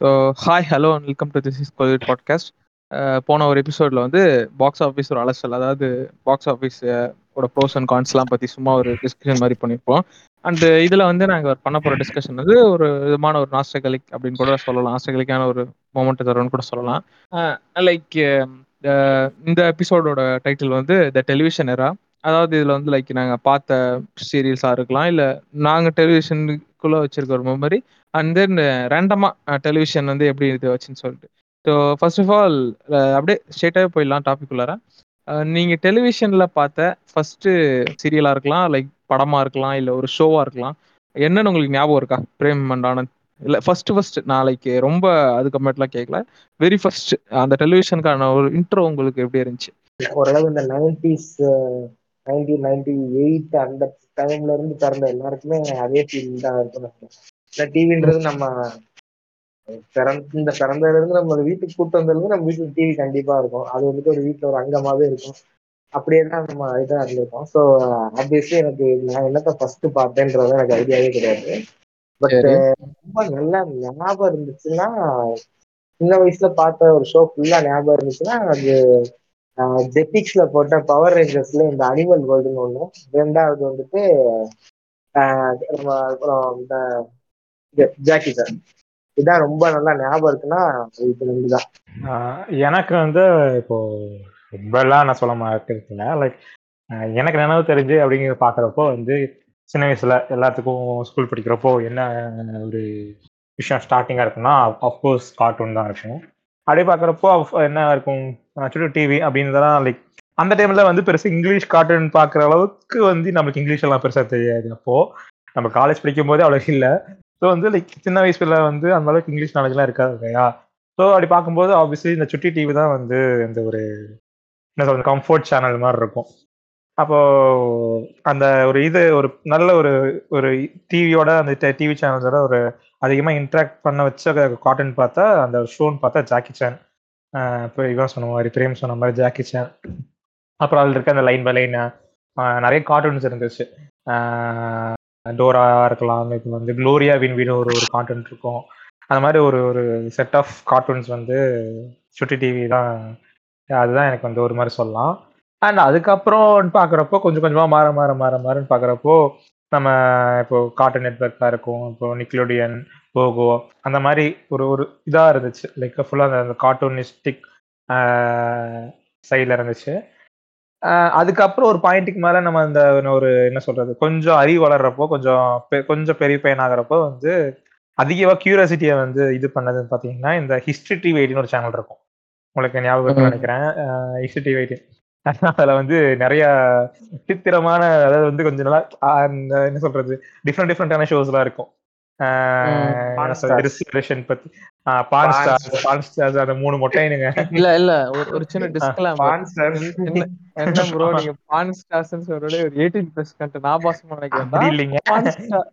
So hi hello and welcome to this is Covid podcast போன ஒரு எபிசோடில் வந்து பாக்ஸ் ஆஃபீஸ் ஒரு அலசல் அதாவது பாக்ஸ் ஆஃபீஸ் ஓட ப்ரோஸ் அண்ட் கான்ஸ்லாம் பற்றி சும்மா ஒரு டிஸ்கஷன் மாதிரி பண்ணியிருப்போம் அண்ட் இதில் வந்து நாங்கள் பண்ண போகிற டிஸ்கஷன் வந்து ஒரு விதமான ஒரு நாஸ்டகலிக் அப்படின்னு கூட சொல்லலாம். நாஸ்டகலிக்கான ஒரு மூமெண்ட் தரும்னு கூட சொல்லலாம். லைக் இந்த எபிசோடோட டைட்டில் வந்து த டெலிவிஷன் எரா அதாவது இதில் வந்து லைக் நாங்கள் பார்த்த சீரியல்ஸாக இருக்கலாம் இல்லை நாங்கள் டெலிவிஷனுக்குள்ளே வச்சிருக்க ஒரு மெமரி அண்ட் தென் ரேண்டமாக டெலிவிஷன் வந்து எப்படி இது வச்சுன்னு சொல்லிட்டு. ஸோ ஃபர்ஸ்ட் ஆஃப் ஆல் அப்படியே ஸ்ட்ரெயிட்டாகவே போயிடலாம் டாபிக் உள்ளார. Uh, நீங்கள் டெலிவிஷனில் பார்த்த ஃபஸ்ட்டு சீரியலாக இருக்கலாம் லைக் படமாக இருக்கலாம் இல்லை ஒரு ஷோவாக இருக்கலாம் என்னன்னு உங்களுக்கு ஞாபகம் இருக்கா? பிரேம் அண்ட் ஆனந்த் இல்லை ஃபர்ஸ்ட் ஃபர்ஸ்ட் நாளைக்கு ரொம்ப அதுக்கப்புறமேட்டுலாம் கேட்கல வெரி ஃபர்ஸ்ட் அந்த டெலிவிஷனுக்கான ஒரு இன்ட்ரோ உங்களுக்கு எப்படி இருந்துச்சு? ஓரளவு இந்த நைன்டிஸ் நைன்டீன் நைன்டி எயிட் அந்த டைம்ல இருந்து பிறந்த எல்லாருக்குமே அதே ஃபீல் தான் இருக்கும். இந்த டிவின்றது நம்ம பிறந்த இந்த பிறந்ததுல இருந்து நம்ம வீட்டுக்கு கூட்டு வந்ததுல நம்ம வீட்டுல டிவி கண்டிப்பா இருக்கும். அது வந்துட்டு ஒரு வீட்டுல ஒரு அங்கமாவே இருக்கும். அப்படியே தான் நம்ம இதாக இருந்திருக்கோம் ஸோ ஆப்வியஸ்லி எனக்கு நான் என்னத்த ஃபர்ஸ்ட் பார்த்தேன்றது எனக்கு ஐடியாவே கிடையாது. பட் ரொம்ப நல்லா ஞாபகம் இருந்துச்சுன்னா சின்ன வயசுல பார்த்த ஒரு ஷோ ஃபுல்லா ஞாபகம் இருந்துச்சுன்னா அது ஜெட்டிக்ஸ்ல போட்ட பவர் ரேஞ்சர்ஸ்ல இந்த அனிமல் வேர்ல்டுன்னு ஒண்ணு. ரெண்டாவது வந்துட்டு நம்ம அப்புறம் இந்த ஜாக்கி சார். இதான் ரொம்ப நல்லா ஞாபகம் இருக்குன்னா இது ரெண்டு தான் எனக்கு வந்து இப்போ ரொம்பலாம் நான் சொல்ல மாட்டேன் லைக் எனக்கு நினைவு தெரிஞ்சு அப்படிங்கிற பாக்குறப்போ வந்து சின்ன வயசுல எல்லாத்துக்கும் ஸ்கூல் படிக்கிறப்போ என்ன ஒரு விஷயம் ஸ்டார்டிங்கா இருக்குன்னா அஃப்கோர்ஸ் கார்ட்டூன் தான் இருக்கும். அப்படியே பாக்குறப்போ என்ன இருக்கும்? சுட்டு டிவி அப்படின்றதெல்லாம் லைக் அந்த டைம்ல வந்து பெருசா இங்கிலீஷ் கார்ட்டூன் பாக்குற அளவுக்கு வந்து நம்மளுக்கு இங்கிலீஷ் எல்லாம் பெருசா தெரியாது. அப்போ நம்ம காலேஜ் படிக்கும் போதே அவ்வளவு இல்லை. ஸோ வந்து லைக் சின்ன வயசுல வந்து அந்த அளவுக்கு இங்கிலீஷ் நாலேஜ்லாம் இருக்காது இல்லையா? ஸோ அப்படி பார்க்கும்போது ஆப்வியஸ்லி இந்த சுட்டி டிவி தான் வந்து இந்த ஒரு என்ன சொல்றது கம்ஃபர்ட் சேனல் மாதிரி இருக்கும். அப்போ அந்த ஒரு இது ஒரு நல்ல ஒரு ஒரு டிவியோட அந்த டிவி சேனல்ஸோட ஒரு அதிகமாக இன்ட்ராக்ட் பண்ண வச்ச காட்டன் பார்த்தா அந்த ஷோன்னு பார்த்தா ஜாக்கி சேன் இப்போ இவன் சொன்ன மாதிரி பிரேம் சொன்ன மாதிரி ஜாக்கி சேன் அப்புறம் அதில் இருக்க அந்த லைன் பை லைன் நிறைய கார்ட்டூன்ஸ் இருந்துச்சு. டோரா இருக்கலாம் இப்போ வந்து குளோரியா வின் ஒரு ஒரு கார்ட்டூன் இருக்கும். அந்த மாதிரி ஒரு ஒரு செட் ஆஃப் கார்ட்டூன்ஸ் வந்து சுட்டி டிவி தான் அதுதான் எனக்கு வந்து ஒரு மாதிரி சொல்லலாம். அண்ட் அதுக்கப்புறம் பார்க்குறப்போ கொஞ்சம் கொஞ்சமாக மாற மாற மாற மாறன்னு பார்க்குறப்போ நம்ம இப்போ கார்ட்டூன் நெட்ஒர்க்காக இருக்கும். இப்போ நிக்லோடியன் போகோ அந்த மாதிரி ஒரு ஒரு இதாக இருந்துச்சு. லைக் ஃபுல்லாக அந்த கார்ட்டூனிஸ்டிக் சைடில் இருந்துச்சு. அதுக்கப்புறம் ஒரு பாயிண்ட்டுக்கு மேலே நம்ம அந்த ஒரு என்ன சொல்றது கொஞ்சம் அறிவு வளர்றப்போ கொஞ்சம் கொஞ்சம் பெரிய பையன் ஆகிறப்போ வந்து அதிகமாக கியூரியாசிட்டியை வந்து இது பண்ணதுன்னு பார்த்தீங்கன்னா இந்த ஹிஸ்ட்ரி டிவி எயிட்டின்னு ஒரு சேனல் இருக்கும். உங்களுக்கு ஞாபகம் நினைக்கிறேன். ஹிஸ்ட்ரி டிவி எயிட்டின் அதுல வந்து நிறைய சித்திரமான அதாவது வந்து கொஞ்சம் நல்லா என்ன சொல்றது டிஃப்ரெண்ட் டிஃப்ரெண்டான ஷோஸ் எல்லாம் இருக்கும். பத்தி. பான் ஸ்டார் பான் ஸ்டார் அந்த மூணு மொட்டைனுங்க. இல்ல இல்ல ஒரு சின்ன டிஸ்க்லாம் என்ன ப்ரோ நீங்க பான் ஸ்டார்ஸ் சொல்றத ஒரு 18 பிளஸ் கண்ட் நாபாசமா நினைக்கிறேன். அப்படி இல்லைங்க.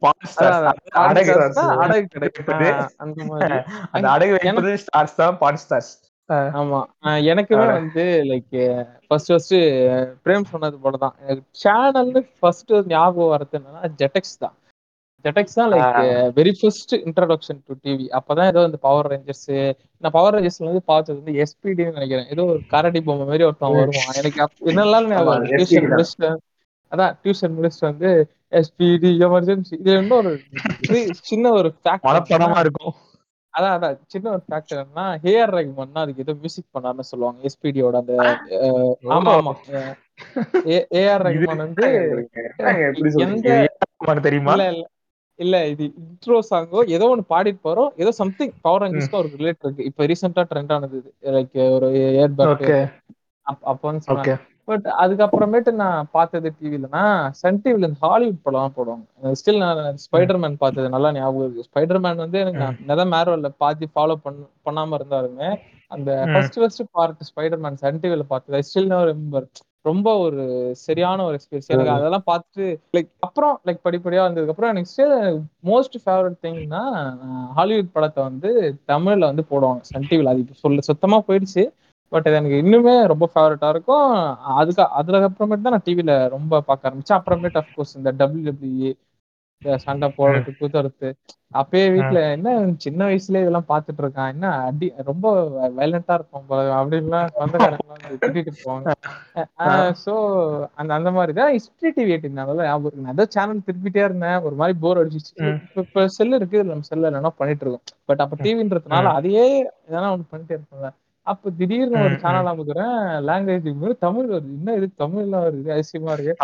பான் ஸ்டார் அடகு அடகு கிடைக்குது. அந்த மாதிரி. அந்த அடகு வைப்பது ஸ்டார்ஸ் தான் பான் ஸ்டார்ஸ் ஆமா. எனக்குமே வந்து லைக் ஃபர்ஸ்ட் ஃபர்ஸ்ட் பிரேம் சொன்னது போலதான். சேனல்னு ஃபர்ஸ்ட் ஞாபகம் வரது என்னன்னா ஜெட்டெக்ஸ் தான். ஜெட்டெக்ஸ் தான் like very first introduction to TV அப்பதான் ஏதோ இந்த பவர் ரேஞ்சர்ஸ் நான் பவர் ரேஞ்சர்ஸ்ல வந்து பார்த்தது வந்து எஸ்பிடின்னு நினைக்கிறேன். ஏதோ ஒரு கரடி பொம்மை மாதிரி ஒருத்தன் வருவான். எனக்கு என்னெல்லாம் ஞாபகம் டியூஷன் முடிச்சுட்டு அதான் டியூஷன் முடிச்சுட்டு வந்து எஸ்பிடி எமர்ஜென்சி இதுல இன்னொரு சின்ன ஒரு படமா இருக்கும். அதான் அதான் சின்ன ஒரு ஃபேக்டர் என்னன்னா ஹேஆர் ரஹ்மான் அதுக்கு ஏதோ மியூசிக் பண்ணாருன்னு சொல்லுவாங்க எஸ்பிடியோட அந்த ஆமா ஆமா. ஏஆர் ரஹ்மான் வந்து எந்த தெரியுமா? இல்ல இல்ல. இல்ல இது இன்ட்ரோ சாங்கோ ஏதோ ஒன்னு பாடிட்டு போறோம். ஏதோ சம்திங் பவர் ரேஞ்சர்ஸ்க்கு ஒரு ரிலேட் இருக்கு. இப்ப ரீசெண்டா ட்ரெண்ட் ஆனது லைக் ஒரு ஏர் பேக் அப்ப வந்து சொன்னாங்க. பட் அதுக்கப்புறமேட்டு நான் பார்த்தது டிவிலனா சன் டிவில இந்த ஹாலிவுட் படம் போடுவாங்க. ஸ்டில் நான் ஸ்பைடர் மேன் பார்த்தது நல்லா ஞாபகம் இருக்கு. ஸ்பைடர் மேன் வந்து எனக்கு நெதம் மேரோல பாத்தி ஃபாலோ பண்ண பண்ணாம இருந்தாலுமே அந்த first first part Spider Man Sun டிவில பார்த்தது ஸ்டில் நான் ரிமெம்பர் ரொம்ப ஒரு சரியான ஒரு எக்ஸ்பீரியன்ஸ் எனக்கு அதெல்லாம் பார்த்துட்டு லைக் அப்புறம் லைக் படிப்படியா வந்ததுக்கு அப்புறம் எனக்கு மோஸ்ட் ஃபேவரட் திங்னா ஹாலிவுட் படத்தை வந்து தமிழ்ல வந்து போடுவாங்க. சன் டிவில அது சொல்ல சுத்தமா போயிடுச்சு. பட் இது எனக்கு இன்னுமே ரொம்ப ஃபேவரட்டா இருக்கும். அதுக்கு அதுல அப்புறமேட்டு தான் நான் டிவில ரொம்ப பார்க்க ஆரம்பிச்சேன். அப்புறமேட்டு அஃப்கோர்ஸ் இந்த டபிள்யூ டபிள்யூ சண்டை போடுறது குத்துறது அப்பயே வீட்டுல என்ன சின்ன வயசுல இதெல்லாம் பாத்துட்டு இருக்கான். என்ன அடி ரொம்ப வயலண்டா இருக்கும் போல. அப்படின்லாம் சொந்தக்காரங்க திட்டிட்டு போவாங்க சோ அந்த அந்த மாதிரி தான் ஹிஸ்டரி டிவி எயிட்டினால ஞாபகம் ஏதோ சேனல் திருப்பிட்டே இருந்தேன். ஒரு மாதிரி போர் அடிச்சிச்சு. இப்ப செல்லு இருக்கு. நம்ம செல்ல என்னன்னா பண்ணிட்டு இருக்கோம். பட் அப்ப டிவின்றதுனால அதையே எதனா ஒண்ணு பண்ணிட்டே இருப்போம்ல. அப்ப திடீர்னு ஒரு சேனல் அமைக்கிறேன். லாங்குவேஜ் தமிழ் வருது. என்ன இது? தமிழ்ல வருது. அதிசயமா இருக்கு.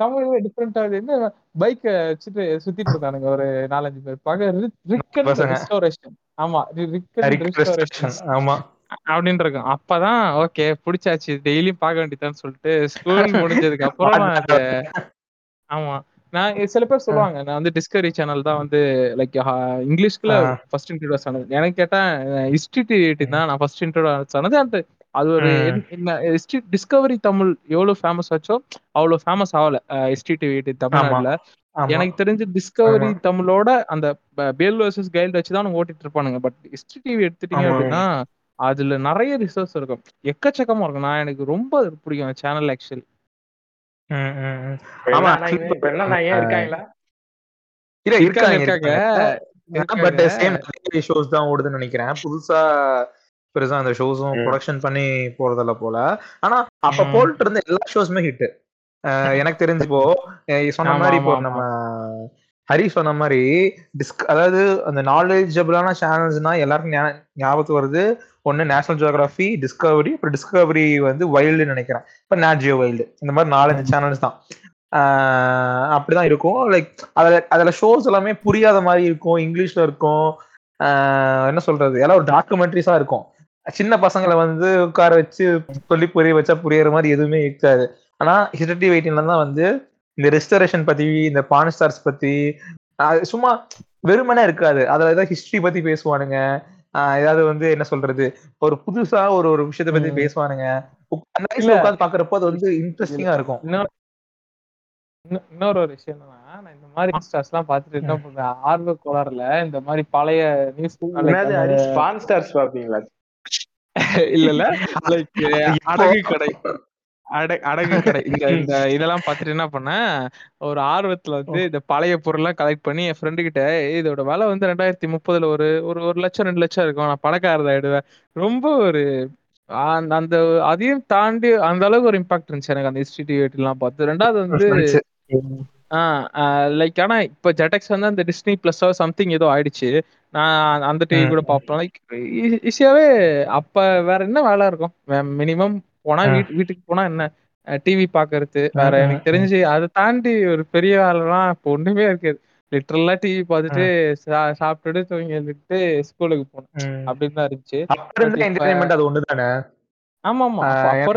தமிழ்ல டிஃப்ரெண்டா என்ன பைக் வச்சுட்டு சுத்திட்டு இருக்கானுங்க ஒரு நாலஞ்சு பேர். பாக்க ரிக்கன் ரெஸ்டோரேஷன் ஆமா ரிக்கன் ரெஸ்டோரேஷன் ஆமா. அப்படின்னு இருக்கும். அப்பதான் ஓகே பிடிச்சாச்சு. டெய்லியும் பார்க்க வேண்டியதான்னு சொல்லிட்டு ஸ்கூல் முடிஞ்சதுக்கு அப்புறம் ஆமா. நான் சில பேர் சொல்லுவாங்க. நான் வந்து டிஸ்கவரி சேனல் தான் வந்து லைக் இங்கிலீஷ்ல ஃபர்ஸ்ட் இன்ட்ரோடியூஸ் ஆனது. எனக்கு கேட்டா ஹிஸ்டரி தான் நான் ஃபர்ஸ்ட் இன்ட்ரோடியூஸ் ஆனது. அந்த அது ஒரு ஹிஸ்டரி டிஸ்கவரி தமிழ் எவ்வளவு ஃபேமஸ் ஆச்சோ அவ்வளவு ஃபேமஸ் ஆகல. ஹிஸ்டரி டிவி தமிழ்நாடுல எனக்கு தெரிஞ்சு டிஸ்கவரி தமிழோட அந்த பேல் வர்சஸ் கைல்டு வச்சு தான் ஓட்டிட்டு இருப்பானுங்க. பட் ஹிஸ்டரி டிவி எடுத்துட்டீங்க அப்படின்னா அதுல நிறைய ரிசோர்ஸ் இருக்கும். எக்கச்சக்கமா இருக்கும். நான் எனக்கு ரொம்ப பிடிக்கும் channel actually but same shows தான் ஓடுதுன்னு நினைக்கிறேன். புதுசா பெருசா அந்த ஷோஸும் ப்ரொடக்ஷன் பண்ணி போறதில்ல போல. ஆனா அப்ப போட்டு இருந்த எல்லா ஷோஸுமே ஹிட் எனக்கு தெரிஞ்சு இப்போ சொன்ன மாதிரி இப்போ நம்ம ஹரி சொன்ன மாதிரி டிஸ்க் அதாவது அந்த நாலேஜபிளான சேனல்ஸ்னா எல்லாருக்கும் ஞாபகத்துக்கு வருது. ஒன்னு நேஷனல் ஜியோகிராஃபி டிஸ்கவரி அப்புறம் டிஸ்கவரி வந்து வைல்டுன்னு நினைக்கிறேன். இப்போ நேட்ஜியோ வைல்டு இந்த மாதிரி நாலஞ்சு சேனல்ஸ் தான். அப்படிதான் இருக்கும். லைக் அதுல அதுல ஷோஸ் எல்லாமே புரியாத மாதிரி இருக்கும். இங்கிலீஷ்ல இருக்கும். என்ன சொல்றது? எல்லாம் ஒரு டாக்குமெண்ட்ரிஸா இருக்கும். சின்ன பசங்களை வந்து உட்கார வச்சு சொல்லி புரிய வச்சா புரியற மாதிரி எதுவுமே இருக்காது. ஆனா ஹிஸ்டரி வெயிட்டிங்ல தான் வந்து இந்த ரெஸ்டரேஷன் பத்தி இந்த பான் ஸ்டார்ஸ் பத்தி சும்மா வெறுமனே இருக்காது. அதுல ஏதாவது ஹிஸ்டரி பத்தி பேசுவானுங்க. ஏதாவது வந்து என்ன சொல்றது? ஒரு புதுசா ஒரு ஒரு விஷயத்த பத்தி பேசுவானுங்க. அந்த வயசுல உட்காந்து பாக்குறப்போ அது வந்து இன்ட்ரெஸ்டிங்கா இருக்கும். இன்னொரு ஒரு விஷயம் என்னன்னா நான் இந்த மாதிரி ஸ்டார்ஸ் எல்லாம் பாத்துட்டு என்ன பண்ணுவேன் ஆர்வ கோளாறுல இந்த மாதிரி பழைய நியூஸ் பான் ஸ்டார்ஸ் பாப்பீங்களா இல்ல இல்ல. லைக் அடகு கடை. அட அடகு கடை. இந்த இந்த இதெல்லாம் பார்த்துட்டு என்ன பண்ணேன் ஒரு ஆர்வத்துல வந்து இந்த பழைய பொருள்லாம் கலெக்ட் பண்ணி என் ஃப்ரெண்டு கிட்ட இதோட விலை வந்து ரெண்டாயிரத்தி முப்பதுல ஒரு ஒரு ஒரு லட்சம் ரெண்டு லட்சம் இருக்கும். நான் பணக்காரத ஆயிடுவேன். ரொம்ப ஒரு அந்த அதையும் தாண்டி அந்த அளவுக்கு ஒரு இம்பாக்ட் இருந்துச்சு எனக்கு அந்த டிவி எல்லாம் பார்த்து. ரெண்டாவது வந்து லைக் ஆனா இப்ப ஜெட்டக்ஸ் வந்து அந்த டிஸ்னி பிளஸ் சம்திங் ஏதோ ஆயிடுச்சு. நான் அந்த டிவி கூட பார்ப்பேன் லைக் ஈஸியாவே அப்ப வேற என்ன வேலை இருக்கும்? மினிமம் போனா வீட்டு வீட்டுக்கு போனா என்ன? டிவி பாக்குறது. வேற எனக்கு தெரிஞ்சு அதை தாண்டி ஒரு பெரிய வேலைலாம் இப்போ ஒண்ணுமே இருக்காது. லிட்டரலா டிவி பார்த்துட்டு சாப்பிட்டுட்டு தூங்கி எழுதிட்டு ஸ்கூலுக்கு போனேன். அப்படின்னு தான் இருந்துச்சு. அது ஒண்ணுதானே? ஆமா ஆமா அப்ப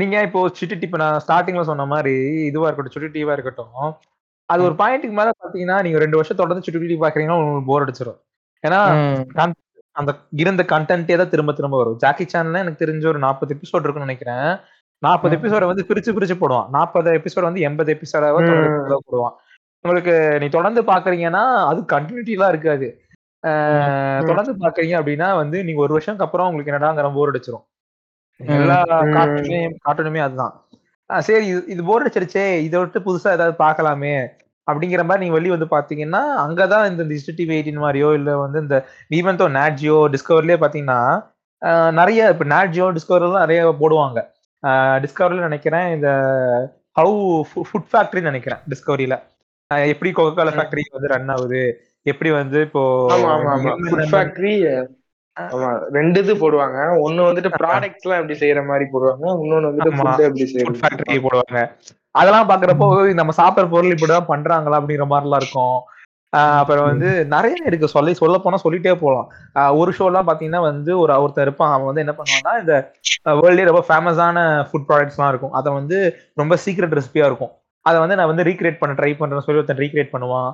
நீங்க இப்போ சுட்டி இப்ப நான் ஸ்டார்டிங்ல சொன்ன மாதிரி இதுவா இருக்கட்டும் சுட்டி டிவா இருக்கட்டும் அது ஒரு பாயிண்ட்டுக்கு மேல பாத்தீங்கன்னா நீங்க ரெண்டு வருஷம் தொடர்ந்து சுட்டி டிவி பாக்குறீங்கன்னா உங்களுக்கு போர் அடிச்சிடும் ஏன்னா அந்த இருந்த கண்டென்ட்டே தான் திரும்ப திரும்ப வரும். ஜாக்கி சேனல்ல எனக்கு தெரிஞ்ச ஒரு நாற்பது எபிசோட் இருக்குன்னு நினைக்கிறேன். நாற்பது எபிசோட வந்து பிரிச்சு பிரிச்சு போடுவான். நாற்பது எபிசோட் வந்து எண்பது எபிசோடாவோ போடுவான். உங்களுக்கு நீ தொடர்ந்து பாக்குறீங்கன்னா அது கண்டினியூட்டிலாம் இருக்காது. தொடர்ந்து பாக்குறீங்க அப்படின்னா வந்து நீங்க ஒரு வருஷம்க்கு அப்புறம் உங்களுக்கு என்னடாங்கிற போர் அடிச்சிரும். எல்லா கார்ட்டூனுமே கார்ட்டூனுமே அதுதான். சரி இது போர் அடிச்சிருச்சே இதை விட்டு புதுசா ஏதாவது பார்க்கலாமே அப்படிங்கிற மாதிரி நீங்க வெளியே வந்து பாத்தீங்கன்னா அங்கதான் இந்த டிஜிட்டல் டிவி எயிட்டின் மாதிரியோ இல்ல வந்து இந்த ஈவன் தோ நாட்ஜியோ டிஸ்கவர்லயே பாத்தீங்கன்னா நிறைய இப்ப நாட்ஜியோ டிஸ்கவர்லாம் நிறைய போடுவாங்க. டிஸ்கவரில நினைக்கிறேன் இந்த ஹவு ஃபுட் ஃபேக்டரின்னு நினைக்கிறேன் டிஸ்கவரியில எப்படி கோகோகோலா ஃபேக்டரி வந்து ரன் ஆகுது எப்படி வந்து இப்போ ஃபேக்டரி ஆமா ரெண்டு இது போடுவாங்க. ஒன்னு வந்துட்டு ப்ராடக்ட்ஸ் எல்லாம் எப்படி செய்யற மாதிரி போடுவாங்க. இன்னொன்னு வந்துட்டு ஃபுட் எப்படி ஃபேக்டரி போடுவாங்க. அதெல்லாம் பாக்குறப்போ நம்ம சாப்பிடுற பொருள் இப்படிதான் பண்றாங்களா? அப்படிங்கிற மாதிரி எல்லாம் இருக்கும் அப்புறம் வந்து நிறைய இருக்கு. சொல்லி சொல்ல போனா சொல்லிட்டே போகலாம் ஒரு ஷோ எல்லாம் பாத்தீங்கன்னா வந்து ஒரு ஒருத்தர் இருப்பான். அவன் வந்து என்ன பண்ணுவான்னா இந்த வேர்ல்ட்லயே ரொம்ப ஃபேமஸான ஃபுட் ப்ராடக்ட்ஸ் எல்லாம் இருக்கும். அதை வந்து ரொம்ப சீக்ரெட் ரெசிபியா இருக்கும். அதை வந்து நான் வந்து ரீக்ரியேட் பண்ண ட்ரை பண்றேன்னு சொல்லி ஒருத்தன் ரீக்ரியேட் பண்ணுவான்.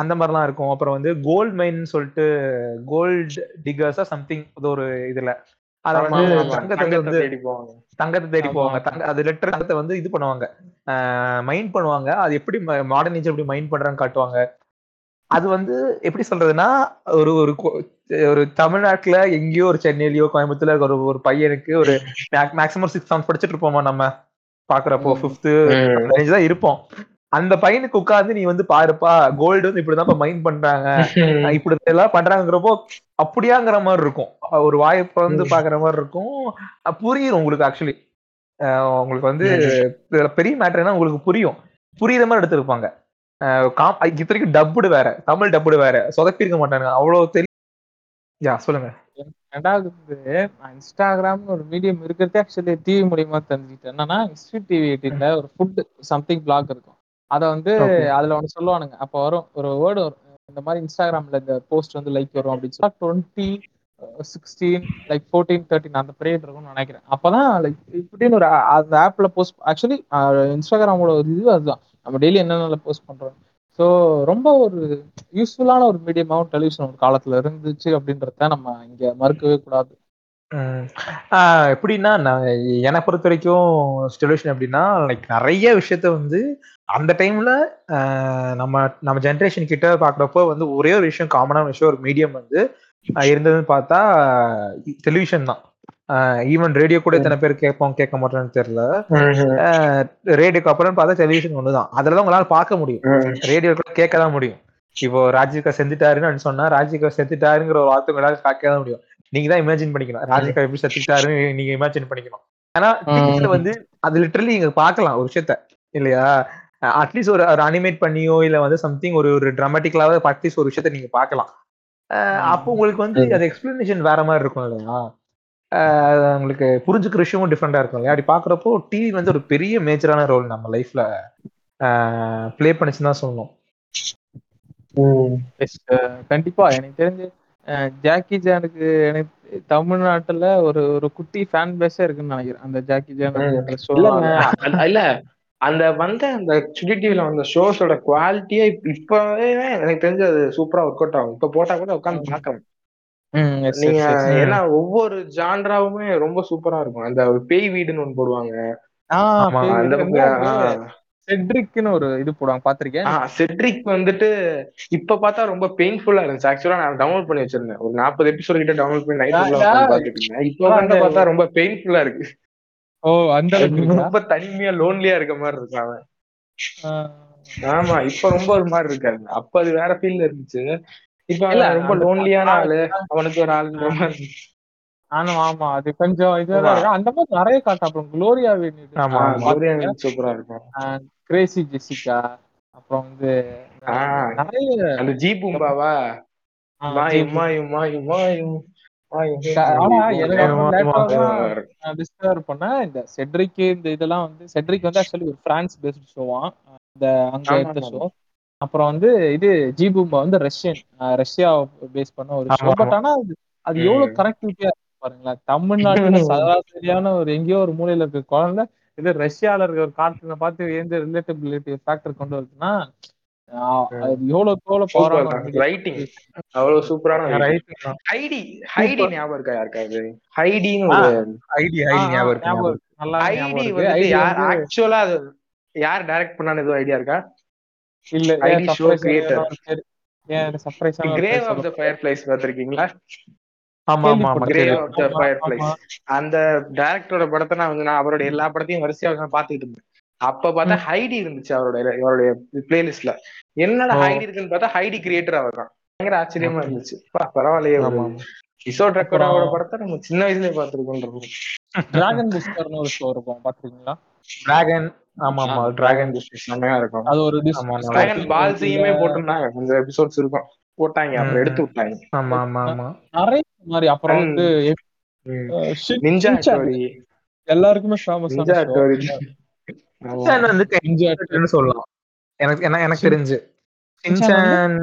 அந்த மாதிரிலாம் இருக்கும். அப்புறம் வந்து கோல்ட் மைன் சொல்லிட்டு கோல்ட் டிகர்ஸா சம்திங் அது ஒரு இதுல. அத வந்து தங்கத்தை வந்து தங்கத்தை தேடி போவாங்க. தங்க அது லெட்டர் தங்கத்தை வந்து இது பண்ணுவாங்க. மைண்ட் பண்ணுவாங்க. அது எப்படி மாடர்ன் ஏஜ் எப்படி மைண்ட் பண்றாங்க காட்டுவாங்க. அது வந்து எப்படி சொல்றதுன்னா ஒரு ஒரு ஒரு தமிழ்நாட்டுல எங்கேயோ ஒரு சென்னையிலயோ கோயம்புத்தூர்ல ஒரு ஒரு பையனுக்கு ஒரு மேக்ஸிமம் சிக்ஸ் செவன்த் படிச்சுட்டு இருப்போமா நம்ம? பாக்குறப்போ. ஃபிஃப்த்து தான் இருப்போம். அந்த பையனுக்கு உட்கார்ந்து நீ வந்து பாருப்பா கோல்டு வந்து இப்படிதான் மைண்ட் பண்றாங்க. இப்படி எல்லாம் பண்றாங்கிறப்போ அப்படியாங்கிற மாதிரி இருக்கும். ஒரு வாய்ப்பை வந்து. பாக்குற மாதிரி இருக்கும். புரியும் உங்களுக்கு ஆக்சுவலி உங்களுக்கு வந்து பெரிய மேட்டர்னா உங்களுக்கு புரியும். புரியுற மாதிரி எடுத்திருப்பாங்க. காம்- இத்தனைக்கும் டப்புடு வேற தமிழ் டப்புடு வேற. சொதப்பி இருக்க மாட்டாங்க அவ்வளவு தெரியும் யா சொல்லுங்க. ரெண்டாவது வந்து இன்ஸ்டாகிராம்னு ஒரு மீடியம் இருக்கிறதே ஆக்சுவலி டிவி மூலியமா தெரிஞ்சுக்கிட்டேன். என்னன்னா இன்ஸ்டியூட் டிவி ஒரு ஃபுட் சம்திங் பிளாக் இருக்கும். அதை வந்து. அதுல ஒன்று சொல்லுவானுங்க. அப்போ வரும் ஒரு வேர்டு வரும். இந்த மாதிரி இன்ஸ்டாகிராம்ல இந்த போஸ்ட் வந்து லைக் வரும் அப்படின்னு சொல்லி. Twenty sixteen like fourteen thirteen அந்த பீரியட் இருக்கும்னு நினைக்கிறேன். அப்பதான் லைக் இப்படின்னு ஒரு அந்த ஆப்ல போஸ்ட் ஆக்சுவலி இன்ஸ்டாகிராமோட ஒரு இது அதுதான். நம்ம டெய்லி என்னென்ன போஸ்ட் பண்றோம். ஸோ ரொம்ப ஒரு யூஸ்ஃபுல்லான ஒரு மீடியமாவும் டெலிவிஷன் ஒரு காலத்துல இருந்துச்சு அப்படின்றத நம்ம இங்க மறுக்கவே கூடாது. எப்படின்னா நான் என்னை பொறுத்த வரைக்கும் சொல்யூஷன் எப்படின்னா லைக் நிறைய விஷயத்த வந்து அந்த டைம்ல நம்ம நம்ம ஜென்ரேஷன் கிட்ட பாக்குறப்போ வந்து ஒரே ஒரு விஷயம் காமனான விஷயம் ஒரு மீடியம் வந்து இருந்ததுன்னு பார்த்தா டெலிவிஷன் தான். ஈவன் ரேடியோ கூட எத்தனை பேர் கேட்போம் கேட்க மாட்டோம்னு தெரியல. ரேடியோக்கு அப்புறம் பார்த்தா டெலிவிஷன் ஒண்ணுதான். அதுல தான் உங்களால பார்க்க முடியும். ரேடியோ கூட கேட்க தான் முடியும். இப்போ ராஜிகா செஞ்சுட்டாருன்னு சொன்னா ராஜிகா செத்துட்டாருங்கிற ஒரு வார்த்தை உங்களால பார்க்க தான் முடியும். நீங்க தான் இமேஜின் பண்ணிக்கணும். ராஜிகா எப்படி செத்துட்டாருன்னு நீங்க இமேஜின் பண்ணிக்கணும். ஆனா டிவில வந்து அது லிட்டரலி நீங்க பார்க்கலாம் ஒரு விஷயத்த. இல்லையா? அட்லீஸ்ட் ஒரு ஒரு அனிமேட் பண்ணியோ இல்ல வந்து சம்திங் ஒரு ஒரு டிராமட்டிக்கலாவது அட்லீஸ்ட் ஒரு விஷயத்த நீங்க பார்க்கலாம். அஹ் அப்போ உங்களுக்கு வந்து அது எக்ஸ்பிளனேஷன் வேற மாதிரி இருக்கும் இல்லையா? உங்களுக்கு புரிஞ்சுக்கிற விஷயமும் டிஃப்ரெண்டா இருக்கும் இல்லையா? அப்படி பாக்குறப்போ டிவி வந்து ஒரு பெரிய மேஜரான ரோல் நம்ம லைஃப்ல ப்ளே பண்ணிச்சுன்னு தான் சொல்லணும். கண்டிப்பா. எனக்கு தெரிஞ்சு ஜாக்கி ஜானுக்கு எனக்கு தமிழ்நாட்டுல ஒரு ஒரு குட்டி ஃபேன் பேஸே இருக்குன்னு நினைக்கிறேன். அந்த ஜாக்கி ஜான் இல்லங்க அது- இல்ல. அந்த வந்த அந்த சுடி டிவில வந்த ஷோஸோட குவாலிட்டியே இப்பவே எனக்கு தெரிஞ்சு அது சூப்பரா ஒர்க் அவுட் ஆகும். இப்ப போட்டா கூட உட்காந்து பாக்கலாம் நீங்க. ஏன்னா ஒவ்வொரு ஜான்ராவுமே ரொம்ப சூப்பரா இருக்கும். அந்த ஒரு பேய் வீடுன்னு ஒண்ணு போடுவாங்க. ஆமா, அந்த பக்கம். செட்ரிக்னு ஒரு இது போடுவாங்க பாத்திருக்கேன் செட்ரிக் வந்துட்டு இப்ப பார்த்தா ரொம்ப பெயின்ஃபுல்லா இருந்துச்சு. ஆக்சுவலா நான் டவுன்லோட் பண்ணி வச்சிருந்தேன். ஒரு நாற்பது எபிசோட் கிட்ட டவுன்லோட் பண்ணி நைட் பாத்துட்டு இருந்தேன். இப்போ வந்து பார்த்தா ரொம்ப பெயின்ஃபுல்லா இருக்கு. ஓ அந்த? ரொம்ப தனிமையா லோன்லியா இருக்க மாதிரி இருக்கு அவன். ஆமா இப்ப ரொம்ப ஒரு மாதிரி இருக்காரு. அப்ப அது வேற ஃபீல்ல இருந்துச்சு. இப்ப ரொம்ப லோன்லியான ஆளு. அவனுக்கு ஒரு ஆளுங்கிற மாதிரி. ஆனா ஆமா. அது கொஞ்சம் இதுவா அந்த மாதிரி நிறைய காட்டாப்புல குளோரியா. சூப்பரா இருக்கும். கிரேசி ஜெசிகா அப்புறம் வந்து. நிறைய அந்த ஜி பூம்பாவா ஜி- இந்த செட்ரிக் இந்த இதெல்லாம் வந்து செட்ரிக் வந்து ஆக்சுவலி ஒரு பிரான்ஸ் பேஸ்ட் ஷோவான் இந்த அங்க எடுத்த. ஷோ அப்புறம் வந்து இது ஜிபூம்பா வந்து ரஷ்யன் ரஷ்யா பேஸ் பண்ண ஒரு ஷோ பட் ஆனா அது எவ்வளவு. கனெக்டிவிட்டியா பாருங்களேன். தமிழ்நாட்டுல சராசரியான ஒரு எங்கேயோ ஒரு மூலையில இருக்க குழந்தை இது ரஷ்யால இருக்க ஒரு கார்ட்டூனை பார்த்து எந்த ரிலேட்டபிலிட்டி ஃபேக்டர் கொண்டு வருதுன்னா அவ்வளவு சூப்பரான. ஹைடி ஹைடி ஞாபகம் இருக்கா யாருக்காவது ஹைடின்னு ஐடி ஆ, ஞாபகம் இருக்கு. வந்துட்டு ID யார் வந்து ஆக்சுவலா அது யார் டைரக்ட் பண்ணான்னு எதுவும் ஐடியா இருக்கா? இல்ல ID show creator. Surprise grave of the fire place பார்த்திருக்கீங்களா? அந்த டைரக்டரோட படத்தை நான் வந்து நான் அவரோட எல்லா படத்தையும் வரிசையா உட்கார்ந்து பாத்துட்டு இருந்தேன். அப்ப பார்த்தா ஹைடி இருந்துச்சு அவரோட அவருடைய பிளேலிஸ்ட்ல என்னடா. ஹைடி இருக்குன்னு பார்த்தா ஹைடி கிரியேட்டர் அவர் தான். பயங்கர ஆச்சரியமா இருந்துச்சு. பரவாயில்லையே. கிஷோர் ரெக்கார்டோட படத்தை நம்ம சின்ன வயசுலயே பார்த்திருக்கோம் டிராகன் புஸ்டர்னு ஒரு ஷோ இருக்கும். பாத்துருக்கீங்களா டிராகன் ஆமா ஆமா. டிராகன் செம்மையா இருக்கும். அது ஒரு டிராகன் பால்ஸையுமே போட்டிருந்தாங்க. கொஞ்சம் எபிசோட்ஸ் இருக்கும். போட்டாங்க அப்புறம். எடுத்து விட்டாங்க ஆமா ஆமா ஆமா. நிறைய மாதிரி அப்புறம். வந்து நிஞ்சா. ஸ்டோரி. எல்லாருக்குமே ஃபேமஸ் நிஞ்சா ஸ்டோரி. சின்சான் வந்து சொல்லலாம். எனக்கு என்ன எனக்கு தெரிஞ்சு. சின்சான்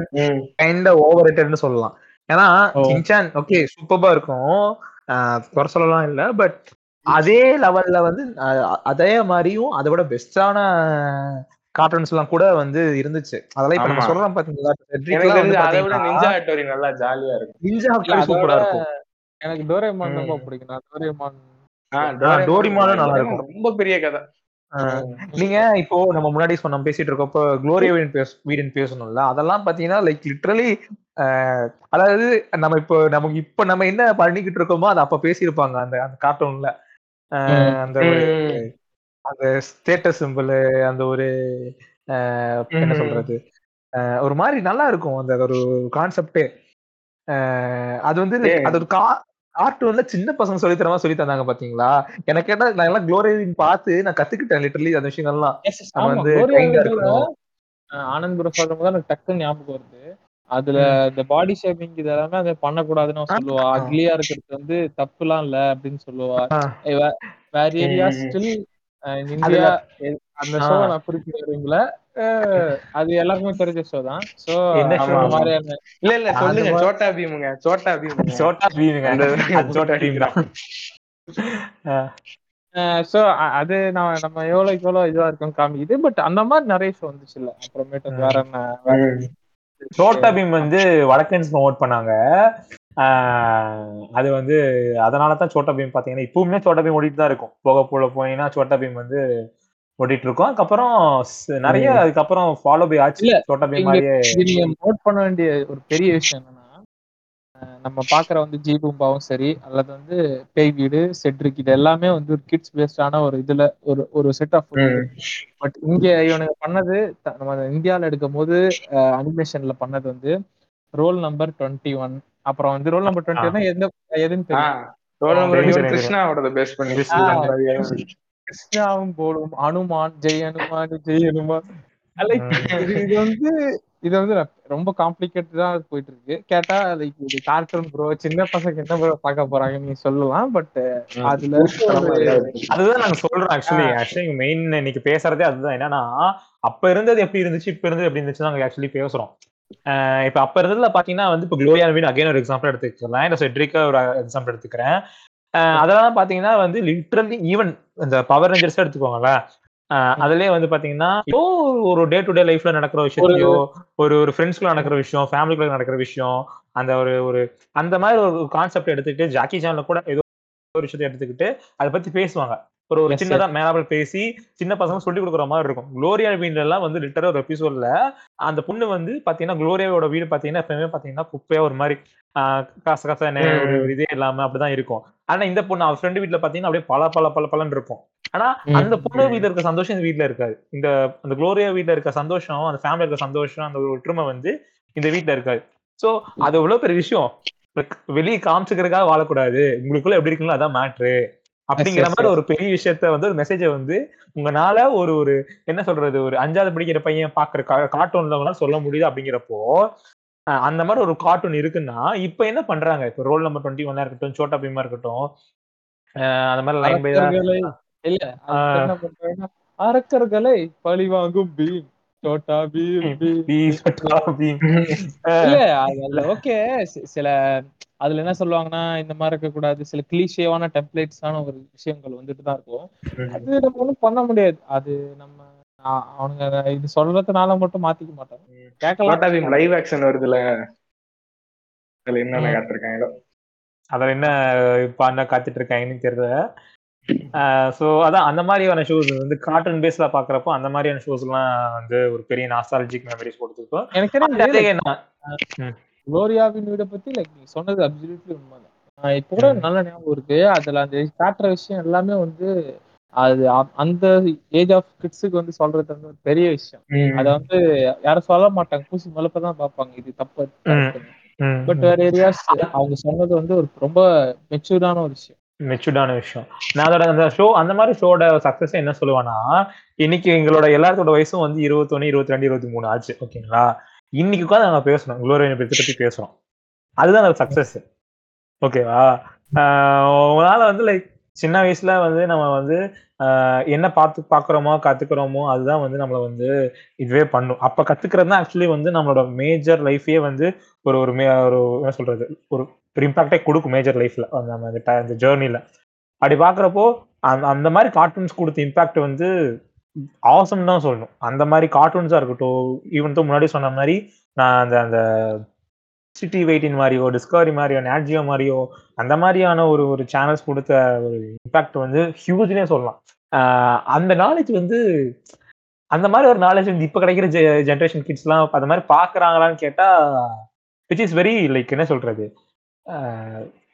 கைண்ட் ஓவர் ரேட்டட்னு சொல்லலாம். ஏன்னா. சின்சான் ஓகே சூப்பர்பா இருக்கும். ஆஹ் குறை சொல்லலாம் இல்ல பட் அதே லெவல்ல வந்து அதே மாதிரியும் அதை விட பெஸ்டான கார்ட்டூன்ஸ் எல்லாம் கூட வந்து இருந்துச்சு அதெல்லாம் இப்ப நம்ம. சொல்றோம் பாத்தீங்களா அதை விட நிஞ்சா ஸ்டோரி நல்லா ஜாலியா இருக்கும் நிஞ்சா அதோட சூப்பரா இருக்கும் எனக்கு டோரேமான் ரொம்ப. பிடிக்கும் நான் டோரேமான் ஆ, டோரிமானும் டோரேமான் நல்லா இருக்கும். ரொம்ப பெரிய கதை ஆஹ் நீங்க இப்போ நம்ம முன்னாடி சொன்ன பேசிட்டு இருக்கப்போ குளோரியா வீடன் பேச வீடன் பேசணும்ல அதெல்லாம் பாத்தீங்கன்னா லைக் லிட்ரலி அதாவது நம்ம இப்போ நமக்கு இப்ப நம்ம என்ன பண்ணிக்கிட்டு இருக்கோமோ அதை அப்ப பேசியிருப்பாங்க அந்த அந்த கார்ட்டூன்ல. அந்த. அந்த ஸ்டேட்டஸ் சிம்பிள் அந்த ஒரு என்ன. சொல்றது ஒரு மாதிரி நல்லா இருக்கும் அந்த ஒரு கான்செப்டே அது வந்து. அது ஒரு கா கார்ட்டூன்ல சின்ன பசங்க சொல்லி தரமா சொல்லி தந்தாங்க பாத்தீங்களா எனக்கு கேட்டா நான் எல்லாம் குளோரியன் பார்த்து நான் கத்துக்கிட்டேன் லிட்டரலி அந்த விஷயங்கள்லாம் ஆமா. வந்து ஆனந்த் ப்ரோ சொல்லும் போது எனக்கு டக்குன்னு ஞாபகம் வருது அதுல. இந்த பாடி ஷேப்பிங் இது எல்லாமே அதை பண்ணக்கூடாதுன்னு அவன். சொல்லுவா அக்லியா இருக்கிறது வந்து தப்புலாம் இல்ல அப்படின்னு சொல்லுவா. வேற ஏரியா. ஸ்டில் இந்தியா அந்த. ஷோ நான் குறிப்பிட அது எல்லாருக்குமே தெரிஞ்ச ஷோ தான். சோ. மாதிரியான இல்ல இல்ல சொல்லுங்க. சோட்டா பீமுங்க. சோட்டா பீமுங்க. சோட்டா பீமுங்க. சோட்டா பீம் தான். சோ அது நான் நம்ம எவ்வளவுக்கு எவ்வளவு இதுவா இருக்கும் காமிக்குது பட் அந்த மாதிரி நிறைய ஷோ வந்துச்சு இல்ல. அப்புறமேட்டு வேற என்ன. சோட்டா பீம் வந்து வடக்கன்ஸ் ப்ரொமோட் பண்ணாங்க. அது வந்து அதனால தான் சோட்டா பீம் பாத்தீங்கன்னா இப்பவுமே சோட்டா பீம் ஓடிட்டு தான் இருக்கும். போக போல போனீங்கன்னா சோட்டா பீம் வந்து ஓடிட்டு இருக்கும். அதுக்கப்புறம் நிறைய. அதுக்கப்புறம் ஃபாலோ பை ஆச்சு. சோட்டா பீம் மாதிரியே. நீங்க நோட் பண்ண வேண்டிய ஒரு பெரிய விஷயம் என்னன்னா நம்ம பாக்குற வந்து ஜி பூம்பாவும் சரி அல்லது வந்து பேய் வீடு செட்ரிக் இது எல்லாமே வந்து ஒரு கிட்ஸ் பேஸ்டான ஒரு இதுல ஒரு ஒரு செட் ஆஃப். பட் இங்க இவனுங்க பண்ணது நம்ம இந்தியால எடுக்கும் போது அனிமேஷன்ல பண்ணது வந்து ரோல் நம்பர் டுவெண்ட்டி ஒன் அப்புறம் வந்து ரோல் நம்பர் டுவெண்ட்டி எந்த எதுன்னு தெரியும். ரோல் நம்பர் கிருஷ்ணாவோட பேஸ் பண்ணி. கிருஷ்ணாவும் போடும் அனுமான் ஜெய் அனுமான் ஜெய் அனுமான். இது வந்து இது வந்து ரொம்ப காம்ப்ளிகேட்டடா போயிட்டு இருக்கு. கேட்டா லைக் இது கார்ட்டூன் ப்ரோ சின்ன பசங்க என்ன ப்ரோ பார்க்க போறாங்கன்னு நீ சொல்லலாம் பட் அதுல. அதுதான் நாங்க சொல்றோம் ஆக்சுவலி ஆக்சுவலி மெயின் இன்னைக்கு பேசுறதே அதுதான். என்னன்னா அப்ப இருந்தது எப்படி இருந்துச்சு இப்ப இருந்தது எப்படி இருந்துச்சு நாங்க ஆக்சுவலி பேசுறோம். இப்ப அப்ப இருந்ததுல பாத்தீங்கன்னா வந்து இப்ப குளோரியா வீடு அகைன் ஒரு எக்ஸாம்பிள் எடுத்துக்கலாம் இந்த செட்ரிக்கா ஒரு எக்ஸாம்பிள் எடுத்துக்கிறேன். அதெல்லாம் பாத்தீங்கன்னா வந்து லிட்ரலி ஈவன் இந்த பவர் ரேஞ்சர்ஸ் எடுத்துக்கோங்களேன். அதுலயே வந்து பாத்தீங்கன்னா ஏதோ ஒரு டே டு டே லைஃப்ல நடக்கிற விஷயத்தையோ ஒரு ஒரு ஃப்ரெண்ட்ஸ்க்குள்ள நடக்கிற விஷயம் ஃபேமிலிக்குள்ள நடக்கிற விஷயம் அந்த ஒரு ஒரு அந்த மாதிரி ஒரு கான்செப்ட் எடுத்துக்கிட்டு ஜாக்கி சான்ல கூட ஏதோ ஒரு விஷயத்தை எடுத்துக்கிட்டு அதை பத்தி பேசுவாங்க. ஒரு ஒரு சின்னதா மேலாமல் பேசி சின்ன பசங்க சொல்லி கொடுக்குற மாதிரி இருக்கும். குளோரியா வீடுல எல்லாம் வந்து லிட்டரா ஒரு எபிசோட்ல அந்த பொண்ணு வந்து பாத்தீங்கன்னா குளோரியாவோட வீடு பாத்தீங்கன்னா எப்பவுமே பாத்தீங்கன்னா குப்பையா ஒரு மாதிரி ஆஹ் கச கசன்னு ஒரு இதே இல்லாம அப்படிதான் இருக்கும். ஆனா இந்த பொண்ணு அவ ஃப்ரெண்டு வீட்ல பாத்தீங்கன்னா அப்படியே பல பல பல பலன்னு இருக்கும். ஆனா அந்த பொண்ணு வீட்ல இருக்க சந்தோஷம் இந்த வீட்ல இருக்காது. இந்த அந்த குளோரியா வீட்ல இருக்க சந்தோஷம் அந்த ஃபேமிலி இருக்க சந்தோஷம் அந்த ஒரு ஒற்றுமை வந்து இந்த வீட்ல இருக்காது. சோ அது எவ்வளவு பெரிய விஷயம். Like, வெளிய காமிச்சுக்கிறதுக்காக வாழக்கூடாது. உங்களுக்குள்ள எப்படி இருக்குங்களோ அதான் மேட்ரு அப்படிங்கிற மாதிரி ஒரு பெரிய விஷயத்த வந்து ஒரு மெசேஜை வந்து உங்களால ஒரு ஒரு என்ன சொல்றது ஒரு அஞ்சாவது படிக்கிற பையன் பாக்குற கார்ட்டூன்ல சொல்ல முடியுது அப்படிங்கிறப்போ அந்த மாதிரி ஒரு கார்ட்டூன் இருக்குன்னா இப்ப என்ன பண்றாங்க? இப்ப ரோல் நம்பர் டுவெண்ட்டி ஒன்னா இருக்கட்டும் சோட்டா பீமா இருக்கட்டும் அந்த மாதிரி லைன் பை அரக்கர்களை இல்ல அரக்கர்களை பழி வாங்கும் பீம். பீம் இல்ல ஓகே. சில அதுல என்ன சொல்லுவாங்கன்னா இந்த மாதிரி இருக்க கூடாது சில கிளீஷேவான டெம்ப்ளேட்ஸான ஒரு விஷயங்கள் வந்துட்டு தான் இருக்கும். அது நம்ம ஒண்ணும் பண்ண முடியாது. அது நம்ம அவனுங்க இது சொல்றதுனால மட்டும் மாத்திக்க மாட்டாங்க கேட்கலாம். லைவ் ஆக்ஷன் வருதுல? அதுல என்னென்ன ம். காட்டிருக்காங்களோ அதுல என்ன பண்ண காத்துட்டு இருக்காங்கன்னு தெரியல. சோ அதான் அந்த மாதிரியான ஷோஸ் வந்து கார்ட்டூன் பேஸ்ல பாக்குறப்போ அந்த மாதிரியான ஷோஸ் எல்லாம் வந்து ஒரு பெரிய நாஸ்டாலஜிக் மெமரிஸ் கொடுத்துருக்கோம். எனக்கு என்ன குளோரியாவின் வீட பத்தி லைக் நீ சொன்னது அப்சல்யூட்லி உண்மைதான். இப்ப கூட. நல்ல ஞாபகம் இருக்கு. அதுல அந்த காட்டுற விஷயம் எல்லாமே வந்து அது அந்த ஏஜ் ஆஃப் கிட்ஸுக்கு வந்து சொல்றது வந்து ஒரு பெரிய விஷயம். அத வந்து யாரும் சொல்ல மாட்டாங்க. பூசி மலுப்பதான் பார்ப்பாங்க. இது தப்பு பட். வேற ஏரியாஸ் அவங்க சொன்னது வந்து ஒரு ரொம்ப மெச்சூர்டான ஒரு விஷயம். மெச்சூர்டான விஷயம். நான் அதோட அந்த ஷோ அந்த மாதிரி ஷோட சக்சஸ் என்ன சொல்லுவேன்னா இன்னைக்கு எங்களோட எல்லாத்தோட வயசும் வந்து இருபத்தொன்னு இருபத்தி ரெண்டு இருபத்தி மூணு ஆச்சு ஓகேங்களா? இன்னைக்கு உட்காந்து நாங்க பேசணும். குளோரியா பத்தி பத்தி பேசுறோம். அதுதான் அந்த சக்சஸ் ஓகேவா? உங்களால வந்து லைக் சின்ன வயசுல வந்து நம்ம வந்து என்ன பார்த்து பார்க்குறோமோ கத்துக்கிறோமோ அதுதான் வந்து நம்மளை வந்து இதுவே பண்ணும். அப்போ கத்துக்கிறது தான் ஆக்சுவலி வந்து நம்மளோட மேஜர் லைஃபே வந்து ஒரு ஒரு மே ஒரு என்ன சொல்றது? ஒரு ஒரு இம்பாக்டே கொடுக்கும் மேஜர் லைஃப்ல அந்த அந்த ஜேர்னில அப்படி பாக்குறப்போ அந்த அந்த மாதிரி கார்ட்டூன்ஸ் கொடுத்த இம்பாக்ட் வந்து ஆசம் தான் சொல்லணும். அந்த மாதிரி கார்ட்டூன்ஸா இருக்கட்டும் ஈவன் தான் முன்னாடி சொன்ன மாதிரி நான் அந்த அந்த சிட்டி வெயிட்டின் மாதிரியோ டிஸ்கவரி மாதிரியோ நேட்ஜியோ மாதிரியோ அந்த மாதிரியான ஒரு ஒரு சேனல்ஸ் கொடுத்த ஒரு இம்பாக்ட் வந்து ஹியூஜ்னே சொல்லலாம். அந்த நாலேஜ் வந்து அந்த மாதிரி ஒரு நாலேஜ் வந்து இப்போ கிடைக்கிற ஜென்ரேஷன் கிட்ஸ்லாம் அந்த மாதிரி பார்க்கறாங்களான்னு கேட்டால் விச் இஸ் வெரி லைக் என்ன சொல்றது?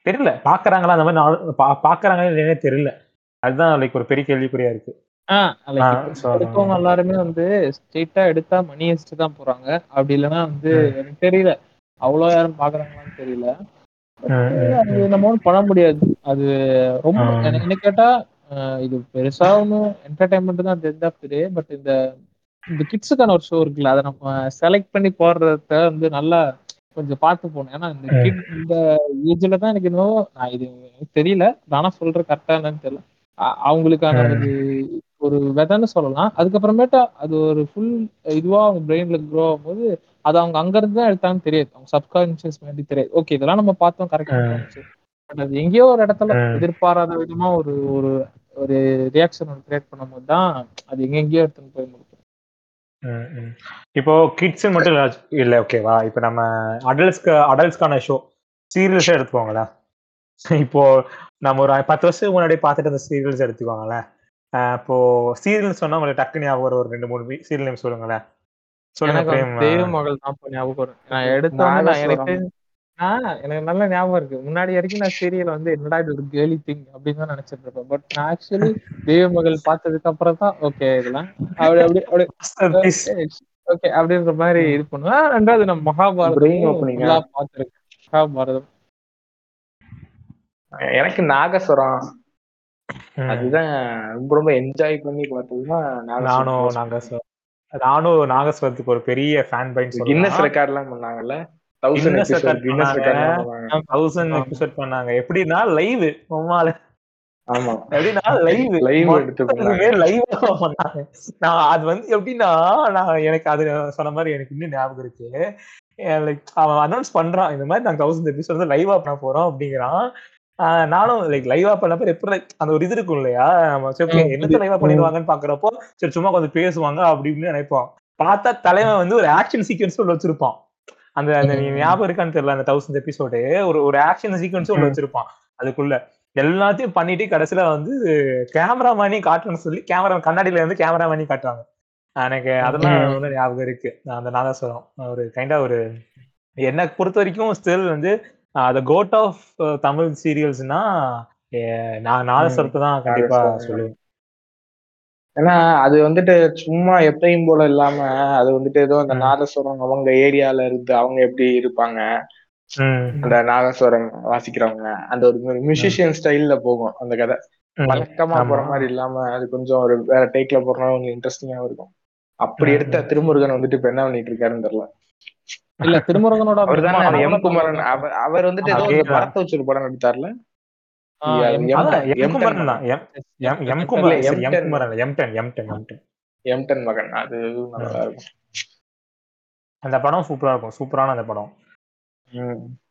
தெரியல பார்க்கறாங்களா அந்த மாதிரி நாலு- பா- பார்க்கறாங்களா இல்லைன்னே தெரியல அதுதான் லைக் ஒரு பெரிய கேள்விக்குறியா இருக்கு. இருக்கவங்க எல்லாருமே வந்து ஸ்ட்ரெயிட்டா எடுத்தா மணி ஹெஸ்ட் தான் போறாங்க. அப்படி இல்லன்னா வந்து. எனக்கு தெரியல. அவ்வளோ யாரும் பார்க்குறாங்களான்னு தெரியல. அது. நம்ம ஒண்ணும் பண்ண முடியாது. அது. ரொம்ப என்ன கேட்டா, இது பெருசா ஒண்ணும் என்டர்டெயின்மென்ட் தான் at end of the day. But இந்த இந்த கிட்ஸுக்கான ஒரு ஷோ இருக்குல்ல, அத நம்ம செலக்ட் பண்ணி போடுறத வந்து நல்லா கொஞ்சம் பார்த்து போணும். ஏன்னா இந்த இந்த ஏஜ்ல தான் எனக்கு என்னவோ நான் இது தெரியல. நானா சொல்றேன் கரெக்ட்டா என்னன்னு தெரியல. அவங்களுக்கான. ஒரு ஒரு வெதைன்னு சொல்லலாம். அதுக்கப்புறமேட்டா அது ஒரு ஃபுல் இதுவா அவங்க பிரெயின்ல க்ரோ ஆகும்போது, அது அவங்க அங்க இருந்து தான் எடுத்தாங்கன்னு தெரியாது. அவங்க சப்கான்ஷியஸ் மைண்ட் தெரியாது. ஓகே இதெல்லாம் நம்ம பார்த்தோம். தோணுச்சு. பட் அது எங்கேயோ ஒரு இடத்துல. எதிர்பாராத விதமா ஒரு ஒரு ஒரு ரியாக்ஷன் கிரியேட் பண்ணும்போது தான், அது எங்கெங்கேயோ எடுத்துன்னு போய். இப்போ கிட்ஸ் மட்டும் இல்ல இல்ல ஓகேவா? இப்ப நம்ம அடல்ட்ஸ்க்கு அடல்ட்ஸ்க்கான ஷோ சீரியல்ஸே எடுத்துக்கோங்களேன். இப்போ நம்ம ஒரு 10 வருஷத்துக்கு முன்னாடி பார்த்துட்டு இருந்த சீரியல்ஸ் எடுத்துக்கோங்களேன். இப்போ சீரியல்னு சொன்னா உங்களுக்கு டக்குனு ஞாபகம் ஒரு 2, 3 சீரியல் நேம் சொல்லுங்களேன். சொல்லுங்க மகள் தான் ஞாபகம் வரும். நான் எடுத்த உடனே நான் எனக்கு ஆ எனக்கு நல்ல ஞாபகம் இருக்கு. முன்னாடி வரைக்கும் நான் சீரியல் வந்து என்னடா இது ஒரு கேர்லி திங் அப்படின்னு தான் நினைச்சிட்டு இருப்பேன். பட் நான் ஆக்சுவலி தெய்வ மகள் பார்த்ததுக்கு அப்புறம் தான் ஓகே இதெல்லாம் அப்படி அப்படி அப்படி. ஓகே ஓகே அப்படின்ற மாதிரி ம். இது பண்ணுவேன். ரெண்டாவது நான் பிரெயின் மகாபாரதமும் ஓப்பனிங்கா ஃபுல்லா பார்த்திருக்கேன். மகாபாரதம். எனக்கு நாகஸ்வரம் ம். அதுதான் ரொம்ப ரொம்ப என்ஜாய் பண்ணி பார்த்ததுன்னா நாகஸ்வரம் நானும் நாகஸ்வரம் நானும் நாகஸ்வரத்துக்கு ஒரு பெரிய ஃபேன் கின்னஸ் சொல்லலாம். ரெக்கார்ட் எல்லாம் பண்ணாங்கல்ல தௌசண்ட் எபிசோட் பண்ணாங்க. ரெக்கார்ட் எல்லாம் பண்ணாங்க ஆமா, 1000 ஆமா. எபிசோட் பண்ணாங்க. எப்படின்னா லைவ் உம்மால ஆமா எப்படின்னா லைவ் லைவ் எடுத்து பண்ணாங்க மொத்தத்துக்குமே லைவா பண்ணாங்க. நான் அது வந்து எப்படின்னா நான் எனக்கு அது சொன்ன மாதிரி எனக்கு இன்னும் ஞாபகம் இருக்கு. லைக் அவன் அனௌன்ஸ் பண்றான் இந்த மாதிரி நாங்க தௌசண்ட் எபிசோட் வந்து லைவா பண்ண போறோம் அப்படிங்கிறான். ஆஹ் நானும் லைக் லைவா பண்ணப்ப எப்படி அந்த ஒரு இது இருக்கும் இல்லையா நம்ம சரி என்னத்த லைவா பண்ணிடுவாங்கன்னு பாக்குறப்போ சரி சும்மா கொஞ்சம் பேசுவாங்க அப்படின்னு நினைப்போம் பார்த்தா தலைவன் வந்து ஒரு ஆக்ஷன் சீக்வன்ஸ் ஒன்று வச்சிருப்பான் அந்த அந்த. ஞாபகம் இருக்கான்னு தெரியல அந்த தௌசண்ட் எபிசோடு ஒரு ஒரு ஆக்ஷன் சீக்வன்ஸ் ஒன்று. வச்சிருப்பான் அதுக்குள்ள எல்லாத்தையும் பண்ணிட்டு கடைசியில வந்து கேமராமேனி காட்டணும்னு சொல்லி கேமரா கண்ணாடியில இருந்து கேமராமேனி காட்டுவாங்க எனக்கு அதெல்லாம். ஒன்றும் ஞாபகம் இருக்கு அந்த நாதஸ்வரம் ஒரு கைண்டா ஒரு என்னை பொறுத்த வரைக்கும் ஸ்டில் வந்து த கோட் ஆஃப் தமிழ் சீரியல்ஸ்னா நான் நாதஸ்வரத்தை தான் கண்டிப்பா. சொல்லுவேன் ஏன்னா அது வந்துட்டு சும்மா எப்பயும் போல இல்லாம அது வந்துட்டு ஏதோ அந்த. நாதஸ்வரம் அவங்க ஏரியால இருந்து அவங்க எப்படி இருப்பாங்க அந்த நாதஸ்வரம் வாசிக்கிறவங்க அந்த ஒரு மியூசிஷியன் ஸ்டைல்ல போகும் அந்த கதை. வழக்கமா. போற மாதிரி இல்லாம அது கொஞ்சம் ஒரு வேற டேக்ல போறனால கொஞ்சம் இன்ட்ரெஸ்டிங்கா இருக்கும் அப்படி எடுத்த. திருமுருகன் வந்துட்டு இப்ப என்ன பண்ணிட்டு இருக்காருன்னு தெரியல இல்ல திருமுருகனோட அவர் எம் குமரன் அவர் வந்துட்டு ஏதோ. படத்தை வச்சு ஒரு படம் எடுத்தார்ல அந்த படம் சூப்பரா இருக்கும். சூப்பரான அந்த படம்.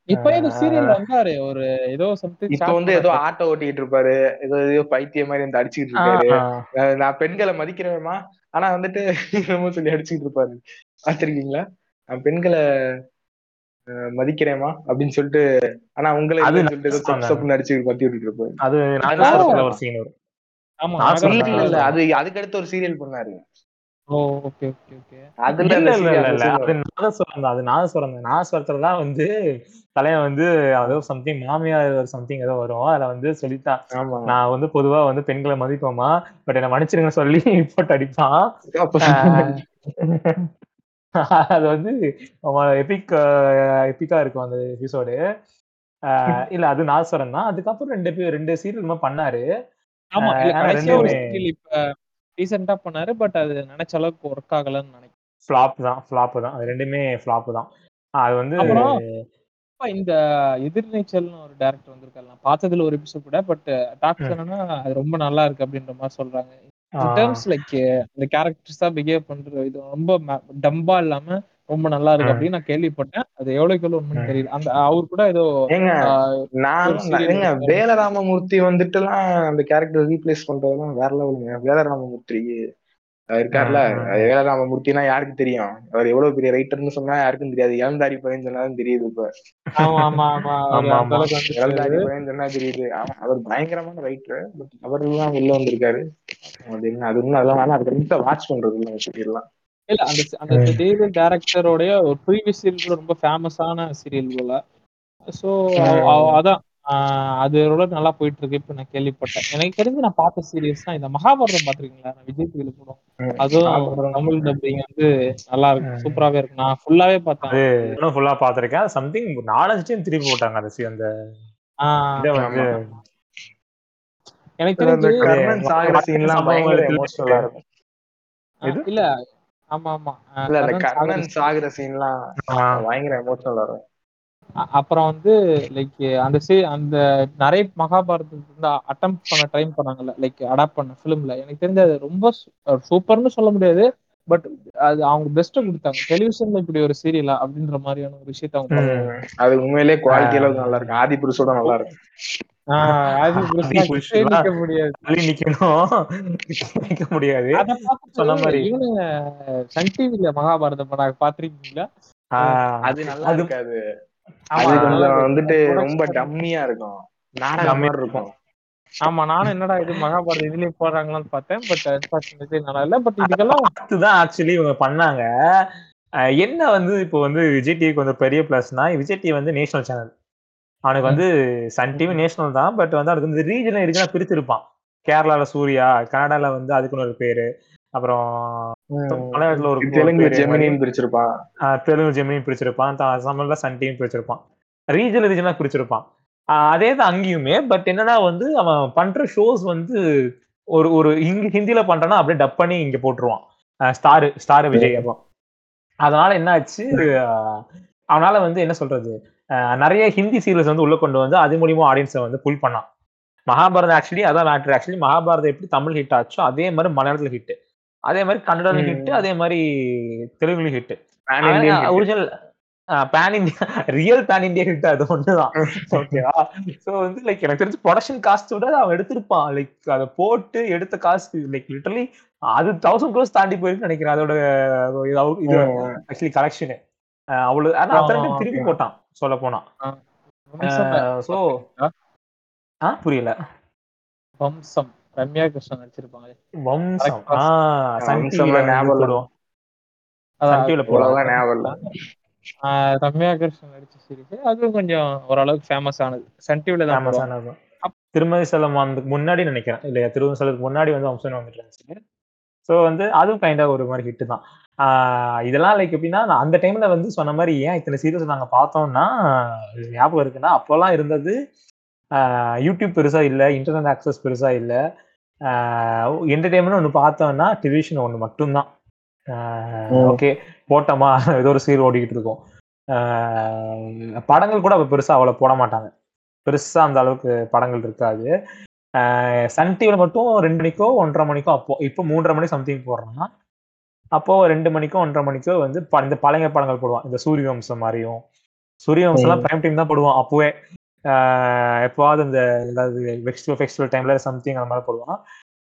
இப்ப ஏதோ சீரியல் வந்தாரு ஒரு ஏதோ சம்திங் இப்ப வந்து ஏதோ ஆட்டோ ஓட்டிட்டு இருப்பாரு. ஏதோ ஏதோ பைத்தியம் மாதிரி வந்து அடிச்சுக்கிட்டு இருக்காரு நான் பெண்களை மதிக்கிறேமா ஆனா வந்துட்டு என்னமோ சொல்லி அடிச்சுக்கிட்டு இருப்பாரு. பார்த்திருக்கீங்களா? நான் பெண்களை மதிக்கிறேமா அப்படின்னு சொல்லிட்டு ஆனா உங்களை அது சொல்லிட்டு அடிச்சுக்கிட்டு பத்தி விட்டுட்டு இருப்பாரு அது ஒரு சீன் வரும். ஆமா நான் இல்ல அது அதுக்கு அடுத்து ஒரு சீரியல் பண்ணாரு. ஓ ஓகே ஓகே ஓகே அதுல இல்ல அந்த இல்ல serial- இல்ல அந்த இல்ல. scene அது வரும். நாதஸ்வரம் தான். அது நாதஸ்வரம் தான் நாதஸ்வரத்துல தான் வந்து தலைவன் வந்து ஏதோ சம்திங் மாமியார் சம்திங் ஏதோ வரும். அதுல வந்து சொல்லித்தான் ஆமா. நான் வந்து பொதுவா வந்து பெண்களை மதிப்போமா பட் என்ன மன்னிச்சிருங்க சொல்லி போட்டு அடிப்பான். அது வந்து எபிக் எபிக்கா இருக்கும் அந்த எபிசோடு இல்ல அது நாதஸ்வரம் தான். அதுக்கப்புறம் ரெண்டு ரெண்டு சீரியல் பண்ணாரு. ஆமா இப்ப ரீசெண்டா பண்ணாரு பட் அது நினைச்ச அளவுக்கு ஒர்க் ஆகலன்னு நினைக்கிறேன். ஃபிளாப் தான் ஃபிளாப் தான். அது ரெண்டுமே ஃபிளாப் தான். அது வந்து இந்த எதிர்நீச்சல்னு ஒரு டேரக்டர் வந்திருக்காரு. நான் பார்த்ததுல ஒரு எபிசோட் கூட பட் டாக்ஸ். என்னன்னா அது ரொம்ப நல்லா இருக்கு அப்படின்ற மாதிரி சொல்றாங்க. டேர்ம்ஸ் லைக் இந்த கேரக்டர்ஸா பிஹேவ் பண்ற இது ரொம்ப டம்பா இல்லாம ரொம்ப நல்லா இருக்கு. அப்படின்னு நான் கேள்விப்பட்டேன் அது எவ்வளவுக்கு எவ்வளவு உண்மைன்னு. தெரியல அந்த அவர் கூட ஏதோ நான். வேலராமமூர்த்தி வந்துட்டுலாம் அந்த கேரக்டர் ரீப்ளேஸ் பண்றதெல்லாம் வேற லெவலுங்க வேலராமமூர்த்தி இருக்கார்ல. ம், ம். அது வேலராமமூர்த்தினா யாருக்கு தெரியும்? அவர் எவ்வளவு பெரிய ரைட்டர்னு சொன்னா யாருக்கும் தெரியாது. இளந்தாரி பையன் சொன்னாலும் தெரியுது இப்ப. இளந்தாரி பையன் சொன்னா தெரியுது. ஆமா அவர் பயங்கரமான ரைட்டர் பட் அவர் தான் வெளில வந்திருக்காரு. அது என்ன அது இன்னும் அதெல்லாம் வேணாம் அதுக்கு வாட்ச் பண்றது இல்லை சீரியல்லாம் இல்ல அந்த அந்த. சீரியல் டேரக்டரோடைய ஒரு ப்ரீவியஸ் சீரியல் கூட ரொம்ப ஃபேமஸான சீரியல் போல. ஸோ ம். அதான். ஆஹ் அது ஓரளவுக்கு நல்லா போயிட்டு இருக்கு இப்ப நான் கேள்விப்பட்டேன். எனக்கு தெரிஞ்சு நான் பார்த்த சீரியஸ்னா இந்த மகாபாரதம் பாத்திருக்கீங்களா நான் விஜய் டிவில போடும் ம். அதுவும் மகாபாரதம். தமிழ் டப்பிங் வந்து நல்லா இருக்கு. ம். சூப்பராவே இருக்கு. நான் ஃபுல்லாவே பார்த்தேன். அது இன்னும் ஃபுல்லா பாத்திருக்கேன் சம்திங் நாலஞ்சு டைம் திருப்பி போட்டாங்க அந்த scene, அந்த ஆஹ் இதை வந்து ஆமா. எனக்கு அந்த தெரிஞ்சு கர்ணன் சாகுற சீன்லாம் பயங்கர எமோஷனலா இருக்கும். எது? இல்ல. ஆமா ஆமா. இல்ல அந்த கர்ணன் கர்ணன் சாகுற சீன்லாம் ஆஹ் பயங்கர எமோஷனலா இருக்கும். அப்புறம் வந்து லைக் அந்த சீ அந்த நிறைய மகாபாரதத்துல அட்டம் பண்ண ட்ரை பண்ணாங்கல்ல லைக் அடாப்ட் பண்ண ஃபிலிம்ல எனக்கு தெரிஞ்ச அது ரொம்ப சூப்பர்னு சொல்ல முடியாது. பட் அது அவங்க பெஸ்ட் கொடுத்தாங்க. டெலிவிஷன்ல இப்படி ஒரு சீரியலா அப்படின்ற மாதிரியான ஒரு விஷயத்த அவங்க. அது உண்மையிலேயே குவாலிட்டி அளவுக்கு நல்லா இருக்கும் ஆதி புருஷோட நல்லா. இவனுங்க சன் டிவில மகாபாரதம் பாத்திருக்கீங்களா அது நல்லா இருக்காது. அது கொஞ்சம். வந்துட்டு ரொம்ப டம்மியா இருக்கும். நாடகம் இருக்கும். ஆமா நானும் என்னடா இது மகாபாரதம் இதுலயே போடுறாங்களான்னு பார்த்தேன். பட் நல்லா இல்ல. பட் ஆக்சுவலி இவங்க பண்ணாங்க. என்ன வந்து இப்போ வந்து விஜய் டிவிக்கு வந்து பெரிய பிளஸ்னா விஜய் டிவி வந்து நேஷனல் சேனல் அவனுக்கு வந்து சன் டிவி நேஷனல் தான். பட் வந்து அதுக்கு வந்து ரீஜனல் ரீஜனா பிரிச்சிருப்பான் கேரளால சூர்யா கனடால வந்து அதுக்குன்னு ஒரு பேரு. அப்புறம் மலையாளத்துல ஒரு தெலுங்கு. ஜெமினின்னு பிரிச்சிருப்பான். தெலுங்கு ஜெமினி பிரிச்சிருப்பான். தமிழ்ல சன் டிவி பிரிச்சிருப்பான். ரீஜனல் ரீஜனா பிரிச்சிருப்பான். அதே தான் அங்கேயுமே பட் என்னன்னா வந்து அவன் பண்ற ஷோஸ் வந்து ஒரு ஒரு இங்க ஹிந்தில பண்றானா அப்படியே டப் பண்ணி இங்க போட்டுருவான். ஸ்டார் ஸ்டார் விஜய் அப்போ. அதனால என்ன ஆச்சு அவனால வந்து என்ன சொல்றது? நிறைய ஹிந்தி சீரியல்ஸ் வந்து உள்ள கொண்டு வந்து அது மூலியமா ஆடியன்ஸை வந்து புல் பண்ணான். மகாபாரதம் ஆக்சுவலி அதான் மேட்ரு ஆக்சுவலி மகாபாரதம் எப்படி தமிழ் ஹிட் ஆச்சோ அதே மாதிரி மலையாளத்துல ஹிட் அதே மாதிரி கன்னடம். ஹிட் அதே மாதிரி தெலுங்குல hit. Original pan India real pan India hit அது ஒண்ணுதான் ஓகேவா சோ வந்து லைக் எனக்கு தெரிஞ்சு ப்ரொடக்ஷன் காஸ்ட் விட அவன் எடுத்திருப்பான் லைக் அதை போட்டு எடுத்த காஸ்ட் லைக் லிட்டரலி அது தௌசண்ட் க்ரோஸ் தாண்டி போயிருக்கு நினைக்கிறேன் அதோட இது. ஆக்சுவலி கலெக்ஷனு அவ்வளவு ஆனா அத்தனை திருப்பி. போட்டான் சொல்ல போனா சோ புரியல வம்சம் ரம்யா கிருஷ்ணன் நடிச்சிருப்பாங்க வம்சம். சன் டிவில ஞாபகம் சன் டிவில போடுவோம். ஞாபகம் ரம்யா கிருஷ்ணன் நடிச்ச சீரிஸ் அதுவும் கொஞ்சம் ஓரளவுக்கு ஃபேமஸ் ஆனது. சன் டிவில தான் ஃபேமஸ். ஆனது. திருமதி செல்லம் வந்து முன்னாடி நினைக்கிறேன். இல்லையா திருமதி செல்லத்துக்கு முன்னாடி வந்து வம்சம் வந்துட்டு இருந்துச்சு. ஸோ வந்து அதுவும் கைண்டா ஒரு மாதிரி ஹிட் தான். ஆஹ் இதெல்லாம் லைக் எப்படின்னா நான் அந்த டைம்ல வந்து சொன்ன மாதிரி ஏன் இத்தனை சீரியஸ் நாங்க பார்த்தோம்னா ஞாபகம் இருக்குன்னா அப்போல்லாம் இருந்தது யூடியூப் பெருசா இல்ல இன்டர்நெட் ஆக்சஸ் பெருசா இல்ல என்டர்டைன்மெண்ட் ஒன்று பார்த்தோம்னா டெலிவிஷன் ஒன்று மட்டும்தான். ஓகே போட்டோமா? ஏதோ ஒரு சீரியல் ஓடிக்கிட்டு இருக்கும். படங்கள் கூட அப்ப பெருசா அவ்வளவு போட மாட்டாங்க. பெருசா அந்த அளவுக்கு படங்கள் இருக்காது. சன் டிவில மட்டும் ரெண்டு மணிக்கோ ஒன்றரை மணிக்கோ அப்போ இப்போ மூன்றரை மணி சம்திங் போடுறாங்கன்னா அப்போ ரெண்டு மணிக்கோ ஒன்றரை மணிக்கோ வந்து இந்த பழைய படங்கள் போடுவான். இந்த சூரிய வம்சம் மாதிரியும். சூரிய வம்சம்லாம் பிரைம் டைம் தான் போடுவான் அப்போவே. எப்போவாவது இந்த ஏதாவது ஃபெஸ்டிவல் ஃபெஸ்டிவல் டைம்ல சம்திங் அந்த மாதிரி போடுவான்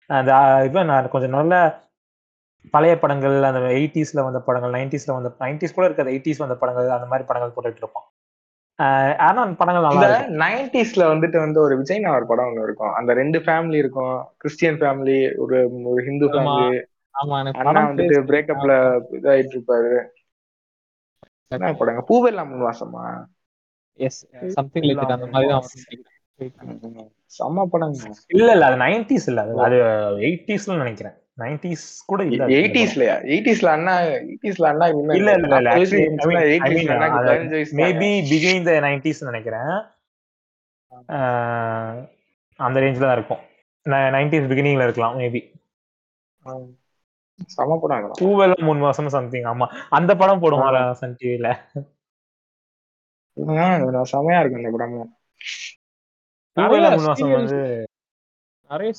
அந்த இப்போ நான் கொஞ்சம் நல்ல பழைய படங்கள் அந்த எயிட்டிஸ்ல வந்த படங்கள் நைன்டிஸ்ல வந்த நைன்டிஸ் கூட இருக்காது எயிட்டிஸ் வந்த படங்கள் அந்த மாதிரி படங்கள் போட்டுட்டு இருப்பான் ஆனா அந்த படங்கள் நல்லா நைன்டிஸ்ல வந்துட்டு வந்து ஒரு விஜய் நகர் படம் ஒண்ணு இருக்கும். அந்த ரெண்டு ஃபேமிலி இருக்கும். கிறிஸ்டியன் ஃபேமிலி ஒரு ஒரு ஹிந்து. ஃபேமிலி அண்ணா வந்துட்டு பேர் பிரேக்கப்ல இதாயிட்டு இருப்பாரு. என்ன படங்க? பூவெல்லாம் வாசமா எஸ் சம்திங் லைக் அந்த மாதிரி தான். செம்ம படங்க. இல்ல இல்ல அது நைன்டிஸ் இல்ல. அது அது எயிட்டிஸ்ல நினைக்கிறேன். நைன்டிஸ் கூட இல்ல. அது. எயிட்டிஸ்லயா எயிட்டிஸ்ல அண்ணா எயிட்டிஸ்ல அண்ணா இன்னும் இல்ல இல்ல இல்ல. நாற்பது வயசு actually, I இருந்துச்சுன்னா mean- I 80s mean, ல அண்ணாக்கு அது பதினஞ்சு வயசு மேபி பிகின் த நைன்டிஸ் நினைக்கிறேன். ஆஹ் அந்த ரேஞ்சில தான் இருக்கும். நைன்டிஸ் பிகினிங்ல இருக்கலாம் மேபி. செம படம். அதெல்லாம். பூவெல்லாம் மூணு மாசம் சம்திங் ஆமா. அந்த படம் போடுவாங்க சன் டிவில செமையா இருக்கும் இந்த படமும் நிறைய.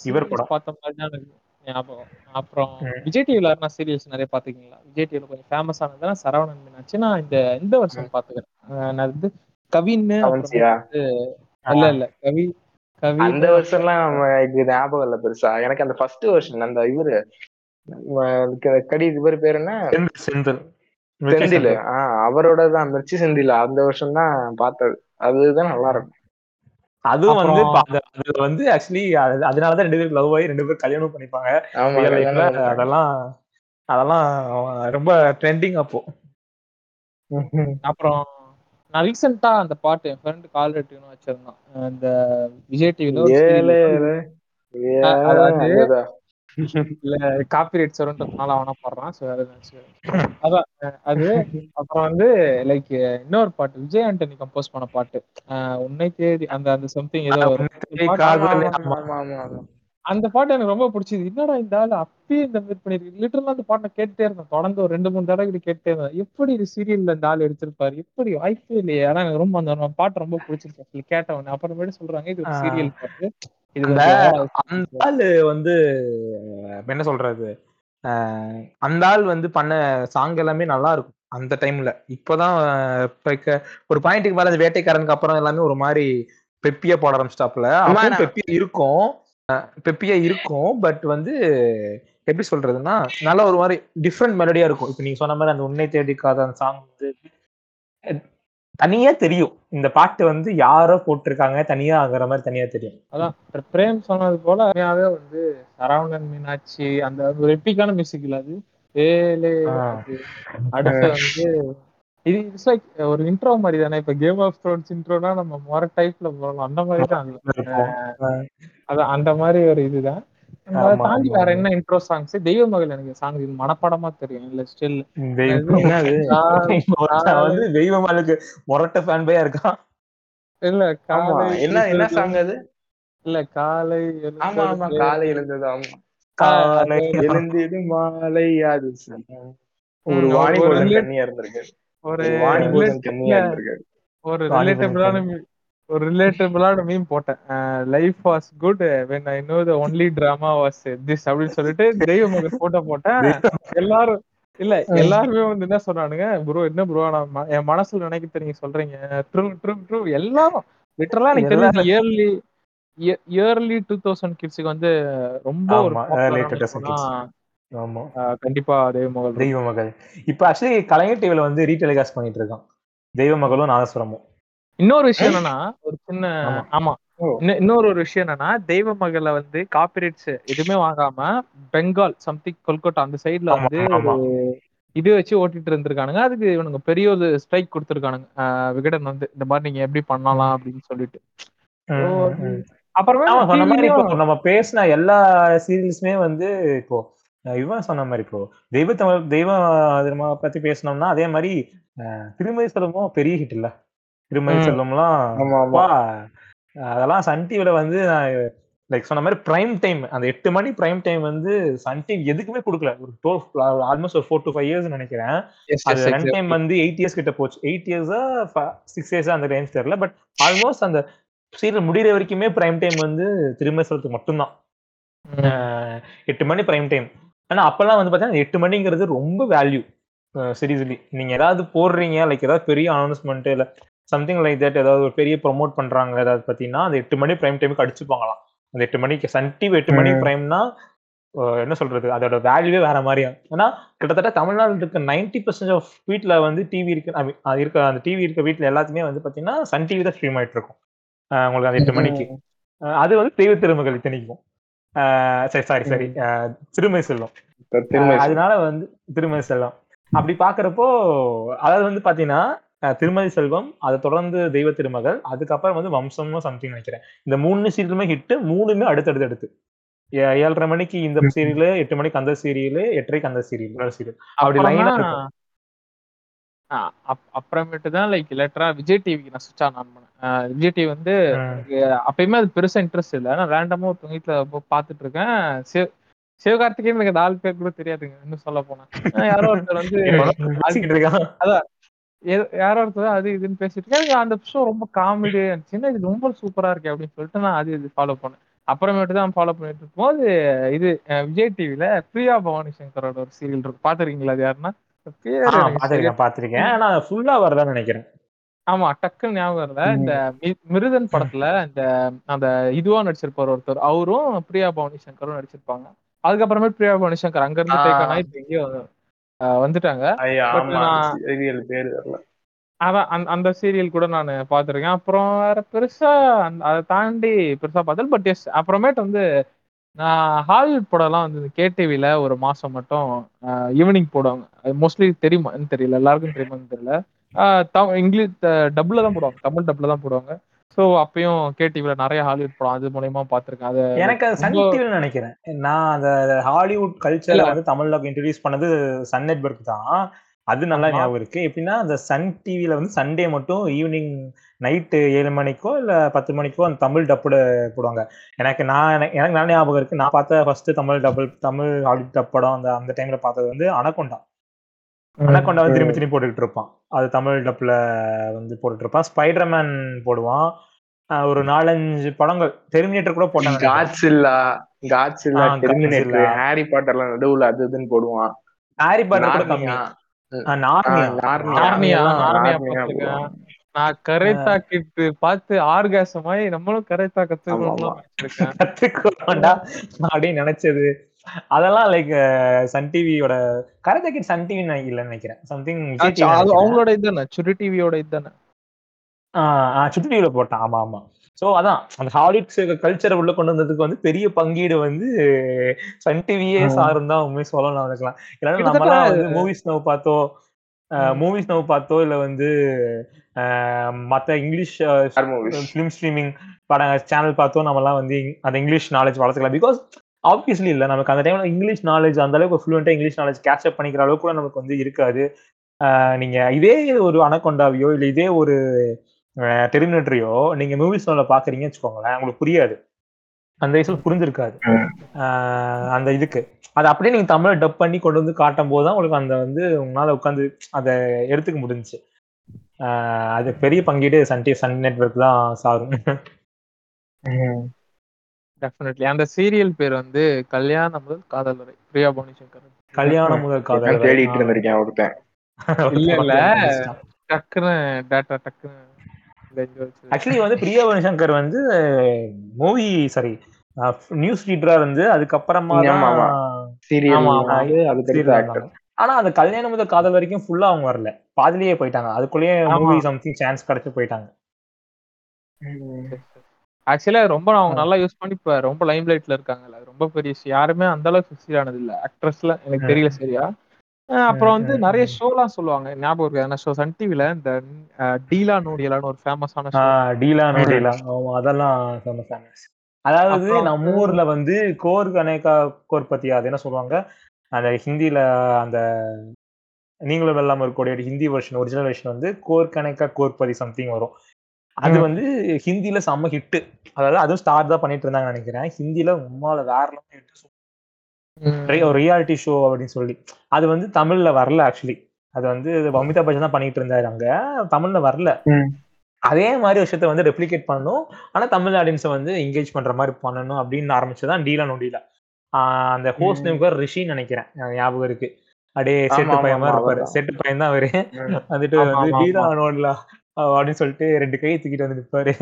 பார்த்த மாதிரி தான் எனக்கு ஞாபகம். அப்புறம். விஜய் டிவில சீரியல்ஸ் நிறைய பாத்துக்கீங்களா விஜய் டிவில கொஞ்சம் ஃபேமஸ் ஆனதுன்னா சரவணன் மீனாட்சி நான் இந்த இந்த வருஷம் பாத்துக்கிறேன் நான் வந்து கவின்னு? இல்ல இல்ல. கவி கவி அந்த வருஷம்லாம் எனக்கு ஞாபகம் இல்ல பெருசா. எனக்கு அந்த ஃபர்ஸ்ட் வருஷன் அந்த இவரு கடி இவர் பேர் என்ன? செந்தில் செந்தில். ஆஹ் அவரோட தான் மிர்ச்சி செந்தில் அந்த வருஷம் தான் பார்த்தது. அதுதான் நல்லா இருக்கும். அதுவும் வந்து அது வந்து ஆக்சுவலி அதனாலதான் ரெண்டு பேரும் லவ் ஆகி ரெண்டு பேரும் கல்யாணம் பண்ணிப்பாங்க. அதெல்லாம் அதெல்லாம் ரொம்ப ட்ரெண்டிங் அப்போ. அப்புறம் நான் ரீசெண்டா அந்த பாட்டு என் ஃப்ரெண்டு கால் ரெட்டின்னு வச்சிருந்தான். இந்த விஜய் டிவில அதாவது. இல்ல காப்பிரைட் வரும்ன்றதுனால அவனா பாடுறான். நினைச்சுக்கிறேன். அதான் அது அப்புறம் வந்து லைக் இன்னொரு பாட்டு விஜய் ஆண்டனி கம்போஸ் பண்ண பாட்டு. உன்னை தேடி அந்த அந்த சம்திங் ஏதோ அந்த பாட்டு- எனக்கு ரொம்ப பிடிச்சது. என்னடா இந்த ஆள் அப்பயே இந்த மாதிரி பண்ணிருக்கு லிட்டரலா அந்த பாட்டை கேட்டுட்டே இருந்தேன். தொடர்ந்து ஒரு ரெண்டு மூணு தடவை இப்படி கேட்டே இருந்தேன். எப்படி இது சீரியல்ல இந்த ஆள் எடுத்திருப்பாரு? எப்படி வாய்ப்பே இல்லையே. ஆனா எனக்கு ரொம்ப அந்த பாட்டு ரொம்ப பிடிச்சிருக்கு. கேட்டவனே. அப்புறமேட்டு சொல்றாங்க இது ஒரு. சீரியல் பாட்டு. அந்த ஆளு வந்து என்ன சொல்றது? அந்த ஆள் வந்து பண்ண சாங் எல்லாமே நல்லா இருக்கும். அந்த டைம்ல இப்போதான் ஒரு பாயிண்ட்டுக்கு மேல அந்த வேட்டைக்காரனுக்கு அப்புறம் எல்லாமே ஒரு மாதிரி பெப்பியா போட ஆரம்பிச்சிட்டாப்ல பெப்பியா இருக்கும். பெப்பியா இருக்கும். பட் வந்து எப்படி சொல்றதுன்னா நல்ல ஒரு மாதிரி டிஃப்ரெண்ட் மெலடியா இருக்கும். இப்ப நீங்க சொன்ன மாதிரி அந்த உன்னை தேடிக்காத அந்த சாங் வந்து தனியா தெரியும். இந்த பாட்டு வந்து யாரோ போட்டிருக்காங்க தனியா ஆகுற மாதிரி தனியா தெரியும். அதான் பிரேம் சொன்னது போல உண்மையாவே வந்து சரவணன் மீனாட்சி அந்த ஒரு எப்பிக்கான மியூசிக் இல்ல அது. ஏலே அடுத்து வந்து இது இட்ஸ் லைக் ஒரு இன்ட்ரோ மாதிரி தானே இப்ப கேம் ஆஃப் த்ரோன்ஸ் இன்ட்ரோனா நம்ம மொர டைப்ல போகலாம் அந்த மாதிரி தான் அது. அந்த மாதிரி ஒரு இதுதான். தாண்டி வேற. என்ன இன்ட்ரோ சாங்ஸ் தெய்வ மகள் எனக்கு சாங் இது மனப்படமா தெரியும். இல்ல ஸ்டில் வந்து தெய்வமாளுக்கு மொரட்ட ஃபேன் பையா இருக்கான். இல்ல என்ன என்ன சாங் அது? இல்ல காலை ஆமா ஆமா எழுந்தது. காலை இருந்தது ஆமா. காலை எழுந்திடு மாலை அது. ஒரு வாணி போதன் கண்ணியா இருந்திருக்காரு ஒரு வாணி போதன் கண்ணியா இருந்திருக்காரு ஒரு ரிலேட்டபிளான ஒரு ரிலேட்டபிளான மீம் போட்டேன். Life was good when I know the only drama was this அப்படின்னு சொல்லிட்டு தெய்வ மகள் போட்டோ போட்டேன். எல்லாரும் இல்ல எல்லாருமே வந்து என்ன சொன்னானுங்க ப்ரோ என்ன ப்ரோ நான் என் மனசுல நினைக்கிறது நீங்க சொல்றீங்க. ட்ரூ ட்ரூ ட்ரூ எல்லாரும் லிட்டரலா எனக்கு தெரிஞ்சு இயர்லி இயர்லி டூ தௌசண்ட் கிட்ஸுக்கு வந்து ரொம்ப ஒரு ஆமா, popular early ஆன 2000 இப்போனா, ஆமா. ஆஹ் கண்டிப்பா தெய்வ மகள். தெய்வ மகள். இப்ப ஆக்சுவலி கலைஞர் டிவில வந்து ரீடெலிகாஸ்ட் பண்ணிட்டு இருக்கான். தெய்வ மகளும் நாதஸ்வரமும். இன்னொரு விஷயம் என்னன்னா ஒரு சின்ன ஆமா. இன்னொரு ஒரு விஷயம் என்னன்னா தெய்வ மகளை வந்து காப்பிரைட்ஸ் எதுவுமே வாங்காம பெங்கால் சம்திங் கொல்கட்டா அந்த சைடுல வந்து இது வச்சு ஓட்டிட்டு இருந்திருக்கானுங்க. அதுக்கு இவனுங்க பெரிய ஒரு ஸ்ட்ரைக் கொடுத்திருக்கானுங்க. விகடன் வந்து இந்த மாதிரி நீங்க எப்படி பண்ணலாம் அப்படின்னு சொல்லிட்டு. அப்புறமே நம்ம பேசின எல்லா சீரியல்ஸுமே வந்து இப்போ இவன் சொன்ன மாதிரி இப்போ தெய்வ தமிழ் தெய்வ பத்தி பேசினோம்னா அதே மாதிரி திருமதி செல்வமும் பெரிய ஹிட் இல்ல. திருமதி. செல்வம்லாம் அதெல்லாம் சன் டிவில வந்து லைக் சொன்ன மாதிரி பிரைம் டைம் அந்த எட்டு மணி பிரைம் டைம் வந்து சன் டிவி எதுக்குமே கொடுக்கல. ஒரு டோல் ஆல்மோஸ்ட் ஒரு ஃபோர் டு ஃபைவ் இயர்ஸ் நினைக்கிறேன். அது ரன் டைம். வந்து எயிட் இயர்ஸ் கிட்ட போச்சு. எயிட் இயர்ஸா சிக்ஸ் இயர்ஸா அந்த ரேஞ்ச் தெரியல. பட் ஆல்மோஸ்ட் அந்த சீரியல் முடியிற வரைக்குமே பிரைம் டைம் வந்து திரும்ப சொல்றதுக்கு மட்டும்தான். எட்டு மணி பிரைம் டைம் ஆனா அப்பெல்லாம் வந்து பாத்தீங்கன்னா எட்டு மணிங்கிறது ரொம்ப வேல்யூ சீரியஸ்லி நீங்க ஏதாவது போடுறீங்க லைக் ஏதாவது பெரிய அனௌன்ஸ்மெண்ட் இல்ல. சம்திங் லைக் தட் ஏதாவது ஒரு பெரிய ப்ரொமோட் பண்றாங்க ஏதாவது பாத்தீங்கன்னா அந்த எட்டு மணி பிரைம் டைமுக்கு அடிச்சுப்பாங்களாம். அந்த எட்டு மணிக்கு சன் டிவி எட்டு மணி. பிரைம்னா என்ன சொல்றது? அதோட வேல்யூவே வேற மாதிரியா? ஏன்னா கிட்டத்தட்ட தமிழ்நாட்டில் இருக்க நைன்டி பர்சன்ட் ஆஃப் வீட்ல வந்து டிவி இருக்கு இருக்க அந்த டிவி இருக்க வீட்ல எல்லாத்துமே வந்து பாத்தீங்கன்னா சன் டிவி தான் ஸ்ட்ரீம் ஆயிட்டு இருக்கும். உங்களுக்கு அந்த எட்டு மணிக்கு. அது வந்து தெய்வ திருமகள் இத்தனைக்கும். சரி சாரி சரி திருமை செல்வம். அதனால வந்து திருமதி செல்வம். அப்படி பாக்குறப்போ அதாவது வந்து பாத்தீங்கன்னா திருமதி செல்வம் அதை தொடர்ந்து தெய்வ திருமகள் அதுக்கப்புறம் வந்து வம்சம்னு சம்திங் நினைக்கிறேன். இந்த மூணு சீரியலுமே ஹிட் மூணுமே அடுத்தடுத்து அடுத்து. ஏழரை மணிக்கு இந்த சீரியல் எட்டு மணிக்கு அந்த சீரியல் எட்டரைக்கு அந்த சீரியல் இன்னொரு சீரியல் அப்படி லைனா அப்புறமேட்டு தான் லைக் லேட்டரா விஜய் டிவிக்கு நான் சுவிட்ச் ஆன் பண்ணேன் விஜய் டிவி வந்து அப்பயுமே அது பெருசா இன்ட்ரெஸ்ட் இல்லை. நான் ரேண்டமா ஒரு வீட்டுல பாத்துட்டு இருக்கேன் சிவ- சிவகார்த்திகேயன் எனக்கு அந்த ஆள் பேர் கூட தெரியாதுங்க இன்னும் சொல்ல போனா. ஆஹ் யாரோ ஒருத்தர் வந்து பேசிக்கிட்டு யாரோ ஒருத்தர் அது இதுன்னு பேசிட்டு இருக்கேன் அந்த ஷோ ரொம்ப காமெடி சின்ன இது ரொம்ப சூப்பரா இருக்கு அப்படின்னு சொல்லிட்டு நான் அது இது ஃபாலோ பண்ணேன். அப்புறமேட்டு தான் ஃபாலோ பண்ணிட்டு இருக்கும்போது இது விஜய் டிவில பிரியா பவானி சங்கரோட ஒரு சீரியல் இருக்கு. பாத்திருக்கீங்களா அது யாருன்னா? பாத்திருக்கேன் பாத்திருக்கேன் ஆனா ஃபுல்லா வரதான் நினைக்கிறேன். ஆமா டக்குன்னு ஞாபகம் இல்ல இந்த மிருதன் படத்துல இந்த அந்த இதுவா நடிச்சிருப்பாரு ஒருத்தர். அவரும் பிரியா பவானி சங்கரும் நடிச்சிருப்பாங்க. அதுக்கப்புறமே பிரியா பவானி சங்கர் அங்க இருந்து. டேக் ஆனா இப்ப எங்கேயோ அஹ், வந்துட்டாங்க. சீரியல் பேரு வரல. அதான் அந்த- அந்த சீரியல் கூட நான் பார்த்திருக்கேன். அப்புறம் வேற பெருசா அதை தாண்டி பெருசா பார்த்தது பட் எஸ் அப்புறமேட்டு வந்து நான் ஹாலிவுட் படம்லாம் வந்து கேடிவில ஒரு மாசம் மட்டும் ஈவினிங் போடுவாங்க. அது மோஸ்ட்லி தெரியுமா? தெரியல எல்லாருக்கும் தெரியுமான்னு தெரியல. இங்கிலீஷ் டப்புல தான் போடுவாங்க. தமிழ் டப்புல தான் போடுவாங்க. ஸோ அப்பயும் கேடிவில நிறைய ஹாலிவுட் படம் அது மூலயமா பார்த்துருக்கேன். அது எனக்கு அது சன் டிவில நினைக்கிறேன். நான் அந்த ஹாலிவுட் கல்ச்சரை வந்து தமிழ்ல இன்ட்ரடியூஸ் பண்ணது சன் நெட்வொர்க் தான். அது நல்லா ஞாபகம் இருக்கு. எப்படின்னா அந்த சன் டிவில வந்து சண்டே மட்டும் ஈவினிங் நைட்டு ஏழு மணிக்கோ இல்ல பத்து மணிக்கோ அந்த தமிழ் டப்புட போடுவாங்க. எனக்கு நான் எனக்கு நல்ல ஞாபகம் இருக்கு. நான் பார்த்த first Tamil double Tamil Hollywood dub படம் அந்த அந்த டைம்ல பார்த்தது வந்து அனகொண்டா அனகொண்டா வந்து திரும்பி திரும்பி போட்டுக்கிட்டு இருப்பான். அது தமிழ் டப்ல வந்து போட்டுட்டு இருப்பான். ஸ்பைடர்மேன் போடுவான். ஒரு நாலஞ்சு படங்கள். டெர்மினேட்டர் கூட போட்டாங்க. காட்ஸில்லா காட்ஸில்லா டெர்மினேட்டர் ஹாரி பாட்டர்லாம் நடுவுல அது இதுன்னு போடுவான். ஹாரி பாட்டர் கூட கம்மி. நான் கரைத்தா கிட்டு பார்த்து ஆர்காசமாய் நம்மளும் கரைத்தா கத்துக்கணும் கத்துக்கோண்டா அப்படின்னு நினைச்சது. அதெல்லாம் லைக் சன் டிவியோட கரைத்தா கிட் சன் டிவி இல்லைன்னு நினைக்கிறேன். சம்திங் அவங்களோட இதுதானே? சுரு டிவியோட இதுதானே? சுட்டி டிவில போட்டான். ஆமா ஆமா. சோ அதான் அந்த ஹாலிவுட் கல்ச்சரை உள்ள கொண்டு வந்ததுக்கு வந்து பெரிய பங்கீடு வந்து சன் டிவியே சாரும் தான் உண்மை சொல்லலாம் அதுக்கெல்லாம் இல்லைன்னா நம்மளாம் வந்து மூவிஸ் நவ் பார்த்தோ மூவிஸ் நவ் பார்த்தோ இல்ல வந்து மத்த இங்கிலீஷ் ஃபிலிம் ஸ்ட்ரீமிங் படம் சேனல் பார்த்தோ நம்மலாம் வந்து அந்த இங்கிலீஷ் நாலேஜ் வளர்த்துக்கலாம். பிகாஸ் ஆப்வியஸ்லி இல்லை. நமக்கு அந்த டைம்ல இங்கிலீஷ் நாலேஜ் அந்த அளவுக்கு ஃப்ளூயண்டா இங்கிலீஷ் நாலேஜ் கேட்ச் அப் பண்ணிக்கிற அளவுக்கு கூட நமக்கு வந்து இருக்காது. நீங்க இதே ஒரு அனகொண்டாவையோ இல்ல இதே ஒரு டெர்மினேட்டரையோ நீங்க மூவிஸ் நோல பாக்குறீங்கன்னு வச்சுக்கோங்களேன் உங்களுக்கு புரியாது. அந்த வயசுல புரிஞ்சிருக்காது. அந்த இதுக்கு. அது அப்படியே நீங்க தமிழ டப் பண்ணி கொண்டு வந்து காட்டும் போது தான் உங்களுக்கு அந்த வந்து உங்களால உட்காந்து அதை எடுத்துக்க முடிஞ்சுச்சு. அது பெரிய பங்கீடு சன் டி சன் நெட்ஒர்க் தான் சாரும். டெஃபினெட்லி அந்த சீரியல் பேர் வந்து கல்யாணம் முதல் காதல் வரை. பிரியா பவானி சங்கர் கல்யாணம் முதல் காதல் தேடிட்டு இருந்திருக்கேன் ஒருத்தன் இல்ல. இல்ல டக்குன்னு டேட்டா டக்குன்னு ஆக்சுவலி வந்து பிரியா சங்கர் வந்து மூவி சாரி நியூஸ் ரீடரா இருந்து அதுக்கப்புறமா ஆனா அந்த கல்யாணம் முதல் காதல் வரைக்கும் ஃபுல்லா அவங்க வரல. பாதிலேயே போயிட்டாங்க. அதுக்குள்ளேயே மூவி சம்திங் சான்ஸ் கிடைச்சு போயிட்டாங்க. ஆக்சுவலா ரொம்ப அவங்க நல்லா யூஸ் பண்ணி இப்ப ரொம்ப லைம் லைட்ல இருக்காங்கல்ல ரொம்ப பெரிய யாருமே அந்த அளவுக்கு சக்சீட் ஆனது இல்ல. ஆக்ட்ரஸ்ல எனக்கு தெரியல சரியா. அப்புறம் வந்து நிறைய ஷோலாம் சொல்லுவாங்க. ஞாபகம் இருக்கு? ஏன்னா ஷோ சன் டிவில இந்த டீலா நோடியலான்னு ஒரு ஃபேமஸான ஷோ டீலா நோடியலா அதெல்லாம் ஃபேமஸ் அதாவது நம்ம ஊர்ல வந்து கோர் கணேகா கோர் பத்தி அது என்ன சொல்லுவாங்க? அந்த ஹிந்தில அந்த நீங்களும் வெள்ளாம இருக்கக்கூடிய ஹிந்தி வெர்ஷன் ஒரிஜினல் வெர்ஷன் வந்து கோர் கணேகா கோர்பதி சம்திங் வரும். அது வந்து ஹிந்தில செம்ம ஹிட் அதாவது அதுவும் ஸ்டார் தான் பண்ணிட்டு இருந்தாங்க நினைக்கிறேன். ஹிந்தில உம்மால வேற ரியாலிட்டி ஷோ அப்படின்னு சொல்லி. அது வந்து தமிழ்ல வரல ஆக்சுவலி அது வந்து அமிதாப் பச்சன் தான் பண்ணிட்டு இருந்தாரு அங்க. தமிழ்ல வரல. அதே மாதிரி விஷயத்த வந்து ரெப்ளிகேட் பண்ணணும். ஆனா தமிழ் ஆடியன்ஸை வந்து என்கேஜ் பண்ற மாதிரி பண்ணணும் அப்படின்னு ஆரம்பிச்சதான் டீலா நொடியில அந்த ஹோஸ்ட் நேம் பேர் ரிஷின்னு நினைக்கிறேன். ஞாபகம் இருக்கு. அப்படியே செட்டு பையன் மாதிரி இருப்பாரு. செட்டு பையன் தான் அவரு. வந்துட்டு வந்து டீலா நோடலா. அப்படின்னு சொல்லிட்டு ரெண்டு கையை தூக்கிட்டு வந்து நிற்பாரு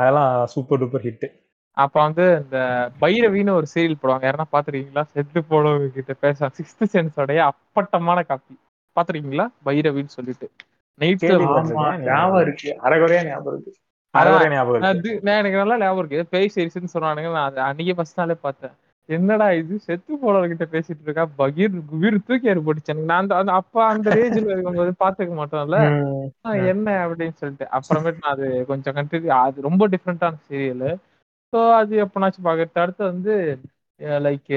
அதெல்லாம் சூப்பர் டூப்பர் ஹிட் அப்ப வந்து இந்த பைரவின்னு ஒரு சீரியல் போடுவாங்க. யாரா பாத்துருக்கீங்களா? செத்து போனவங்க கிட்ட பேச சிக்ஸ்த் சென்ஸோடைய அப்பட்டமான காப்பி. பாத்துருக்கீங்களா? பைரவின்னு சொல்லிட்டு. நைட்ல ஞாபகம் இருக்கு. அரைகுறையா ஞாபகம் இருக்கு. எனக்கு நல்லா ஞாபகம் இருக்கு. பேய் சீரிஸ்னு சொன்னானுங்க. நான் அன்னைக்கு ஃபர்ஸ்ட் நாளே பார்த்தேன். என்னடா இது? செத்து போனவர்கிட்ட பேசிட்டு இருக்கா? பகீர் குபீர் தூக்கி ஏற்பட்டுச்சு நான் அந்த அப்ப அந்த ரேஞ்சில் இருக்கும்போது பாத்துக்க மாட்டோம்ல. என்ன அப்படின்னு சொல்லிட்டு. அப்புறமேட்டு நான் அது கொஞ்சம் கண்டினியூ அது ரொம்ப டிஃப்ரெண்டான சீரியல் ஸோ அது எப்பனாச்சும் பாக்குறது அடுத்து வந்து லைக்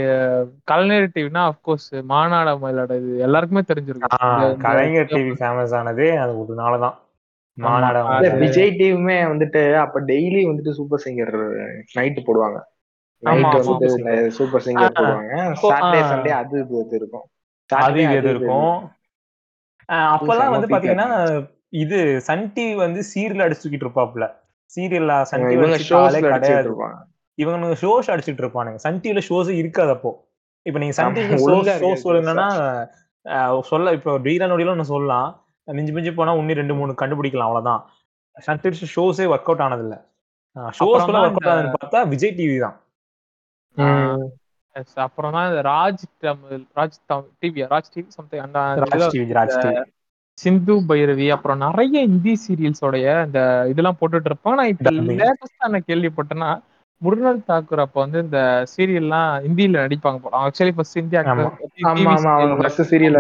கலைஞர் டிவினா அப்கோர்ஸ் மாநாட மயிலாட இது எல்லாருக்குமே தெரிஞ்சிருக்கும். கலைஞர் டிவி ஃபேமஸ் ஆனதே அது ஒரு நாளதான் விஜய் டிவியுமே வந்துட்டு அப்ப டெய்லி வந்துட்டு சூப்பர் சிங்கர் நைட்டு போடுவாங்க. நைட் சூப்பர் சிங்கர் போடுவாங்க. சாட்டர்டே சண்டே அது இது இருக்கும். அது இது இருக்கும். அப்பெல்லாம் வந்து பாத்தீங்கன்னா இது சன் டிவி வந்து சீரியல் அடிச்சுக்கிட்டு இருப்பாப்ல. சீரியல்ல சன் டிவி கிடையாது. இவங்க ஷோஸ் அடிச்சுட்டு இருப்பானுங்க. சன் டிவில ஷோஸ் இருக்காது அப்போ. இப்ப நீங்க சன் டிவி ஷோ சொல்லுங்கன்னா சொல்ல இப்போ டீரா நொடியில ஒன்னு சொல்லலாம். மிஞ்சி மிஞ்சி போனா இன்னும் ரெண்டு மூணு கண்டுபிடிக்கலாம் அவ்வளவுதான். சன் டிவி ஷோஸே ஒர்க் அவுட் ஆனது இல்ல ஷோஸ் ஒர்க் அவுட் ஆனதுன்னு பார்த்தா விஜய் டிவி தான். அப்புறம் தான் Raj Tamil Raj TV Raj TV something அந்த சிந்து பைரவி அப்புறம் நிறைய ஹிந்தி சீரியல்ஸோடைய இந்த இதெல்லாம் போட்டுட்டு இருப்பான் நான் இப்ப லேட்டஸ்டா நான் கேள்விப்பட்டேன்னா முருகல் தாக்கூர் அப்ப வந்து இந்த சீரியல்லாம் ஹிந்தியில நடிப்பாங்க போல. ஆக்சுவலி ஃபர்ஸ்ட் ஹிந்தி சீரியல்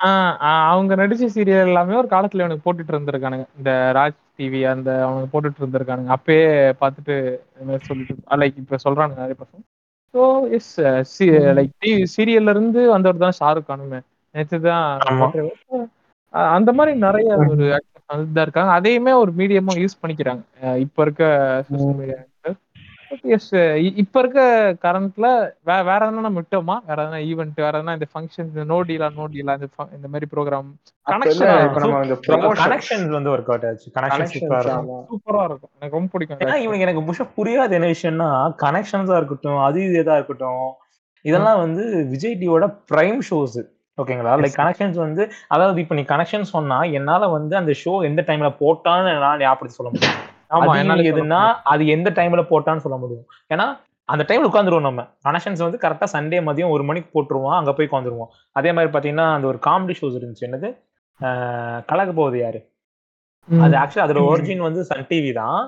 ஆ, ஆ, அவங்க நடிச்ச சீரியல் எல்லாமே ஒரு காலத்துல இவனுக்கு போட்டுட்டு இருந்திருக்கானுங்க. இந்த ராஜ் டிவி அந்த அவனுங்க போட்டுட்டு இருந்திருக்கானுங்க. அப்பயே பார்த்துட்டு இந்த சொல்லிட்டு லைக் இப்ப சொல்றானுங்க நெறைய பசங்க. So S C like D சீரியல்ல இருந்து வந்தவர் தான் ஷாருக் கானுமே. நேத்து தான் அந்த மாரி நெறைய ஒரு தான் இருக்காங்க. அதையுமே ஒரு மீடியமா யூஸ் பண்ணிக்கிறாங்க. இப்ப இருக்க சோசியல் மீடியா எஸ் இப்ப இருக்க கரண்ட்ல வே வேற எதனா நம்ம விட்டோமா? வேற எதனா ஈவென்ட் வேற எதனா இந்த ஃபங்ஷன்ஸ் நோ டீலா நோ டீலா இந்த இந்த மாரி ப்ரோகிராம் கனெக்ஷன் இப்ப நம்ம இந்த கனெக்ஷன்ஸ் வந்து ஒர்க் அவுட் ஆச்சு. கனெக்ஷன் சூப்பரா கனெக்ஷன்ஸ் இருக்கும். ஆமா சூப்பரா இருக்கும். எனக்கு ரொம்ப பிடிக்கும் ஏன்னா. இவனுக்கு எனக்கு புஷப் புரியாத என்ன விஷயம்னா, கனெக்ஷன்ஸா இருக்கட்டும், அது இது எதா இருக்கட்டும், இதெல்லாம் வந்து விஜய் டிவியோட பிரைம் ஷோஸ். ஓகேங்களா? லைக் கனெக்ஷன்ஸ் வந்து அதாவது இப்ப நீ கனெக்ஷன் சொன்னா, என்னால வந்து அந்த ஷோ எந்த டைம்ல போட்டான்னு என்னால ஞாபகப்படுத்தி சொல்ல முடியும். எதுன்னா. அது எந்த டைம்ல போட்டான்னு சொல்ல முடியும். ஏன்னா, அந்த டைம்ல உட்கார்ந்துருவோம் நம்ம. கனெக்ஷன்ஸ் வந்து கரெக்ட்டா சண்டே மதியம் 1 மணிக்கு போட்டுருவோம். அங்க போய் உட்கார்ந்துருவோம். அதே மாரி பார்த்தீங்கன்னா, அந்த ஒரு காமெடி ஷோஸ் இருந்துச்சு. என்னது? ஆ கலக்க போவது யாரு? அது. ஆக்சுவலா அதோட ஒரிஜின் வந்து சன் டிவி தான்.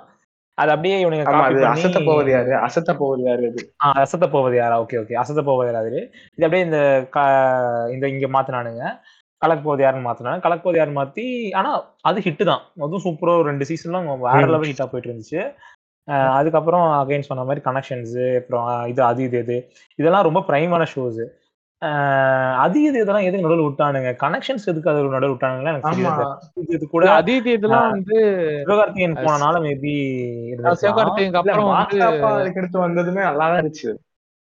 அது அப்படியே இவனுங்க அசத்த போவது யாரு அசத்த போவது யாரு அது அசத்த போவது யாரா? Okay, okay. அசத்த போவது யாரா. இது அப்படியே இந்த இந்த இங்க மாத்துனானுங்க. கலக்க போவது யாருன்னு மாத்துனாங்க. கலக்க போவது யாருன்னு மாத்தி ஆனா அது ஹிட் தான். அதுவும் சூப்பரா ஒரு 2 சீசன்லாம் வேற. லெவல் ஹிட்டா போயிட்டு இருந்துச்சு. அதுக்கப்புறம் அகைன் சொன்ன மாரி கனெக்ஷன்ஸ் அப்புறம் இது அது இது எது இதெல்லாம் ரொம்ப பிரைமான ஷோஸ். அது இது இதெல்லாம் எதுக்கு நடுவுல விட்டானுங்க? கனெக்ஷன்ஸ் எதுக்கு அது நடுவுல விட்டானுங்கன்னு எனக்கு. இது இது கூட அது இது இதெல்லாம் வந்து சிவகார்த்திகேயன் போனனால மேபி இல்ல அப்புறம் அதுக்கடுத்து வந்ததுமே இருந்துச்சு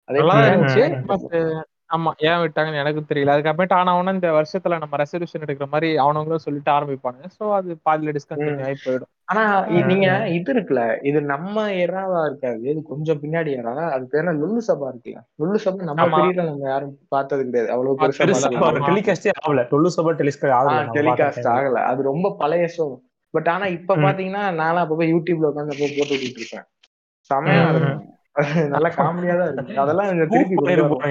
நல்லா தான் இருந்துச்சு. பட் தெரியல ஆமா. ஏன் விட்டாங்கன்னு எனக்கும் தெரியல. அதுக்கப்புறமேட்டு ஆனா ஊனா இந்த வருஷத்துல நம்ம ரெசல்யூஷன் எடுக்கிற மாரி அவனுங்களும் சொல்லிட்டு ஆரம்பிப்பானுங்க. ஸோ அது பாதியில ம். டிஸ்கன்டின்யூ ஆயி போயிடும். ஆனா இ- நீங்க ம். இது இருக்குல்ல இது நம்ம எறாவா இருக்காது இது கொஞ்சம் பின்னாடி எறா அது பேர் என்ன லுல்லு சபா இருக்குல்ல லுல்லு சபா நம்ம ஆமா. பீரியட்ல நம்ம யாரும் பார்த்தது கிடையாது அவ்வளவு பெருசா பார்த்ததில்ல. பெருசா பார்த்தது ஒரு ஆமா. கிடையாது டெலிகாஸ்டே ஆகல. டொல்லு சபா டெலிகாஸ்ட் ஆஹ் ஆகல நம்ம பார்த்த டெலிகாஸ்ட் டைம்ல. ஆகல அது ரொம்ப பழைய ஷோ பட் ஆனா இப்ப ம், பாத்தீங்கன்னா நானும் அப்பப்போ யூடியூப்ல உட்காந்து அப்போ போட்டு விட்டுட்டு இருப்பேன் செமையா ம். இருக்கும் நல்லா காமெடியா தான் இருக்கு அதெல்லாம் திருப்பி.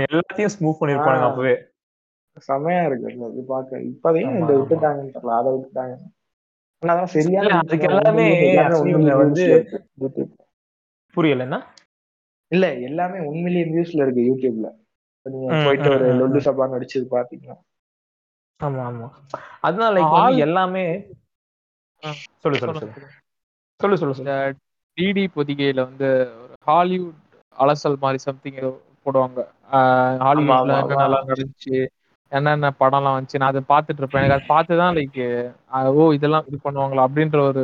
எல்லாத்தையும் ஸ்மூவ் பண்ணிருப்பானுங்க ஆஹ் அப்பவே. செமையா இருக்கு அது பார்க்க இப்பதையும் இந்த. விட்டுட்டாங்கன்னு தெரியல அதை விட்டுட்டாங்க ஆனா அதான் சரியான அதுக்கு எல்லாமே வந்து வியூஸ்ல இருக்கு யூடியூப் புரியல என்ன? இல்ல எல்லாமே ஒன் மில்லியன் வியூஸ்ல இருக்கு யூடியூப்ல நீங்க போயிட்டு ஒரு லொல்லு ம். சபா நடிச்சது பாத்தீங்கன்னா ஆமா, ஆமா. அதுதான் லைக் எல்லாமே சொல்லு, சொல்லு, சொல்லுங்க, சொல்லு. சொல்லுங்க. சொல்லு, சொல்லு. டிடி பொதிகையில வந்து ஹாலிவுட் அலசல் மாரி சம்திங் ஏதோ போடுவாங்க. ஹாலிவுட்ல என்னென்னலாம் நடந்துச்சு, என்னென்ன படம்லாம் வந்துச்சு. நான் அத பார்த்துட்டு இருப்பேன். எனக்கு அத பார்த்து தான் லைக் ஓ! இதெல்லாம் இது பண்ணுவாங்களா? அப்படின்ற ஒரு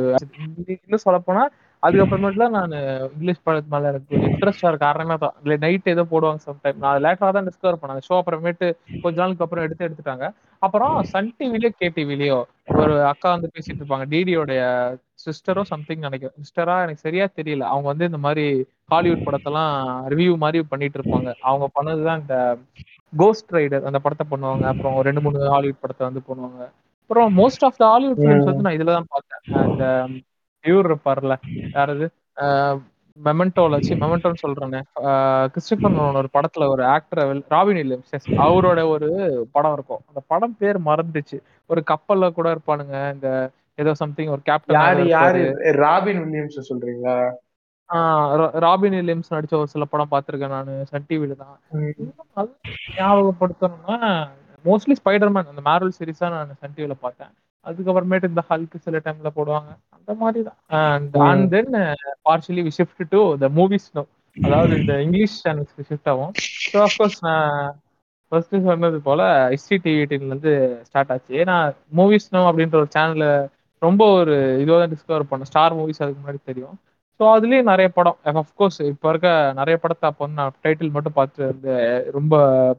இன்னும் சொல்லப்போனா, அதுக்கப்புறமேட்டு தான் நானு இங்கிலீஷ் படத்து மேல எனக்கு இன்ட்ரெஸ்ட் வர காரணமே அதான். இல்ல நைட் ஏதோ போடுவாங்க சம்டைம். நான் லேட்டரா தான் டிஸ்கவர் பண்ணேன். ஷோ அப்புறமேட்டு கொஞ்ச நாளுக்கு அப்புறம் எடுத்து எடுத்துட்டாங்க. அப்புறம் சன் டிவிலயோ, கே டிவிலயோ ஒரு அக்கா வந்து பேசிட்டு இருப்பாங்க. டிடியோடைய சிஸ்டரோ சம்திங் நெனைக்கிறேன். சிஸ்டரா எனக்கு சரியா தெரியல. அவங்க வந்து இந்த மாரி ஹாலிவுட் படத்தெல்லாம் ரிவ்யூ மாரி பண்ணிட்டு இருப்பாங்க. அவங்க பண்ணது தான் இந்த கோஸ்ட் ரைடர் அந்த படத்த பண்ணுவாங்க. அப்புறம் 2, 3 ஹாலிவுட் படத்த வந்து பண்ணுவாங்க. அப்புறம் most of the Hollywood films வந்து நான் இதுல தான் பார்த்தேன். இந்த இவரு இருப்பார்ல, யார் அது? அ மெமெண்டோல ச்சீ மெமெண்டோன்னு சொல்றேனே. அ கிறிஸ்டோபர் நோலன் ஒரு படத்துல ஒரு ஆக்டர ராபின் வில்லியம்ஸ் அவரோட ஒரு படம் இருக்கும். அந்த படம் பேர் மறந்துருச்சு. ஒரு கப்பல்ல கூட இருப்பானுங்க. இந்த ஏதோ சம்திங் ஒரு கேப்டனா யாரு யாரு. ராபின் வில்லியம்ஸ் சொல்றீங்களா ராபின் வில்லியம்ஸ் நடிச்ச ஒரு சில படம் பார்த்துருக்கேன் நானு. சன் டிவில தான். ஞாபகப்படுத்தணும்னா, மோஸ்ட்லி ஸ்பைடர்மேன் அந்த மார்வெல் சீரிஸ் நான் சன் டிவில பார்த்தேன். அதுக்கப்புறமேட்டு இந்த ஹல்க் சில டைம்ல போடுவாங்க. அந்த மாரி தான். And then partially we shift to the movies now. அதாவது இந்த இங்கிலீஷ் சேனல்ஸ்க்கு ஷிஃப்ட் ஆகும். ஸோ ஆஃப்கோர்ஸ் நான் ஃபர்ஸ்ட் சொன்னது போல ஹிஸ்ட்ரி டிவி இருந்து ஸ்டார்ட் ஆச்சு. ஏன்னா மூவிஸ் நவ் அப்படின்ற ஒரு சேனல்ல ரொம்ப ஒரு இதுவா தான் டிஸ்கவர் பண்ணேன். ஸ்டார் மூவிஸ் அதுக்கு முன்னாடி தெரியும். ஸோ அதுலயும் நெறைய படம். அஃப்கோர்ஸ் இப்ப இருக்க நெறைய படத்த அப்ப வந்து நான் டைட்டில் மட்டும் பார்த்து ரொம்ப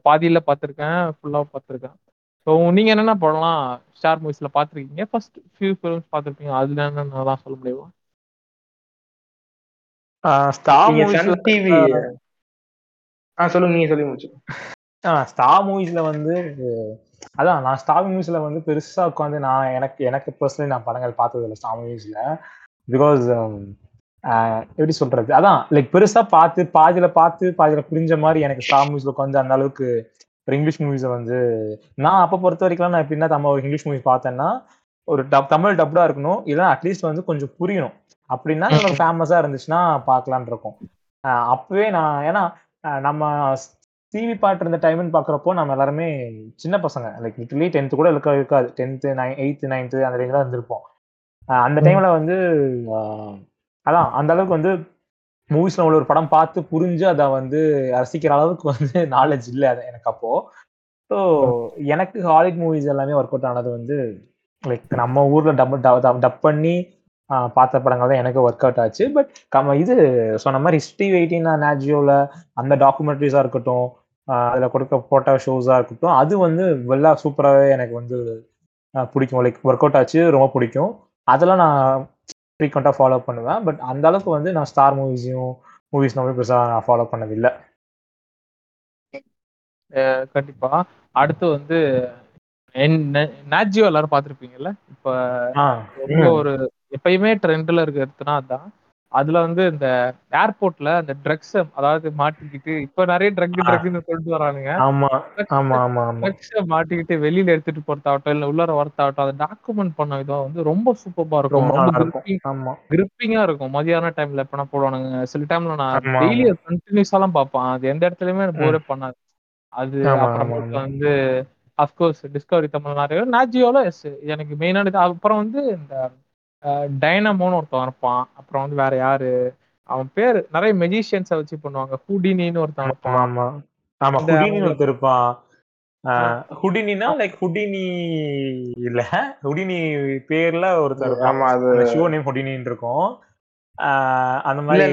பாதியில பார்த்துருக்கேன். ஃபுல்லா பார்த்துருக்கேன். ஸோ நீங்க என்னென்ன படம்லாம் ஸ்டார் மூவிஸ்ல பார்த்துருக்கீங்க? ஃபர்ஸ்ட் ஃபியூ ஃபிலிம்ஸ் பார்த்துருப்பீங்க. அதுல என்னென்னலாம் சொல்ல முடியுமா? ஆ ஸ்டார் மூவிஸ்ல டிவி ஆ சொல்லுங்க நீங்க சொல்லி முடிச்சு ஆ ஸ்டார் மூவிஸ்ல வந்து அதான் நான் ஸ்டார் மூவிஸ்ல வந்து பெருசா உட்காந்து நான் எனக்கு எனக்கு பர்சனலி நான் படங்கள் பார்த்தது இல்லை ஸ்டார் மூவிஸ்ல பிகாஸ் எப்படி சொல்றது அதான் லைக் பெருசா பார்த்து பாதியில பார்த்து பாதியில புரிஞ்ச மாதிரி எனக்கு ஸ்டார் மூவிஸ்ல உட்காந்து அந்த அளவுக்கு ஒரு இங்கிலீஷ் மூவிஸை வந்து நான் அப்போ பொறுத்த வரைக்கும் நான் எப்படின்னா தமிழ் ஒரு இங்கிலீஷ் மூவிஸ் பார்த்தேன்னா ஒரு டப் தமிழ் டப்டா இருக்கணும் இல்லைன்னா அட்லீஸ்ட் வந்து கொஞ்சம் புரியணும். அப்படின்னா ஒரு ஃபேமஸா இருந்துச்சுன்னா பார்க்கலான் இருக்கும். அப்பவே நான் ஏன்னா நம்ம டிவி பார்ட் இருந்த டைம்னு பாக்குறப்போ நம்ம எல்லாருமே சின்ன பசங்க. லைக் லிட்டலி டென்த் கூட இருக்க இருக்காது. டென்த்து நைன் எயித்து நைன்த்து அந்த ரேஞ்சில் இருந்திருப்போம். அந்த டைம்ல வந்து அதான் அந்த அளவுக்கு வந்து மூவிஸ்ல உள்ள ஒரு படம் பார்த்து புரிஞ்சு அதை வந்து ரசிக்கிற அளவுக்கு வந்து நாலேஜ் இல்லை அது எனக்கு அப்போ. ஸோ எனக்கு ஹாலிவுட் மூவிஸ் எல்லாமே ஒர்க் அவுட் ஆனது வந்து லைக் நம்ம ஊர்ல டப் டப் பண்ணி பார்த்த படங்கள் தான் எனக்கு ஒர்க் அவுட் ஆச்சு. பட் கம இது சொன்ன மாதிரி ஹிஸ்ட்ரி வெயிட்டின் நேஜியோவில் அந்த டாக்குமெண்ட்ரிஸாக இருக்கட்டும் அதில் கொடுக்க போட்டோ ஷோஸாக இருக்கட்டும் அது வந்து வெள்ளா சூப்பராகவே எனக்கு வந்து பிடிக்கும். லைக் ஒர்க் அவுட் ஆச்சு ரொம்ப பிடிக்கும். அதெல்லாம் நான் ஃப்ரீக்வெண்ட்டாக ஃபாலோ பண்ணுவேன். பட் அந்த அளவுக்கு வந்து நான் ஸ்டார் மூவிஸையும் மூவிஸ் நம்ம பெருசாக நான் ஃபாலோ பண்ணதில்லை. கண்டிப்பா. அடுத்து வந்து நாஜியோ எல்லாரும் பார்த்திருப்பீங்கல்ல? இப்ப ரொம்ப ஒரு எப்பயுமே ட்ரெண்ட்ல இருக்கிறதுனா அதான். அதுல வந்து இந்த ஏர்போர்ட்ல அந்த ட்ரக்ஸ் அதாவது மாட்டிக்கிட்டு இப்ப நிறைய ட்ரக். ட்ரக்னு சொல்லிட்டு வரானுங்க. ட்ரக்ஸ மாட்டிக்கிட்டு வெளியில எடுத்துட்டு போறதாகட்டும் இல்ல உள்ளார வரத்தாகட்டும் அதை டாக்குமெண்ட் பண்ண விதம் வந்து ரொம்ப சூப்பரா இருக்கும். கிரிப்பிங்கா இருக்கும். மதியான டைம்ல எப்பனா போடுவானுங்க. சில டைம்ல நான் டெய்லி கண்டினியூஸா எல்லாம் பார்ப்பேன். அது எந்த இடத்துலயுமே எனக்கு போரே பண்ணாது. அது அப்புறமேட்டு. வந்து அஃப்கோர்ஸ் டிஸ்கவரி தமிழ் நிறைய நாஜியோல எஸ் எனக்கு மெயினானது அப்புறம் வந்து இந்த டைனமோன்னு ஒருத்தன் இருப்பான் அப்புறம் வந்து வேற யாரு? அவன் பேர் நிறைய மெஜிஷியன்ஸை வச்சு பண்ணுவாங்க. ஹூடினின்னு ஒருத்தன் இருப்பான் ஆமா. ஆமா ஹுடினின்னு ஒருத்தர் இருப்பான். ஹுடினினா லைக் ஹுடினி இல்ல. ஹுடினி பேர்ல ஒருத்தர் ஆமா அது ஷோ நேம் ஹுடினின்னு இருக்கும். அந்த மாதிரி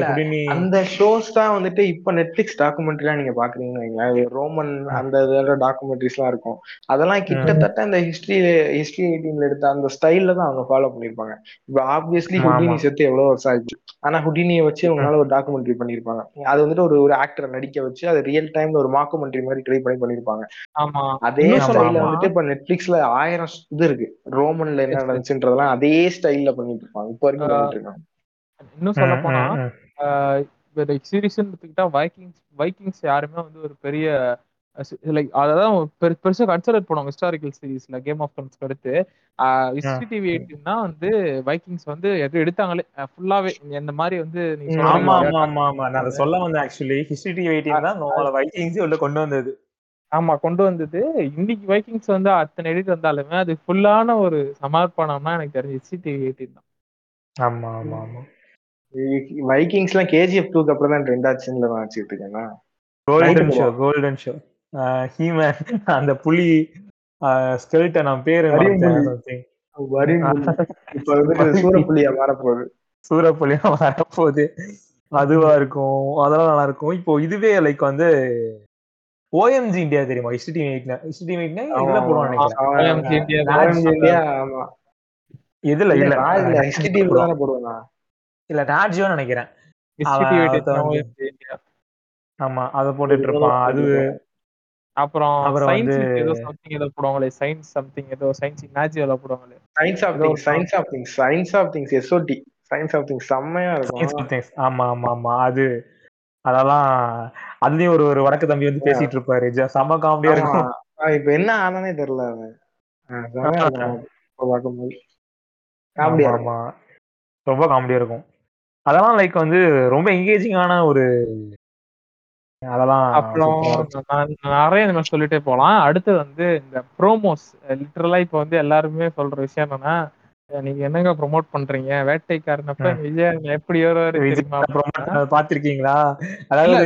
அந்த ஷோஸ் தான் வந்துட்டு இப்ப நெட்ஃபிளிக்ஸ் டாக்குமெண்ட்ரிலாம் நீங்க பாக்குறீங்கன்னு ரோமன் அந்த இதோட டாக்குமெண்ட்ரிஸ் எல்லாம் இருக்கும். அதெல்லாம் கிட்டத்தட்ட இந்த ஹிஸ்டரி ஹிஸ்டரி எயிட்டீன்ல எடுத்த அந்த ஸ்டைல்ல தான் அவங்க ஃபாலோ பண்ணிருப்பாங்க இப்ப ஆப்வியஸ்லி ஹுடினி. செத்து எவ்வளவு வருஷம் ஆயிடுச்சு. ஆனா ஹுடினியை வச்சு அவங்களால ஒரு டாக்குமெண்ட்ரி பண்ணிருப்பாங்க அது வந்துட்டு ஒரு ஒரு ஆக்டரை நடிக்க வச்சு அது ரியல் டைம்ல ஒரு மாக்குமெண்ட்ரி மாதிரி ட்ரை பண்ணி பண்ணிருப்பாங்க ஆமா. அதே இன்னும் ஆமா, ஸ்டைல ஆமா. வந்துட்டு இப்ப நெட்ஃபிளிக்ஸ்ல ஆயிரம் இது இருக்கு. ரோமன்ல என்ன. நடந்துச்சுன்றதெல்லாம் அதே ஸ்டைல்ல பண்ணிட்டு இருப்பாங்க. இப்ப வரைக்கும் இன்னும் சொல்ல போனா ம். சீரீஸ்ன்னு எடுத்துக்கிட்டா வைக்கிங்ஸ் வைக்கிங்ஸ் யாருமே வந்து ஒரு பெரிய லைக் அதான் பெரு பெருசா கன்சிடர் பண்ணுவாங்க ஹிஸ்டாரிக்கல் சீரீஸ்ல கேம் ஆஃப் த்ரோன்ஸ்க்கு அடுத்து ஹிஸ்டரி டிவி எயிட்டின்னா வந்து வைக்கிங்ஸ் வந்து எது எடுத்தாங்களே ஃபுல்லாவே இந்த மாதிரி வந்து நீங்க ஆமா ஆமா ஆமா ஆமா. நான் சொல்ல வந்தேன் ஆக்சுவலி ஹிஸ்டரி எயிட்டீன் தான் வைக்கிங்ஸ் உள்ள கொண்டு வந்தது. ஆமா கொண்டு வந்தது. இன்னைக்கு வைக்கிங்ஸ் வந்து அத்தனை எடிட் வந்தாலுமே அது ஃபுல்லான ஒரு சமர்ப்பணம்னா எனக்கு தெரிஞ்சு ஹிஸ்டரி டிவி எயிட்டின் தான் ஆமா ஆமா ஆமா. வைக்கிங்ஸ் எல்லாம் கேஜிஎஃப் டூக்கு அப்புறம் தான் ட்ரெண்ட் ஆச்சுன்னு நான் வச்சுட்டு இருக்கேன்னா. Golden show golden show He Man அந்த புலி ஸ்கெல்டன் அவன் பேரு இப்ப வந்துட்டு சூரப்புலியா மாறப்போகுது. சூரப்புலியா வரப்போகுது அதுவா இருக்கும். அதெல்லாம் நல்லா இருக்கும். இப்போ இதுவே லைக் வந்து ஓஎம்ஜி இந்தியா தெரியுமா? ஹிஸ்டி எயிட்ல ஹிஸ்டி எயிட்னா இதுல போடுவான்னு நினைக்கிறேன். இதுல இல்ல நான் ஹிஸ்டரி டிவி தானே போடுவேன் இல்ல நாட்ஜியோன்னு நினைக்கிறேன். ஆமா அதை போட்டுட்டு இருப்பான். அது அப்புறம் அப்புறம் சயின்ஸ் வந்து- ஏதோ சம்திங் ஏதோ போடுவாங்களே சயின்ஸ் சம்திங் ஏதோ சயின்ஸ் மேஜியோல போடுவாங்களே. Science of things science of things science of things SOD science of things செம்மையா Science இருக்கும். Of things. ஆமா ஆமா ஆமா. அது அதெல்லாம் அதுலயும் ஒரு ஒரு வடக்கு தம்பி வந்து பேசிட்டு இருப்பாரு. ஜ- செம காமெடியா இருக்கும். இப்ப என்ன ஆனானே தெரியல அவன். பார்க்கும்போது. காமெடியா இருக்கும். ரொம்ப காமெடியா இருக்கும். அதெல்லாம் லைக் வந்து ரொம்ப என்கேஜிங்கான ஒரு அதெல்லாம் அப்புறம் நிறைய மாதிரி சொல்லிட்டே போலாம் அடுத்து வந்து இந்த ப்ரோமோஸ் லிட்டரலா இப்ப வந்து எல்லாருமே சொல்ற விஷயம் என்னன்னா நீங்க என்னங்க ப்ரோமோட் பண்றீங்க? வேட்டைக்காரனப்ப விஜய் எப்படி வருவாரு விஜய் தெரியுமா இல்ல அதாவது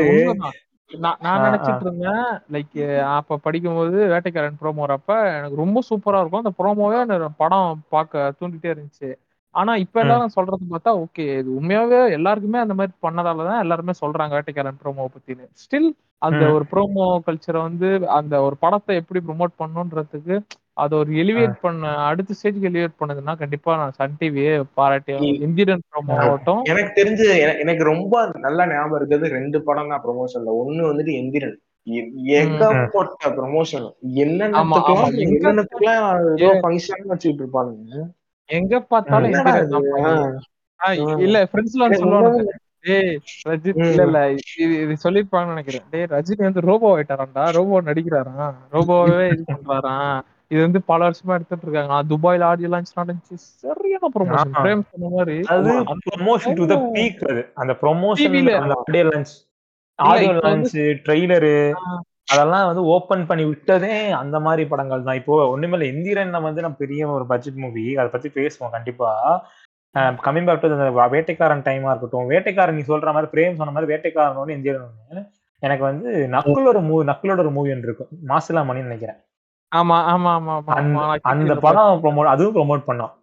நான். நினைச்சிட்டு இருந்தேன் லைக் அப்ப படிக்கும்போது வேட்டைக்காரன் ப்ரோமோ வரப்ப எனக்கு ரொம்ப சூப்பரா இருக்கும். அந்த ப்ரோமோவே படம் பார்க்க தூண்டிட்டே இருந்துச்சு. ஆனா இப்ப. எல்லாரும் சொல்றது பார்த்தா ஓகே இது உண்மையாவே எல்லாருக்குமே அந்த மாதிரி பண்ணதாலதான் எல்லாருமே சொல்றாங்க வேட்டைக்காரன் ப்ரோமோ பத்தின்னு. ஸ்டில் அந்த. ஒரு ப்ரோமோ கல்ச்சரை வந்து அந்த ஒரு படத்தை எப்படி ப்ரோமோட் பண்ணணுன்றதுக்கு அதை ஒரு எலிவேட் பண்ண அடுத்த ஸ்டேஜ்க்கு எலிவேட் பண்ணதுன்னா கண்டிப்பா நான் சன் டிவியே பாராட்டி இந்தியன் ப்ரோமோ ஆகட்டும் எனக்கு தெரிஞ்சு என- எனக்கு ரொம்ப நல்லா ஞாபகம் இருக்கிறது ரெண்டு படம் தான் ப்ரொமோஷன்ல ஒண்ணு வந்துட்டு எந்திரன். ஏகப்பட்ட ப்ரொமோஷன் ஏதோ ஃபங்க்ஷன் வச்சுட்டு இருப்பானுங்க. எங்க பார்த்தாலும். இல்ல ஃப்ரெண்ட்ஸ்ல வந்து உண்மையாவே- டேய் ரஜித். இல்ல இல்ல இது இது சொல்லிருப்பாங்கன்னு நினைக்கிறேன். டேய் ரஜினி வந்து ரோபோ ஆயிட்டாராம்டா. ரோபோ நடிக்கிறாராம் ரோபோவே இது பண்றாராம் இது வந்து பல வருஷமா எடுத்துட்டு இருக்காங்க துபாய்ல ஆடியோ லான்ச் நடந்துச்சு. சரியான ப்ரொமோஷன். பிரேம் சொன்ன மாதிரி. அது அந்த ப்ரொமோஷன் டு த பீக் அது. அந்த promotion audio launch audio launch trailer அதெல்லாம் வந்து ஓப்பன் பண்ணி விட்டதே அந்த மாதிரி படங்கள் தான். இப்போ ஒண்ணுமே இல்லை இந்திரன் வந்து நம்ம பெரிய ஒரு பட்ஜெட் மூவி அதை பத்தி பேசுவோம் கண்டிப்பா. கம்மிங் பேக் டு வேட்டைக்காரன் டைமா இருக்கட்டும் வேட்டைக்காரன் நீ சொல்ற மாதிரி பிரேம் சொன்ன மாதிரி வேட்டைக்காரன் ஒன்று இந்தியன் ஒன்று எனக்கு வந்து நக்குலோட மூவி நக்குலோட ஒரு மூவி ஒன்று இருக்கும். மாசிலா மணின்னு நினைக்கிறேன். ஆமா ஆமா ஆமா அந்த படம் ப்ரொமோட் அதுவும் ப்ரொமோட் பண்ணோம்.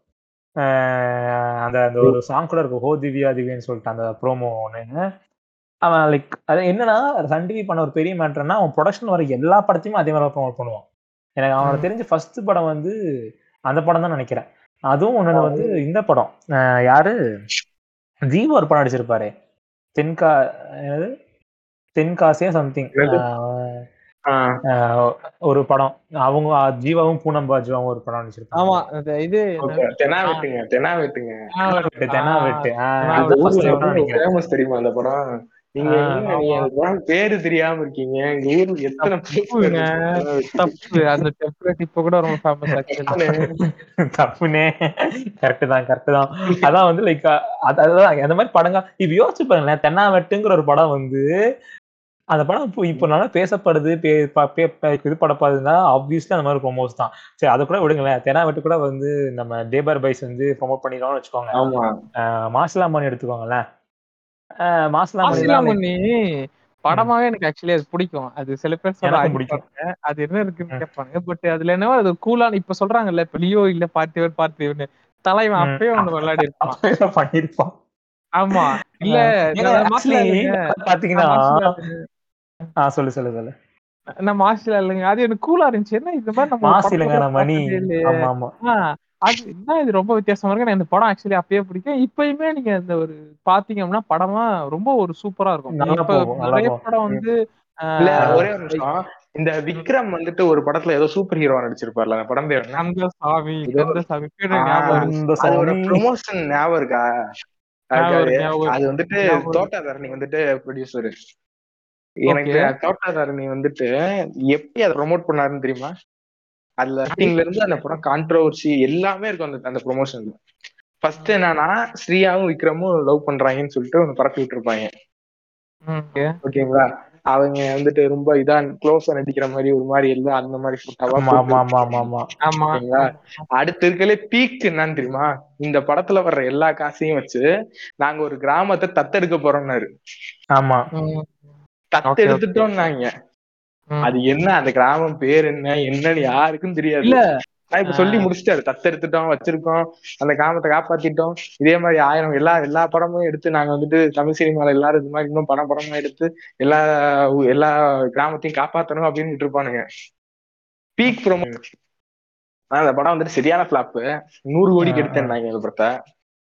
அந்த அந்த ஒரு சாங் கூட இருக்கும் ஹோ திவ்யா திவ்யான்னு சொல்லிட்டு அந்த ப்ரோமோ ஒன்று அவன் லைக் அது என்னன்னா சன் டிவி பண்ண ஒரு பெரிய மேட்டர்னா அவன் ப்ரொடக்ஷன் வர எல்லா படத்தையுமே அதே மாதிரி ப்ரொமோட் பண்ணுவான். எனக்கு அவனை ம். தெரிஞ்ச ஃபர்ஸ்ட் படம் வந்து அந்த படம் தான் நினைக்கிறேன். அதுவும் ஒண்ணு வந்து இந்த படம். யாரு? ஜீவா ஒரு படம் அடிச்சிருப்பாரு தென்கா என்னது? தென்காசியா சம்திங் ஒரு படம். அவங்க ஜீவாவும் பூனம் பாஜுவாவும் ஒரு படம் நடிச்சிருப்பாங்க. ஆமா இது okay. தெனா வெட்டுங்க தெனா வெட்டுங்க தெனாவெட்டு, தெரியுமா அந்த படம்? நீங்க பேரு தெரியாம இருக்கீங்க? எங்க ஊர்ல எத்தனை தப்புங்க. தப்பு. அந்த டெம்ப்ளேட் இப்ப கூட ரொம்ப ஃபேமஸ் தப்புனே. கரெக்ட் தான் கரெக்ட் தான். அதான் வந்து லைக் அதான் அந்த மாதிரி படங்கள் இப்ப யோசிச்சு பாருங்களேன் தென்னாவெட்டுங்கிற ஒரு படம் வந்து அந்த படம் இப்போ இப்போ நல்லா பேசப்படுது இது படப்படுதுன்னா ஆப்வியஸ்லி அந்த மாதிரி ப்ரொமோஸ் தான். சரி அதை கூட விடுங்களேன். தெனாவெட்டு கூட வந்து நம்ம டேபர் பைஸ் வந்து ப்ரொமோட் பண்ணிடுவோம்னு வச்சுக்கோங்க. ஆமா. மாசிலாமணி எடுத்துக்கோங்களேன். மாசிலாமணி படமாவே எனக்கு ஆக்சுவலி அது பிடிக்கும். அது சில பேர். அடிப்பாங்க அது என்ன இருக்குன்னு. கேட்பாங்க. பட் அதுல என்னவோ அது கூலான இப்ப சொல்றாங்கல்ல இப்ப லியோ இல்ல பார்த்திவன் பார்த்திவன் தலைவன். அப்பயே ஒண்ணு விளையாடி இருப்பான். பண்ணிருப்பான் ஆமா. இல்ல பாத்தீங்கன்னா சொல்லு சொல்லு சொல்லு. நான் மாசிலா இல்லைங்க அது எனக்கு கூலா இருந்துச்சு. என்ன இந்த மாதிரி நம்ம மாசி படத்துல இல்லைங்க மணி. ஆமா ஆமா. அது என்ன இது? ரொம்ப வித்தியாசமா இருக்கு. எனக்கு இந்த படம் ஆக்சுவலி அப்பயே பிடிக்கும். இப்பயுமே நீங்க இந்த ஒரு பாத்தீங்க அப்படின்னா படமா ரொம்ப ஒரு சூப்பரா இருக்கும். நிறைய. படம் வந்து ஒரே ஒரு நிமிஷம். இந்த விக்ரம் வந்துட்டு ஒரு படத்துல ஏதோ சூப்பர் ஹீரோ நடிச்சிருப்பார்ல அந்த படம் பேர் கந்தசாமி கந்தசாமி. அதோட சாமி ப்ரொமோஷன் ஞாபகம் இருக்கா? அது. வந்துட்டு. தோட்டாதாரணி வந்துட்டு ப்ரொடியூசர் எனக்கு தோட்டாதாரணி வந்துட்டு எப்படி அதை ப்ரோமோட் பண்ணாருன்னு தெரியுமா? அதுல ஸ்டார்டிங்ல இருந்து அந்த படம் கான்ட்ரவர்சி எல்லாமே இருக்கும் அந்த அந்த ப்ரொமோஷன்ல ஃபர்ஸ்ட் என்னன்னா ஸ்ரீயாவும் விக்ரமும் லவ் பண்றாங்கன்னு சொல்லிட்டு ஒன்னு பரப்பி விட்டுருப்பாங்க. ஓகேங்களா அவங்க வந்துட்டு ரொம்ப இதா க்ளோஸா நடிக்கிற மாதிரி ஒரு மாதிரி எல்லாம் அந்த மாதிரி ஓகேங்களா? அடுத்து இருக்கலே பீக் என்னன்னு தெரியுமா? இந்த படத்துல வர்ற எல்லா காசையும் வச்சு நாங்க ஒரு கிராமத்தை தத்தெடுக்க போறோம்னாரு. ஆமா. ம், அது என்ன? அந்த கிராமம் பேர் என்ன? என்னன்னு யாருக்கும் தெரியாது. நான் இப்ப சொல்லி முடிச்சிட்டாரு. தத்தெடுத்துட்டோம் வச்சிருக்கோம். அந்த கிராமத்தை காப்பாத்திட்டோம். இதே மாதிரி ஆயிரம் எல்லா எல்லா படமும் எடுத்து நாங்க வந்துட்டு தமிழ் சினிமால எல்லாரும் இது மாதிரி இன்னும் படம் படமா எடுத்து எல்லா எல்லா கிராமத்தையும் காப்பாத்தணும் அப்படின்னு விட்டுருப்பானுங்க. பீக் ப்ரோமோ ஆனா அந்த படம் வந்துட்டு சரியான பிளாப் நூறு கோடிக்கு எடுத்தேன்னாங்க அந்த படத்தை.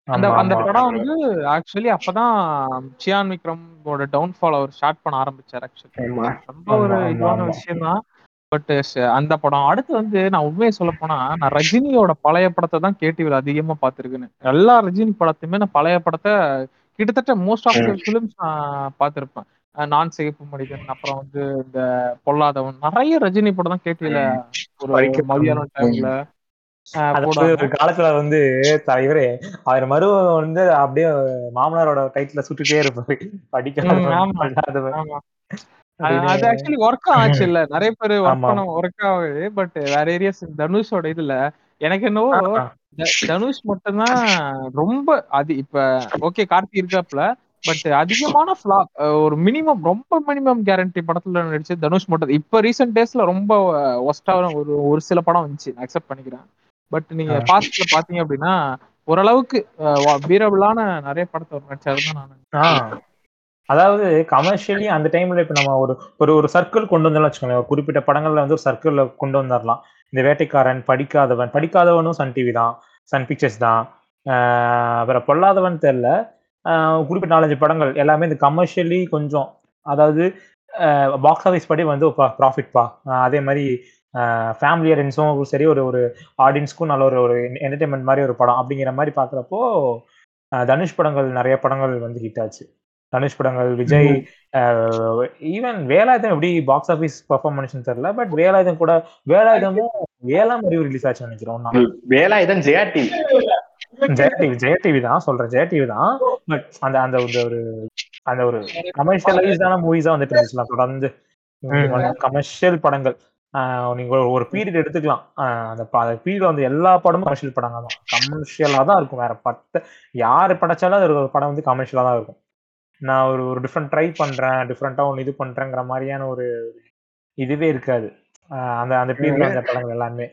அந்த அந்த. படம் வந்து ஆக்சுவலி அப்பதான் சியான் விக்ரமோட டவுன்ஃபால் அவர் ஸ்டார்ட் பண்ண ஆரம்பிச்சார் ஆக்சுவலி ரொம்ப ஒரு இதுவான. விஷயம் தான் பட் அந்த படம். அடுத்து வந்து நான் உண்மையை சொல்ல போனா நான் ரஜினியோட பழைய படத்தை தான் கேடிவில அதிகமா பார்த்திருக்கேன் எல்லா ரஜினி படத்தையுமே நான் பழைய படத்தை கிட்டத்தட்ட மோஸ்ட் ஆஃப் த ஃபிலிம்ஸ் நான் பார்த்திருப்பேன். நான் சிகப்பு மனிதன் அப்புறம் வந்து இந்த பொல்லாதவன் நிறைய ரஜினி படம் தான் கேடிவில ஒரு மதியானம் டைம்ல ஒரு காலத்துல வந்து தலைவரே அவர் மருமகன் வந்து அப்படியே மாமனாரோட கைட்ல சுட்டுட்டே இருப்பாரு. ம், படிக்காதவன் ஆமா. பண்ணாதவன் ஆமா. அது ஆக்சுவலி ஒர்க் ஆச்சு இல்ல நிறைய பேர் ஒர்க். பண்ண ஒர்க் ஆகுது பட் வேற ஏரியாஸ் தனுஷோட இதுல எனக்கு என்னவோ தனுஷ் மட்டும்தான் ரொம்ப அது இப்ப ஓகே கார்த்தி இருக்காப்ல பட் அதிகமான ஃபிளாப் ஒரு மினிமம் ரொம்ப மினிமம் கேரண்டி படத்துல நடிச்சு தனுஷ் மட்டும் இப்ப ரீசெண்ட் டேஸ்ல ரொம்ப ஒஸ்டான ஒரு ஒரு சில படம் வந்துச்சு அக்செப்ட் பண்ணிக்கிறேன். பட் நீங்க. பாஸ்ட்ல பாத்தீங்க அப்படின்னா ஓரளவுக்கு வீரபிளான நிறைய படத்தை தான் நான். அதாவது கமர்ஷியலி அந்த டைம்ல இப்ப நம்ம ஒரு ஒரு ஒரு சர்க்கிள் கொண்டு வந்தோம்னு வச்சுக்கோங்களேன். குறிப்பிட்ட படங்கள்ல வந்து ஒரு சர்க்கிள்ல கொண்டு வந்துடலாம் இந்த வேட்டைக்காரன் படிக்காதவன் படிக்காதவனும் சன் டிவி தான் சன் பிக்சர்ஸ் தான். ஆஹ் அப்புறம் பொல்லாதவன் தெரியல. ஆஹ் குறிப்பிட்ட நாலஞ்சு படங்கள் எல்லாமே இந்த கமர்ஷியலி கொஞ்சம் அதாவது பாக்ஸ் ஆஃபீஸ் படி வந்து ப்ராஃபிட் பா. அதே மாதிரி ஃபேமிலி ஆடியன்ஸும் சரி ஒரு ஒரு ஆடியன்ஸ்க்கும் நல்ல ஒரு ஒரு என்டர்டைன்மெண்ட் மாதிரி ஒரு படம் அப்படிங்கிற மாதிரி பார்க்குறப்போ தனுஷ் படங்கள் நிறைய படங்கள் வந்து ஹிட் ஆச்சு. தனுஷ் படங்கள் விஜய் ஈவன் வேலாயுதம் எப்படி பாக்ஸ் ஆஃபீஸ் பர்ஃபார்மன்ஸ் தெரியல பட் வேலாயுதம் கூட வேலாயுதமும் வேளாண் அறிவு ரிலீஸ் ஆச்சு நினைக்கிறோம். Velayudham Jaya TV Jaya TV Jaya TV தான் சொல்றேன் ஜெயா டிவி தான். பட் அந்த அந்த ஒரு அந்த ஒரு கமர்ஷியலைஸ்டான மூவிஸா வந்துட்டு இருந்துச்சுல தொடர்ந்து. கமர்ஷியல் படங்கள். நீங்க ஒரு- ஒரு பீரியட் எடுத்துக்கலாம். ஆஹ் அந்த பீரியட் வந்து எல்லா படமும் கமர்ஷியல் படங்க தான். கமர்ஷியலா தான் இருக்கும். வேற பத்து யாரு படைச்சாலும் அது ஒரு படம் வந்து கமர்ஷியலா தான் இருக்கும். நான் ஒரு ஒரு டிஃப்ரெண்ட் ட்ரை பண்றேன் டிஃப்ரெண்டா ஒன்று இது பண்றேங்கிற மாதிரியான ஒரு இதுவே இருக்காது. அந்த அந்த பீரியட்ல வந்த படங்கள் எல்லாமே.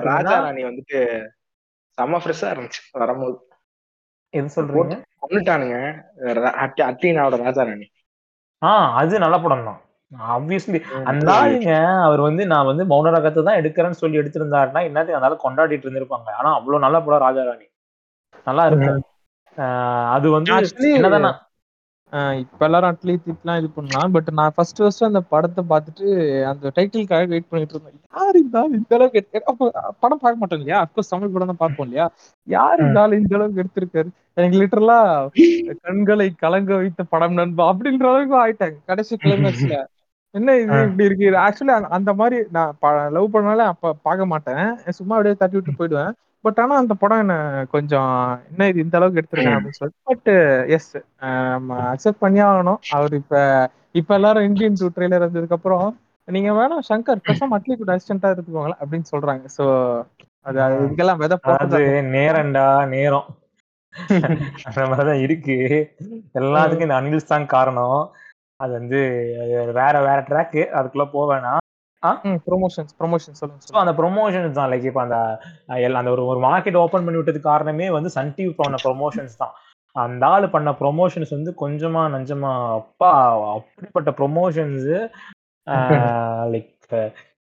ராஜா ராணி வந்துட்டு செம்ம ஃப்ரெஷ்ஷா இருந்துச்சு வரும்போது. எது சொல்றீங்க? கொண்டுட்டானுங்க அட்லீனாவோட ராஜா ராணி. ஆஹ் அது நல்ல படம் தான் ஆப்வியஸ்லி அந்த ஆளுங்க அவர் வந்து நான் வந்து மௌன ரகத்தை தான் எடுக்கிறேன்னு சொல்லி எடுத்திருந்தாருன்னா என்னது அதனால கொண்டாடிட்டு இருந்திருப்பாங்க. ஆனா அவ்வளவு நல்ல படம் ராஜாராணி நல்லா இருக்கும் ஆஹ் அது வந்து என்னதான்? இப்ப எல்லாரும் அட்லீட் இப்பெல்லாம் இது பண்ணலாம். பட் நான் ஃபர்ஸ்ட் ஃபர்ஸ்ட் அந்த படத்தை பார்த்துட்டு அந்த டைட்டிலுக்காக வெயிட் பண்ணிட்டு இருந்தேன். யார் இருந்தாலும் இந்த அளவுக்கு எடுத்து படம் பார்க்க மாட்டோம் இல்லையா? அப்கோர்ஸ் தமிழ் படம் தான் பார்ப்போம் இல்லையா? யார் இருந்தாலும் இந்த அளவுக்கு எடுத்திருக்காரு. எனக்கு லிட்டரலா கண்களை கலங்க வைத்த படம் நண்பா அப்படின்ற அளவுக்கு ஆயிட்டாங்க. கடைசி கிளைமேக்ஸ்ல என்ன இது. இப்படி இருக்கு? ஆக்சுவலி அந்த மாதிரி நான் லவ் பண்ணாலே அப்ப பார்க்க மாட்டேன். சும்மா அப்படியே தட்டி விட்டு போயிடுவேன். பட் ஆனா அந்த படம் என்ன கொஞ்சம் என்ன இது இந்த அளவுக்கு எடுத்திருக்கேன் அப்படின்னு சொல்லிட்டு. பட் எஸ் நம்ம அக்செப்ட் பண்ணி ஆகணும். அவர் இப்ப இப்ப எல்லாரும் இந்தியன் டூ ட்ரெய்லர் வந்ததுக்கு அப்புறம் நீங்க வேணா சங்கர் பேசாம அட்லி கூட அசிஸ்டன்டா இருந்துக்கோங்களேன் அப்படின்னு சொல்றாங்க. சோ அது இதுக்கெல்லாம் விதை அதாவது போட்டு நேரம்டா நேரம். அந்த மாதிரிதான் இருக்கு. எல்லாத்துக்கும் இந்த அனில்ஸ் தான் காரணம். அது வந்து வேற வேற ட்ராக்கு அதுக்குள்ள போக வேணாம். ப்ரொமோஷன்ஸ் ப்ரொமோஷன் சொல்லுங்க ஸோ. அந்த ப்ரொமோஷன்ஸ் தான். லைக் இப்போ அந்த அந்த ஒரு ஒரு மார்க்கெட் ஓப்பன் பண்ணி விட்டதுக்கு காரணமே வந்து சன் டிவி பண்ண ப்ரொமோஷன்ஸ் தான். அந்த ஆள் பண்ண ப்ரொமோஷன்ஸ் வந்து கொஞ்சமா நஞ்சமா அப்பா அப்படிப்பட்ட ப்ரொமோஷன்ஸ் லைக்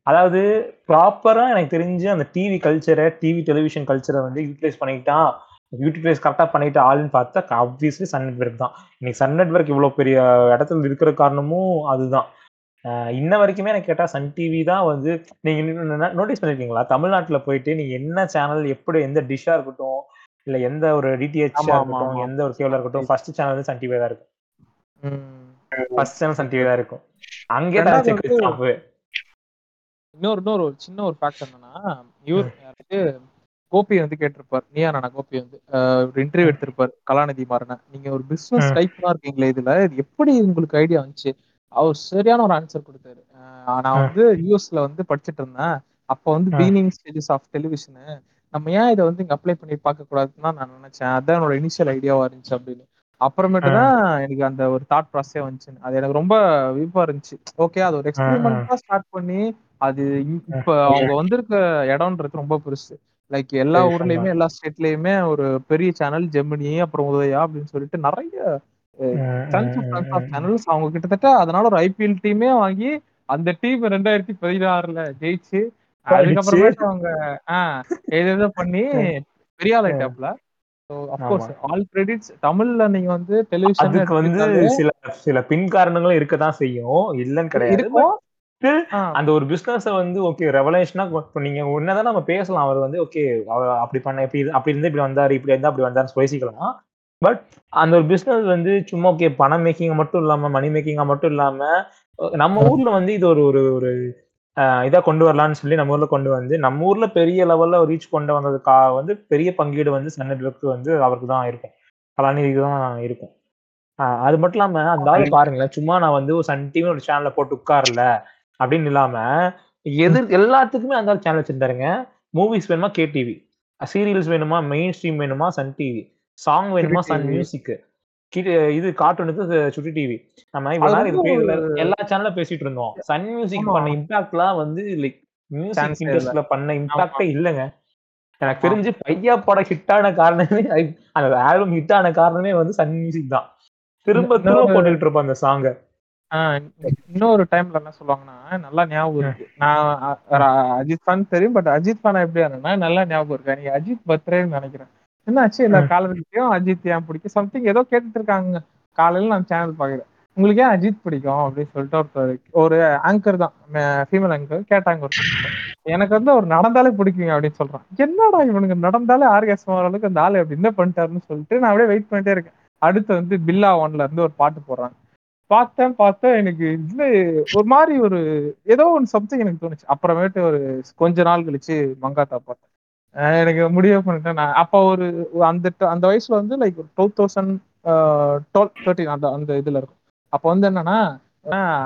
அதாவது ப்ராப்பரா எனக்கு தெரிஞ்சு அந்த டிவி கல்ச்சரை டிவி டெலிவிஷன் கல்ச்சரை வந்து யூட்டிலைஸ் பண்ணிக்கிட்டான். யூட்டிலைஸ் கரெக்டாக பண்ணிட்டு ஆளுன்னு பார்த்தா ஆப்வியஸ்லி சன் நெட்வொர்க் தான். இன்னைக்கு சன் நெட்வொர்க் இவ்வளோ பெரிய இடத்துல இருக்கிற காரணமும் அதுதான். இன்ன வரைக்குமே எனக்கு கேட்டா சன் டிவி தான் வந்து நீங்க நோட்டீஸ் பண்ணிருக்கீங்களா? தமிழ்நாட்டுல போயிட்டு நீங்க என்ன சேனல் எப்படி எந்த டிஷ்ஷா இருக்கட்டும் இல்ல எந்த ஒரு டிடிஹெச் ஆமா, ஆமா, இருக்கட்டும். எந்த ஒரு கேபிளா இருக்கட்டும் ஃபர்ஸ்ட் சேனல் வந்து சன் டிவி தான் இருக்கும். ஃபர்ஸ்ட் சேனல் சன் டிவி தான் இருக்கும். அங்கே தான் இன்னொரு இன்னொரு சின்ன ஒரு ஃபேக்ட் என்னன்னா இவர் கோபி வந்து கேட்டிருப்பார். நீயா நானா கோபி வந்து ஒரு இன்டர்வியூ எடுத்திருப்பார். கலாநிதி மாறன. நீங்க ஒரு பிசினஸ் ம். டைப் தான் இருக்கீங்களே இதுல இது எப்படி உங்களுக்கு ஐடியா வந்துச்சு? அவர் சரியான ஒரு ஆன்சர் கொடுத்தாரு. நான். வந்து யூஎஸ்ல வந்து படிச்சிட்டு இருந்தேன். அப்போ வந்து ம். பீனிங் ஸ்டேஜஸ் ஆஃப் டெலிவிஷனு நம்ம ஏன் இதை வந்து இங்க அப்ளை பண்ணி பார்க்க கூடாதுன்னு தான் நான் நினைச்சேன். அதான் என்னோட இனிஷியல் ஐடியாவா இருந்துச்சு அப்படின்னு. அப்புறமேட்டு தான் எனக்கு அந்த ஒரு தாட் ப்ராசஸே வந்துச்சு. அது எனக்கு ரொம்ப விருப்பம் இருந்துச்சு. ஓகே அது ஒரு எக்ஸ்பெரிமெண்டா ஸ்டார்ட் பண்ணி அது இப்ப அவங்க வந்திருக்க இடம்ன்றது ரொம்ப பெருசு. லைக் எல்லா ஊர்லயுமே எல்லா ஸ்டேட்லயுமே ஒரு பெரிய சேனல் ஜெமினி அப்புறம் உதயா அப்படின்னு சொல்லிட்டு நிறைய சேனல்ஸ் அவங்க கிட்டத்தட்ட அதனால ஒரு ஐபிஎல் டீமே வாங்கி அந்த டீம் ரெண்டாயிரத்தி பதினாறுல ஜெயிச்சு அதுக்கப்புறமேட்டு அவங்க ஆஹ் ஏதேதோ பண்ணி பெரிய ஆள் ஆயிட்டாப்ல ஆல் கிரெடிட்ஸ் தமிழ்ல நீங்க வந்து டெலிவிஷன் வந்து சில சில பின் காரணங்களும் இருக்கதான் செய்யும். இல்லைன்னு கிடையாது. அந்த ஒரு பிசினஸ் வந்து ஓகே ரெவலேஷனா இப்போ நீங்க உன்னதான் நம்ம பேசலாம். அவர் வந்து ஓகே அப்படி பண்ண இப்படி அப்படி இருந்து இப்படி வந்தாரு இப்படி இருந்தா அப்படி வந்தாருன்னு பேசிக்கலாம். பட் அந்த ஒரு பிசினஸ் வந்து சும்மா ஓகே பணம் மேக்கிங் மட்டும் இல்லாம மணி மேக்கிங்கா மட்டும் இல்லாம நம்ம ஊர்ல வந்து இது ஒரு ஒரு ஒரு இதா கொண்டு வரலாம்னு சொல்லி நம்ம ஊர்ல கொண்டு வந்து நம்ம ஊர்ல பெரிய லெவல்ல ரீச் கொண்டு வந்ததுக்கா வந்து பெரிய பங்கீடு வந்து சன் நெட்வொர்க் வந்து அவருக்கு தான் இருக்கும். கலாநிதிக்கு தான் இருக்கும். அது மட்டும் இல்லாம அந்த ஆளு பாருங்களேன் சும்மா நான் வந்து ஒரு சன் டிவி ஒரு சேனல்ல போட்டு உட்காரல அப்படின்னு இல்லாம எது எல்லாத்துக்குமே அந்த சேனல் வச்சிருந்தாருங்க. மூவிஸ் வேணுமா? கே டிவி சீரியல்ஸ் வேணுமா? மெயின் ஸ்ட்ரீம் வேணுமா சன் டிவி சாங் வேணுமா? சன். மியூசிக் இது கார்ட்டூனுக்கு சுட்டி டிவி நம்ம இவ்வளவு எல்லா சேனலும் பேசிட்டு இருந்தோம். Sun music. பண்ண இம்பாக்ட்லாம் வந்து லைக் மியூசிக். இண்டஸ்ட்ரியில பண்ண இம்பாக்டே இல்லைங்க. எனக்கு தெரிஞ்சு பையா படம் ஹிட் ஆன காரணமே அந்த ஆல்பம் ஹிட் ஆன காரணமே வந்து சன் மியூசிக் தான். திரும்ப திரும்ப போட்டுக்கிட்டு இருப்போம் அந்த சாங்க இன்னொரு டைம்ல என்ன சொல்லுவாங்கன்னா நல்லா ஞாபகம் இருக்கு. நான் அஜித் ஃபேன் தெரியும் பட் அஜித் ஃபேன் எப்படி ஆனா நல்லா ஞாபகம் இருக்கு. நீங்க அஜித் பர்த்டேன்னு நினைக்கிறேன். என்னாச்சு? எல்லா. காலர்கிட்டயும் அஜித் ஏன் பிடிக்கும் சம்திங் ஏதோ கேட்டுட்டு இருக்காங்க. காலையில நான் சேனல் பாக்குறேன் உங்களுக்கு ஏன் அஜித் பிடிக்கும்? அப்படின்னு சொல்லிட்டு ஒருத்தர் ஒரு ஆங்கர் தான். ஃபீமேல் ஆங்கர் கேட்டாங்க ஒரு எனக்கு வந்து அவர் நடந்தாலே பிடிக்குங்க அப்படின்னு சொல்றான். என்னடா இவனுக்கு நடந்தாலே ஆர்காசம் அளவுக்கு அந்த ஆளு அப்படி என்ன பண்ணிட்டாருன்னு சொல்லிட்டு நான் அப்படியே வெயிட் பண்ணிட்டே இருக்கேன். அடுத்து வந்து பில்லா ஒன்ல இருந்து ஒரு பாட்டு போடுறாங்க. பார்த்தேன் பார்த்தேன். எனக்கு இது ஒரு மாதிரி ஒரு ஏதோ ஒன்று சம்திங் எனக்கு தோணுச்சு. அப்புறமேட்டு ஒரு கொஞ்ச நாள் கழிச்சு மங்காத்தா பார்த்தேன். எனக்கு முடிவு பண்ணிட்டேன் நான். அப்போ ஒரு அந்த அந்த வயசுல வந்து like two thousand twelve thirteen அந்த அந்த இதுல இருக்கும். அப்ப வந்து என்னன்னா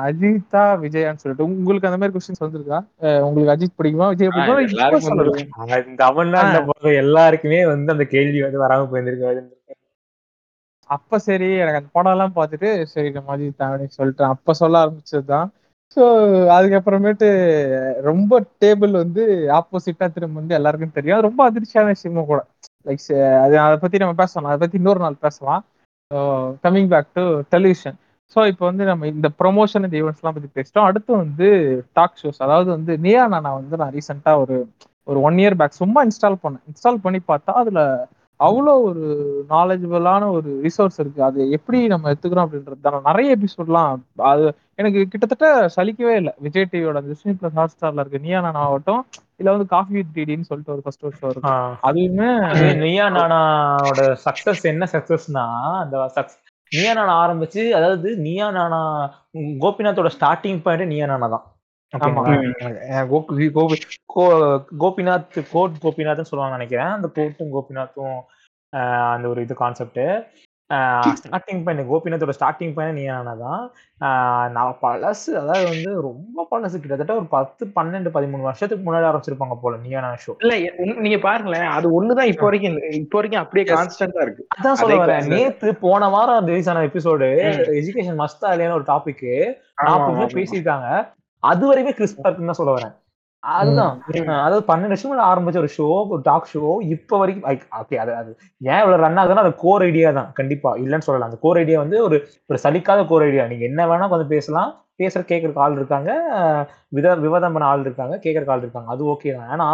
அஜித்தா விஜயான்னு சொல்லிட்டு. உங்களுக்கு அந்த மாதிரி கொஸ்டின்ஸ் வந்திருக்கா? உங்களுக்கு அஜித் பிடிக்குமா விஜய் பிடிக்குமா? எல்லாருக்கும் வந்து அந்த கேள்வி வந்து வராம போயிருந்திருக்காது அப்ப சரி எனக்கு அந்த படம் எல்லாம் பார்த்துட்டு சரி இந்த மாதிரி தான் அப்படின்னு சொல்லிட்டு அப்ப சொல்ல ஆரம்பிச்சதுதான். ஸோ அதுக்கப்புறமேட்டு ரொம்ப டேபிள் வந்து ஆப்போசிட்டா திரும்ப வந்து எல்லாருக்கும் தெரியும். ரொம்ப அதிர்ச்சியான விஷயமும் கூட. லைக் அது அதை பத்தி நம்ம பேசலாம். அதை பத்தி இன்னொரு நாள் பேசலாம். Coming back to television so இப்போ வந்து நம்ம இந்த ப்ரொமோஷன் இந்த ஈவெண்ட்ஸ்லாம் பற்றி பேசிட்டோம். அடுத்து வந்து டாக் ஷோஸ் அதாவது வந்து நியா நானா வந்து நான் ரீசெண்டாக ஒரு ஒரு ஒன் இயர் பேக் சும்மா இன்ஸ்டால் பண்ணேன். இன்ஸ்டால் பண்ணி பார்த்தா அதில் அவ்வளோ ஒரு நாலேஜபிளான ஒரு ரிசோர்ஸ் இருக்கு. அது எப்படி நம்ம எடுத்துக்கிறோம் அப்படின்றது தான். நிறைய எபிசோட்லாம் அது எனக்கு கிட்டத்தட்ட சலிக்கவே இல்லை. விஜய் டிவியோட டிஸ்னி பிளஸ் ஹாட் ஸ்டார்ல இருக்க நியா நானா ஆகட்டும் இல்ல வந்து காஃபி வித் டிடின்னு சொல்லிட்டு ஒரு ஃபர்ஸ்ட் ஷோ இருக்கு. அதுவுமே அது நியா நானாவோட சக்சஸ் என்ன சக்சஸ்னா அந்த சக்ஸ் நியா நானா ஆரம்பிச்சு அதாவது நியா நானா கோபிநாத்தோட ஸ்டார்டிங் பாயிண்ட் நியா நானா தான். கோபிநாத் கோட் கோபிநாத்னு சொல்லுவாங்க நினைக்கிறேன். அந்த கோட்டும் கோபிநாத்தும் அந்த ஒரு இது கான்செப்ட் ஸ்டார்டிங் பாயிண்ட் கோபிநாத்தோட ஸ்டார்டிங் பாயிண்ட் நியா நானா தான் ஆஹ் நான் பழசு அதாவது வந்து ரொம்ப பழசு கிட்டத்தட்ட ஒரு பத்து பன்னெண்டு பதிமூணு வருஷத்துக்கு முன்னாடி ஆரம்பிச்சிருப்பாங்க போல நியானா ஷோ இல்ல நீங்க பாருங்களேன் அது ஒண்ணுதான் இப்போ வரைக்கும் இப்போ வரைக்கும் அப்படியே. கான்ஸ்டன்டா இருக்கு. அதான் சொல்ல வரேன். நேத்து போன வாரம் ரிலீஸ் ஆன எபிசோடு. எஜுகேஷன் மஸ்தா இல்லையான்னு ஒரு டாபிக் நாற்பது. பேசியிருக்காங்க. அது வரைக்கும் கிறிஸ்பா இருக்குன்னு தான் சொல்ல வரேன். அதுதான். அதாவது பன்னெண்டு வருஷம் ஆரம்பிச்ச ஒரு ஷோ ஒரு டாக் ஷோ இப்ப வரைக்கும் ஓகே அது அது ஏன் இவ்வளவு ரன் ஆகுதுன்னா அது கோர் ஐடியா தான். கண்டிப்பா. இல்லைன்னு சொல்லலாம் அந்த கோர் ஐடியா வந்து ஒரு ஒரு சலிக்காத கோர் ஐடியா நீங்க என்ன வேணா கொஞ்சம் பேசலாம். பேசுற கேட்கறக்கு ஆள் இருக்காங்க. வித விவாதம் பண்ண ஆள் இருக்காங்க. கேட்கறக்கு ஆள் இருக்காங்க. அது ஓகே தான். ஆனா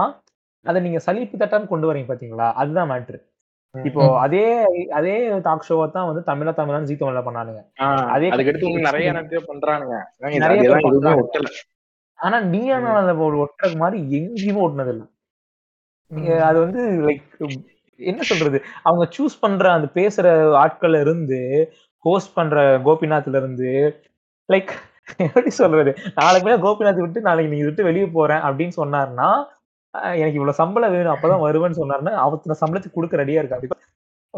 அதை நீங்க சலிப்பு தட்டான்னு கொண்டு வரீங்க பாத்தீங்களா? அதுதான் மேட்ரு இப்போ. அதே அதே டாக் ஷோவை தான் வந்து தமிழா தமிழான்னு ஜீ தமிழ்ல பண்ணானுங்க. அதே அதுக்கு அடுத்து இன்னும் நிறைய நிறைய பண்றானுங்க. நிறைய ஆனா நீயான ஒரு ஒட்டுறது மாதிரி எங்கேயுமே ஓட்டுனது இல்ல. அது வந்து லைக் என்ன சொல்றது? அவங்க சூஸ் பண்ற அந்த பேசுற ஆட்கள்ல இருந்து ஹோஸ்ட் பண்ற கோபிநாத்ல இருந்து லைக் எப்படி சொல்றது? நாளைக்கு மேல கோபிநாத் விட்டு நாளைக்கு நீங்க விட்டு வெளியே போறேன் அப்படின்னு சொன்னாருன்னா எனக்கு இவ்வளவு சம்பளம் வேணும் அப்பதான் வருவேன்னு சொன்னாருன்னா அவத்துல சம்பளத்துக்கு கொடுக்க ரெடியா இருக்காரு.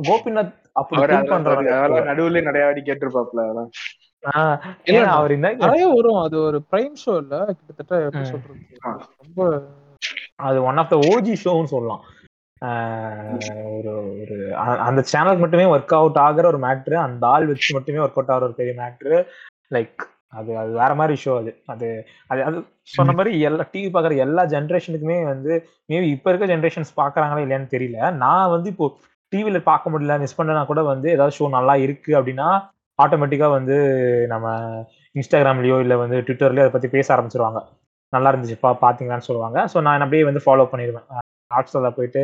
கோபிநாத் அப்படி நடுவுல நடையாடி கேட்டிருப்பாப்ல அதெல்லாம். அவர் நிறைய வரும். அது ஒரு பிரைம் ஷோ இல்ல கிட்டத்தட்ட. சொல்றது? ரொம்ப அது ஒன் ஆஃப் த ஓஜி ஷோன்னு சொல்லலாம். ஆஹ் ஒரு ஒரு அந்த சேனலுக்கு மட்டுமே ஒர்க் அவுட் ஆகுற ஒரு மேட்ரு அந்த ஆள் வச்சு மட்டுமே ஒர்க் அவுட் ஆகுற ஒரு பெரிய மேட்ரு லைக் அது அது வேற மாதிரி ஷோ அது. அது அது அது சொன்ன மாதிரி எல்லா டிவி பார்க்குற எல்லா ஜென்ரேஷனுக்குமே வந்து மேபி இப்போ இருக்க ஜென்ரேஷன்ஸ் பார்க்குறாங்களா இல்லையான்னு தெரியல. நான் வந்து இப்போ டிவியில் பார்க்க முடியல மிஸ் பண்ணனா கூட வந்து ஏதாவது ஷோ நல்லா இருக்கு அப்படின்னா ஆட்டோமேட்டிக்காக வந்து நம்ம இன்ஸ்டாகிராம்லயோ இல்லை வந்து ட்விட்டர்லயோ அதை பற்றி பேச ஆரம்பிச்சிருவாங்க. நல்லா இருந்துச்சுப்பா பார்த்தீங்களான்னு சொல்லுவாங்க. ஸோ நான் அப்படியே வந்து ஃபாலோ பண்ணிடுவேன். ஹாட்ஸ்டாரில் போயிட்டு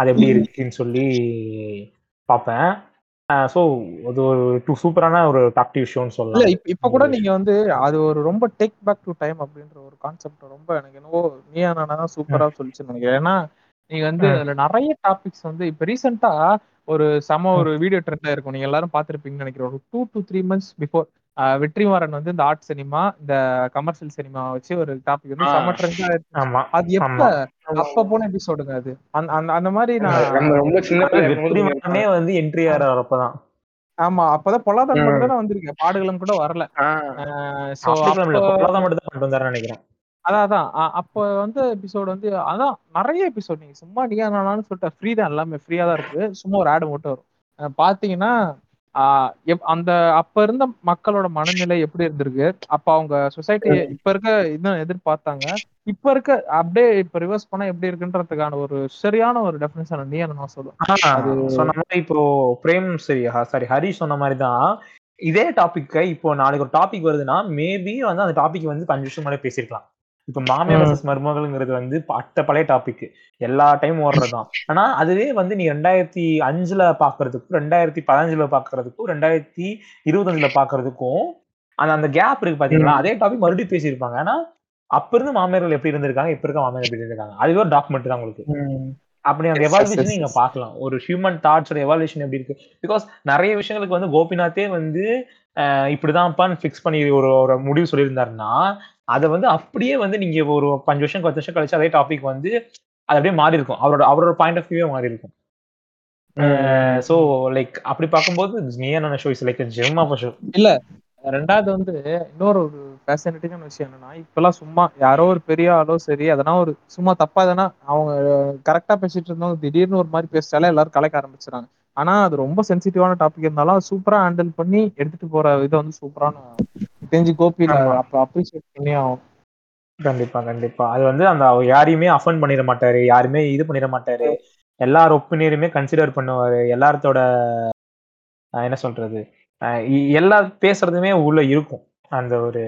அது எப்படி இருக்குன்னு சொல்லி பார்ப்பேன். ஸோ அது ஒரு டூ சூப்பரான ஒரு டாப் டிவி ஷோன்னு இல்ல சொல்லலாம் இப்ப கூட நீங்க வந்து அது ஒரு ரொம்ப டேக் பேக் டு டைம் அப்படின்ற ஒரு கான்செப்ட் ரொம்ப எனக்கு என்னவோ நீயா நானா தான் சூப்பரா சொல்லிச்சுன்னு நினைக்கிறேன். ஏன்னா நீங்க வந்து. அதுல நிறைய டாபிக்ஸ் வந்து இப்ப ரீசெண்டா ஒரு செம. ஒரு வீடியோ ட்ரெண்டா இருக்கும். நீங்க எல்லாரும் பார்த்திருப்பீங்கன்னு நினைக்கிறேன். ஒரு two to three months before Vetrimaaran வந்து இந்த ஆர்ட் சினிமா இந்த கமர்ஷியல் சினிமா வச்சு ஒரு டாபிக் வந்து. செம ட்ரெண்டா அது எப்ப? ஆமா. அப்ப போன எபிசோடுங்க அது. அந்த அந்த மாதிரி நான் ரொம்ப சின்ன வந்து என்ட்ரி ஆகிற அப்பதான். ஆமா அப்பதான் பொல்லாதன் ம். மட்டும் தான் வந்திருக்கேன் பாடுகளும் கூட வரல. ஆஹ் சோ பொருளாதாரம் மட்டும் தான் நினைக்கிறேன். அதான் அதான். அப்போ வந்து எபிசோட் வந்து அதான் நிறைய எபிசோட் நீங்க சும்மா நீயா நானான்னு சொல்லிட்டு ஃப்ரீ தான் எல்லாமே. ஃப்ரீயா தான் இருக்கு. சும்மா ஒரு ஆடு மட்டும் வரும். பாத்தீங்கன்னா அந்த அப்ப இருந்த மக்களோட மனநிலை எப்படி இருந்திருக்கு? அப்ப அவங்க சொசைட்டி இப்ப இருக்க இன்னும் எதிர்பார்த்தாங்க. இப்ப இருக்க அப்படியே இப்ப ரிவர்ஸ் பண்ணா எப்படி இருக்குன்றதுக்கான ஒரு சரியான ஒரு டெஃபினேஷன் நீ நான் சொல்லுவேன் அது சொன்ன மாதிரி இப்போ பிரேம் சரி சாரி ஹரி சொன்ன மாதிரி தான் இதே டாபிக்கை இப்போ நாளைக்கு ஒரு டாபிக் வருதுன்னா மேபி வந்து அந்த டாபிக் வந்து அஞ்சு வருஷம் முன்னாடி பேசியிருக்கலாம். இப்போ மாமியார் ம். வர்சஸ் மருமகள்ங்கிறது வந்து அட்ட பழைய டாபிக் எல்லா டைம் ஓடுறதுதான். ஆனா அதுவே வந்து நீ ரெண்டாயிரத்தி அஞ்சுல பாக்குறதுக்கும் ரெண்டாயிரத்தி பதினஞ்சுல பாக்குறதுக்கும் ரெண்டாயிரத்தி இருபத்தஞ்சுல பாக்குறதுக்கும் அந்த அந்த கேப் இருக்கு பாத்தீங்களா? அதே டாபிக் மறுபடியும் பேசியிருப்பாங்க. ஆனா அப்ப இருந்து மாமியார்கள் எப்படி இருந்திருக்காங்க? இப்ப இருக்க மாமியார் எப்படி இருந்திருக்காங்க? அதுவே ஒரு டாக்குமெண்ட் தான் உங்களுக்கு. அப்படி அந்த எவால்வேஷன் நீங்க yes. பார்க்கலாம். ஒரு ஹியூமன் தாட்ஸோட எவால்வேஷன் எப்படி இருக்கு? பிகாஸ் நிறைய விஷயங்களுக்கு வந்து கோபிநாத்தே வந்து இப்படிதான்ப்பான்னு ஃபிக்ஸ் பண்ணி ஒரு ஒரு முடிவு சொல்லியிருந்தாருன்னா அதை வந்து அப்படியே வந்து நீங்க ஒரு பஞ்சு வருஷம் பத்து வருஷம் கழிச்சு அதே டாபிக் வந்து அது அப்படியே மாறி இருக்கும். அவரோட அவரோட பாயிண்ட் ஆஃப் வியூவே மாறி இருக்கும். ஸோ லைக் அப்படி பார்க்கும்போது நீயான show is like gem of show இல்ல ரெண்டாவது வந்து இன்னொரு ஒரு ஃபேசினேட்டிங்கான விஷயம் என்னன்னா இப்பெல்லாம் சும்மா யாரோ ஒரு பெரிய ஆளோ சரி அதனா ஒரு சும்மா தப்பா எதனா அவங்க கரெக்டா பேசிட்டு இருந்தவங்க திடீர்னு ஒரு மாதிரி பேசிட்டாலே எல்லாரும் கலைக்க ஆரம்பிச்சிடறாங்க. ஆனா அது ரொம்ப சென்சிட்டிவான டாபிக் இருந்தாலும் சூப்பரா ஹேண்டில் பண்ணி எடுத்துட்டு போற விதம் வந்து சூப்பரான தெரிஞ்சு ஆமா. அப்ப அப்ரிசியேட் பண்ணி ஆகும் கண்டிப்பா கண்டிப்பா. அது வந்து அந்த யாரையுமே அஃபண்ட் பண்ணிட மாட்டாரு யாருமே இது பண்ணிட மாட்டாரு. எல்லார் ஒப்பீனியருமே கன்சிடர் பண்ணுவாரு. எல்லாத்தோட என்ன சொல்றது? எல்லா பேசுறதுமே உள்ள இருக்கும். அந்த ஒரு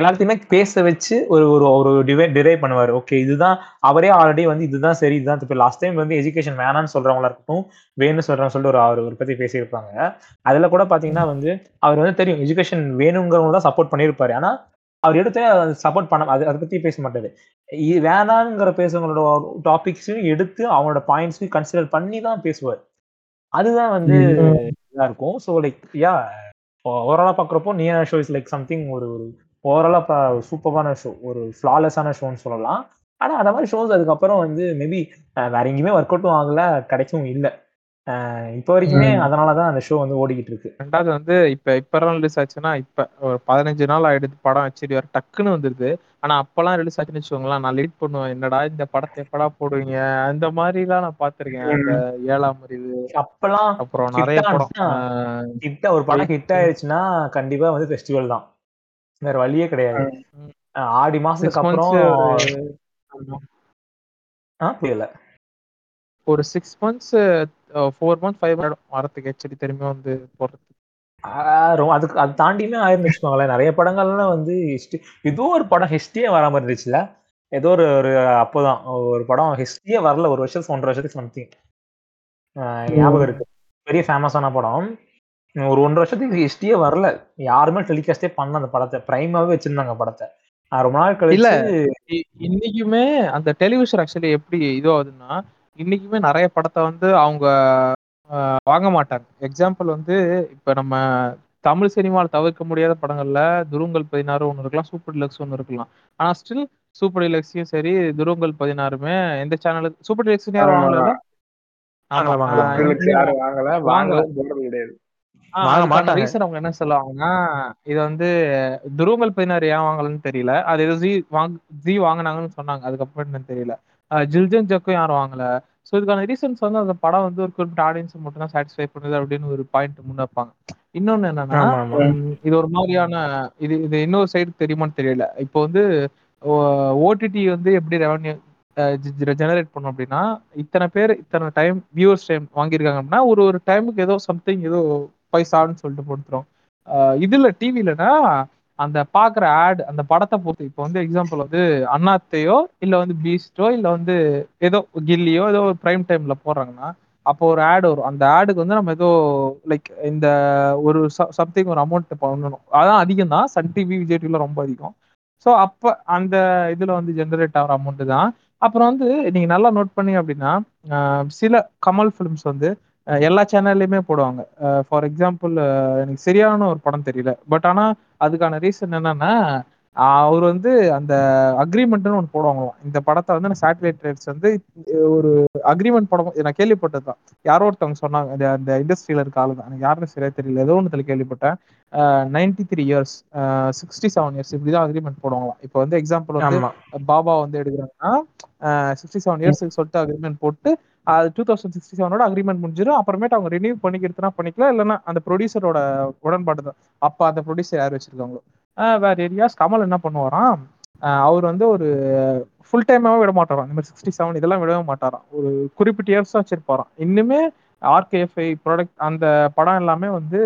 எல்லாத்தையுமே பேச வச்சு ஒரு ஒரு ஒரு டிவை டிரைவ் பண்ணுவார். ஓகே இதுதான் அவரே ஆல்ரெடி வந்து இதுதான் சரி இதுதான் இப்போ லாஸ்ட் டைம் வந்து எஜுகேஷன் வேணாம்னு சொல்றவங்களா இருக்கட்டும் வேணும்னு சொல்றவங்க சொல்லிட்டு ஒரு அவர் ஒரு பத்தி பேசியிருப்பாங்க. அதுல கூட பாத்தீங்கன்னா வந்து அவர் வந்து தெரியும் எஜுகேஷன் வேணுங்கிறவங்க தான் சப்போர்ட் பண்ணியிருப்பாரு. ஆனா அவர் எடுத்து சப்போர்ட் பண்ண அது அதை பத்தி பேச மாட்டாரு. வேணாங்கிற பேசுறவங்களோட டாபிக்ஸையும் எடுத்து அவங்களோட பாயிண்ட்ஸையும் கன்சிடர் பண்ணி தான் பேசுவார். அதுதான் வந்து இதா இருக்கும். ஸோ லைக் யா ஓவராலா பாக்குறப்போ நியா ஷோ இஸ் லைக் சம்திங் ஒரு ஒரு ஓவராலா சூப்பரான ஷோ ஒரு ஃபிளாலெஸ்ஸான ஷோன்னு சொல்லலாம். ஆனா அந்த மாதிரி ஷோஸ் அதுக்கப்புறம் வந்து மேபி வேற எங்கேயுமே ஒர்க் அவுட்டும் ஆகல கிடைக்கவும் இல்லை. இப்போ வரைக்குமே. அதனாலதான் அந்த ஷோ வந்து ஓடிக்கிட்டு இருக்கு. ரெண்டாவது வந்து இப்ப இப்ப ரிலீஸ் ஆச்சுன்னா இப்ப ஒரு பதினஞ்சு நாள் ஆயிடுது படம் ஹெச்டி வர டக்குன்னு வந்துருது. ஆனா அப்பெல்லாம் ரிலீஸ் ஆச்சுன்னு வச்சுக்கோங்களேன் நான் லேட் பண்ணுவேன். என்னடா இந்த படத்தை எப்படா போடுவீங்க? அந்த மாதிரி எல்லாம் நான் பாத்திருக்கேன் அந்த ஏழாம் அறிவு அப்பெல்லாம் அப்புறம் நிறைய படம். hit ஒரு படம் ஹிட் ஆயிடுச்சுன்னா கண்டிப்பா வந்து ஃபெஸ்டிவல் தான். வேற வழியே கிடையாது. ஆடி மாசத்துக்கு அப்புறம் புரியல. ஒரு six months four months five ஆயிடும் வரத்துக்கு ஹெச்டி திரும்பி வந்து போடுறதுக்கு ரொம்ப அதுக்கு அது தாண்டியுமே ஆயிரம் வச்சுக்கோங்களேன். நிறைய படங்கள்லாம் வந்து ஹிஸ்டி ஏதோ ஒரு படம் ஹிஸ்டியே வராம இருந்துச்சுல. ஏதோ ஒரு ஒரு அப்போதான். ஒரு படம் ஹிஸ்டியே வரல. ஒரு வருஷத்துக்கு ஒன்றரை வருஷத்துக்கு சம்திங் ஞாபகம் இருக்கு. பெரிய ஃபேமஸான படம். ஒரு ஒன்றரை வருஷத்துக்கு ஹிஸ்டியே வரல. யாருமே டெலிகாஸ்டே பண்ண அந்த படத்தை. பிரைமாவே வச்சிருந்தாங்க படத்தை. ரொம்ப நாள். கழிச்சு இன்னைக்குமே அந்த டெலிவிஷன் ஆக்சுவலி எப்படி இது ஆகுதுன்னா இன்னைக்குமே நிறைய படத்தை வந்து அவங்க வாங்க மாட்டாங்க. எக்ஸாம்பிள் வந்து இப்ப நம்ம தமிழ் சினிமாவில் தவிர்க்க முடியாத படங்கள்ல துருவங்கள் பதினாறு ஒன்று இருக்கலாம் சூப்பர் டிலக்ஸ் ஒன்று இருக்கலாம். ஆனா ஸ்டில் சூப்பர் டிலக்ஸையும் சரி துருவங்கள் பதினாறுமே எந்த சேனலுக்கு சூப்பர் டிலக்ஸ் யாரும் வாங்கல? வாங்கல, வாங்கல. கிடையாது. வாங்க அதுக்கான மாட்டாங்க. ரீசன் அவங்க என்ன சொல்லுவாங்கன்னா இது வந்து துருவங்கள் பதினாறு ஏன் வாங்கலன்னு தெரியல. அது ஏதோ ஜி வாங்க ஜி வாங்கினாங்கன்னு சொன்னாங்க. அதுக்கப்புறம் என்னன்னு தெரியல. ஜில்ஜன் ஜக்கும் யாரும் வாங்கல. ஸோ இதுக்கான ரீசன்ஸ் வந்து அந்த படம் வந்து ஒரு குறிப்பிட்ட ஆடியன்ஸ் மட்டும் தான் சாட்டிஸ்ஃபை பண்ணுது அப்படின்னு ஒரு பாயிண்ட் முன் வைப்பாங்க. இன்னொன்னு என்னன்னா இது ஒரு மாதிரியான இது இது இன்னொரு சைடு தெரியுமான்னு தெரியல. இப்போ வந்து ஓடிடி வந்து எப்படி ரெவன்யூ ஜெனரேட் பண்ணும் அப்படின்னா இத்தனை பேர் இத்தனை டைம் வியூவர்ஸ் டைம் வாங்கியிருக்காங்க அப்படின்னா ஒரு ஒரு டைமுக்கு ஏதோ சம்திங் ஏதோ பைசான்னு சொல்லிட்டு போட்டுரும் இதுல டிவிலனா அந்த பாக்குற ஆட் அந்த படத்தை பொறுத்து இப்போ வந்து எக்ஸாம்பிள் வந்து அண்ணாத்தையோ இல்ல வந்து பீஸ்டோ இல்ல வந்து ஏதோ கில்லியோ ஏதோ ஒரு பிரைம் டைம்ல போடுறாங்கன்னா அப்போ ஒரு ஆடு வரும். அந்த ஆடுக்கு வந்து நம்ம ஏதோ லைக் இந்த ஒரு சம்திங் ஒரு அமௌண்ட் பண்ணணும். அதான் அதிகம் தான் சன் டிவி விஜய் டிவில ரொம்ப அதிகம். ஸோ அப்ப அந்த இதுல வந்து ஜென்ரேட் ஆகிற அமௌண்ட் தான். அப்புறம் வந்து நீங்க நல்லா நோட் பண்ணீங்க அப்படின்னா சில கமல் ஃபிலிம்ஸ் வந்து எல்லா சேனல்லையுமே போடுவாங்க. ஃபார் எக்ஸாம்பிள் எனக்கு சரியான ஒரு படம் தெரியல. பட் ஆனா அதுக்கான ரீசன் என்னன்னா அவர் வந்து அந்த அக்ரிமெண்ட்னு ஒன்று போடுவாங்களாம். இந்த படத்தை வந்து நான் சேட்டலைட் ரைட்ஸ் வந்து ஒரு அக்ரிமெண்ட் படம் நான் கேள்விப்பட்டது தான் யாரோ ஒருத்தவங்க சொன்னாங்க அந்த அந்த இண்டஸ்ட்ரியில இருக்க ஆளு தான் எனக்கு யாருன்னு சரியா தெரியல. ஏதோ ஒன்றுல கேள்விப்பட்டேன். Ninety three years sixty seven years இப்படிதான் அக்ரிமெண்ட் போடுவாங்களாம். இப்போ வந்து எக்ஸாம்பிள் வந்து பாபா வந்து எடுக்கிறாங்கன்னா சிக்ஸ்டி செவன் இயர்ஸ்க்கு சொல்லிட்டு அக்ரிமெண்ட் போட்டு அது டூ தௌசண்ட் சிக்ஸ்டி செவனோட அக்ரிமெண்ட் முடிஞ்சிடும் அப்புறமேட்டு அவங்க ரினியூ பண்ணிக்கிறதுனா பண்ணிக்கலாம். இல்லைன்னா அந்த ப்ரொடியூசரோட உடன்பாடு தான். அப்போ அந்த ப்ரொடியூசர் யார் வச்சிருக்காங்களோ. வேற ஏரியாஸ் கமல் என்ன பண்ணுவாராம்? அவர் வந்து ஒரு ஃபுல் டைமாவே விட மாட்டாராம். இந்த மாதிரி சிக்ஸ்டி செவன் இதெல்லாம் விடவே மாட்டாராம். ஒரு குறிப்பிட்ட இயர்ஸ் வச்சிருப்பாராம். இன்னுமே ஆர்கேஎஃப்ஐ ப்ராடக்ட் அந்த படம் எல்லாமே வந்து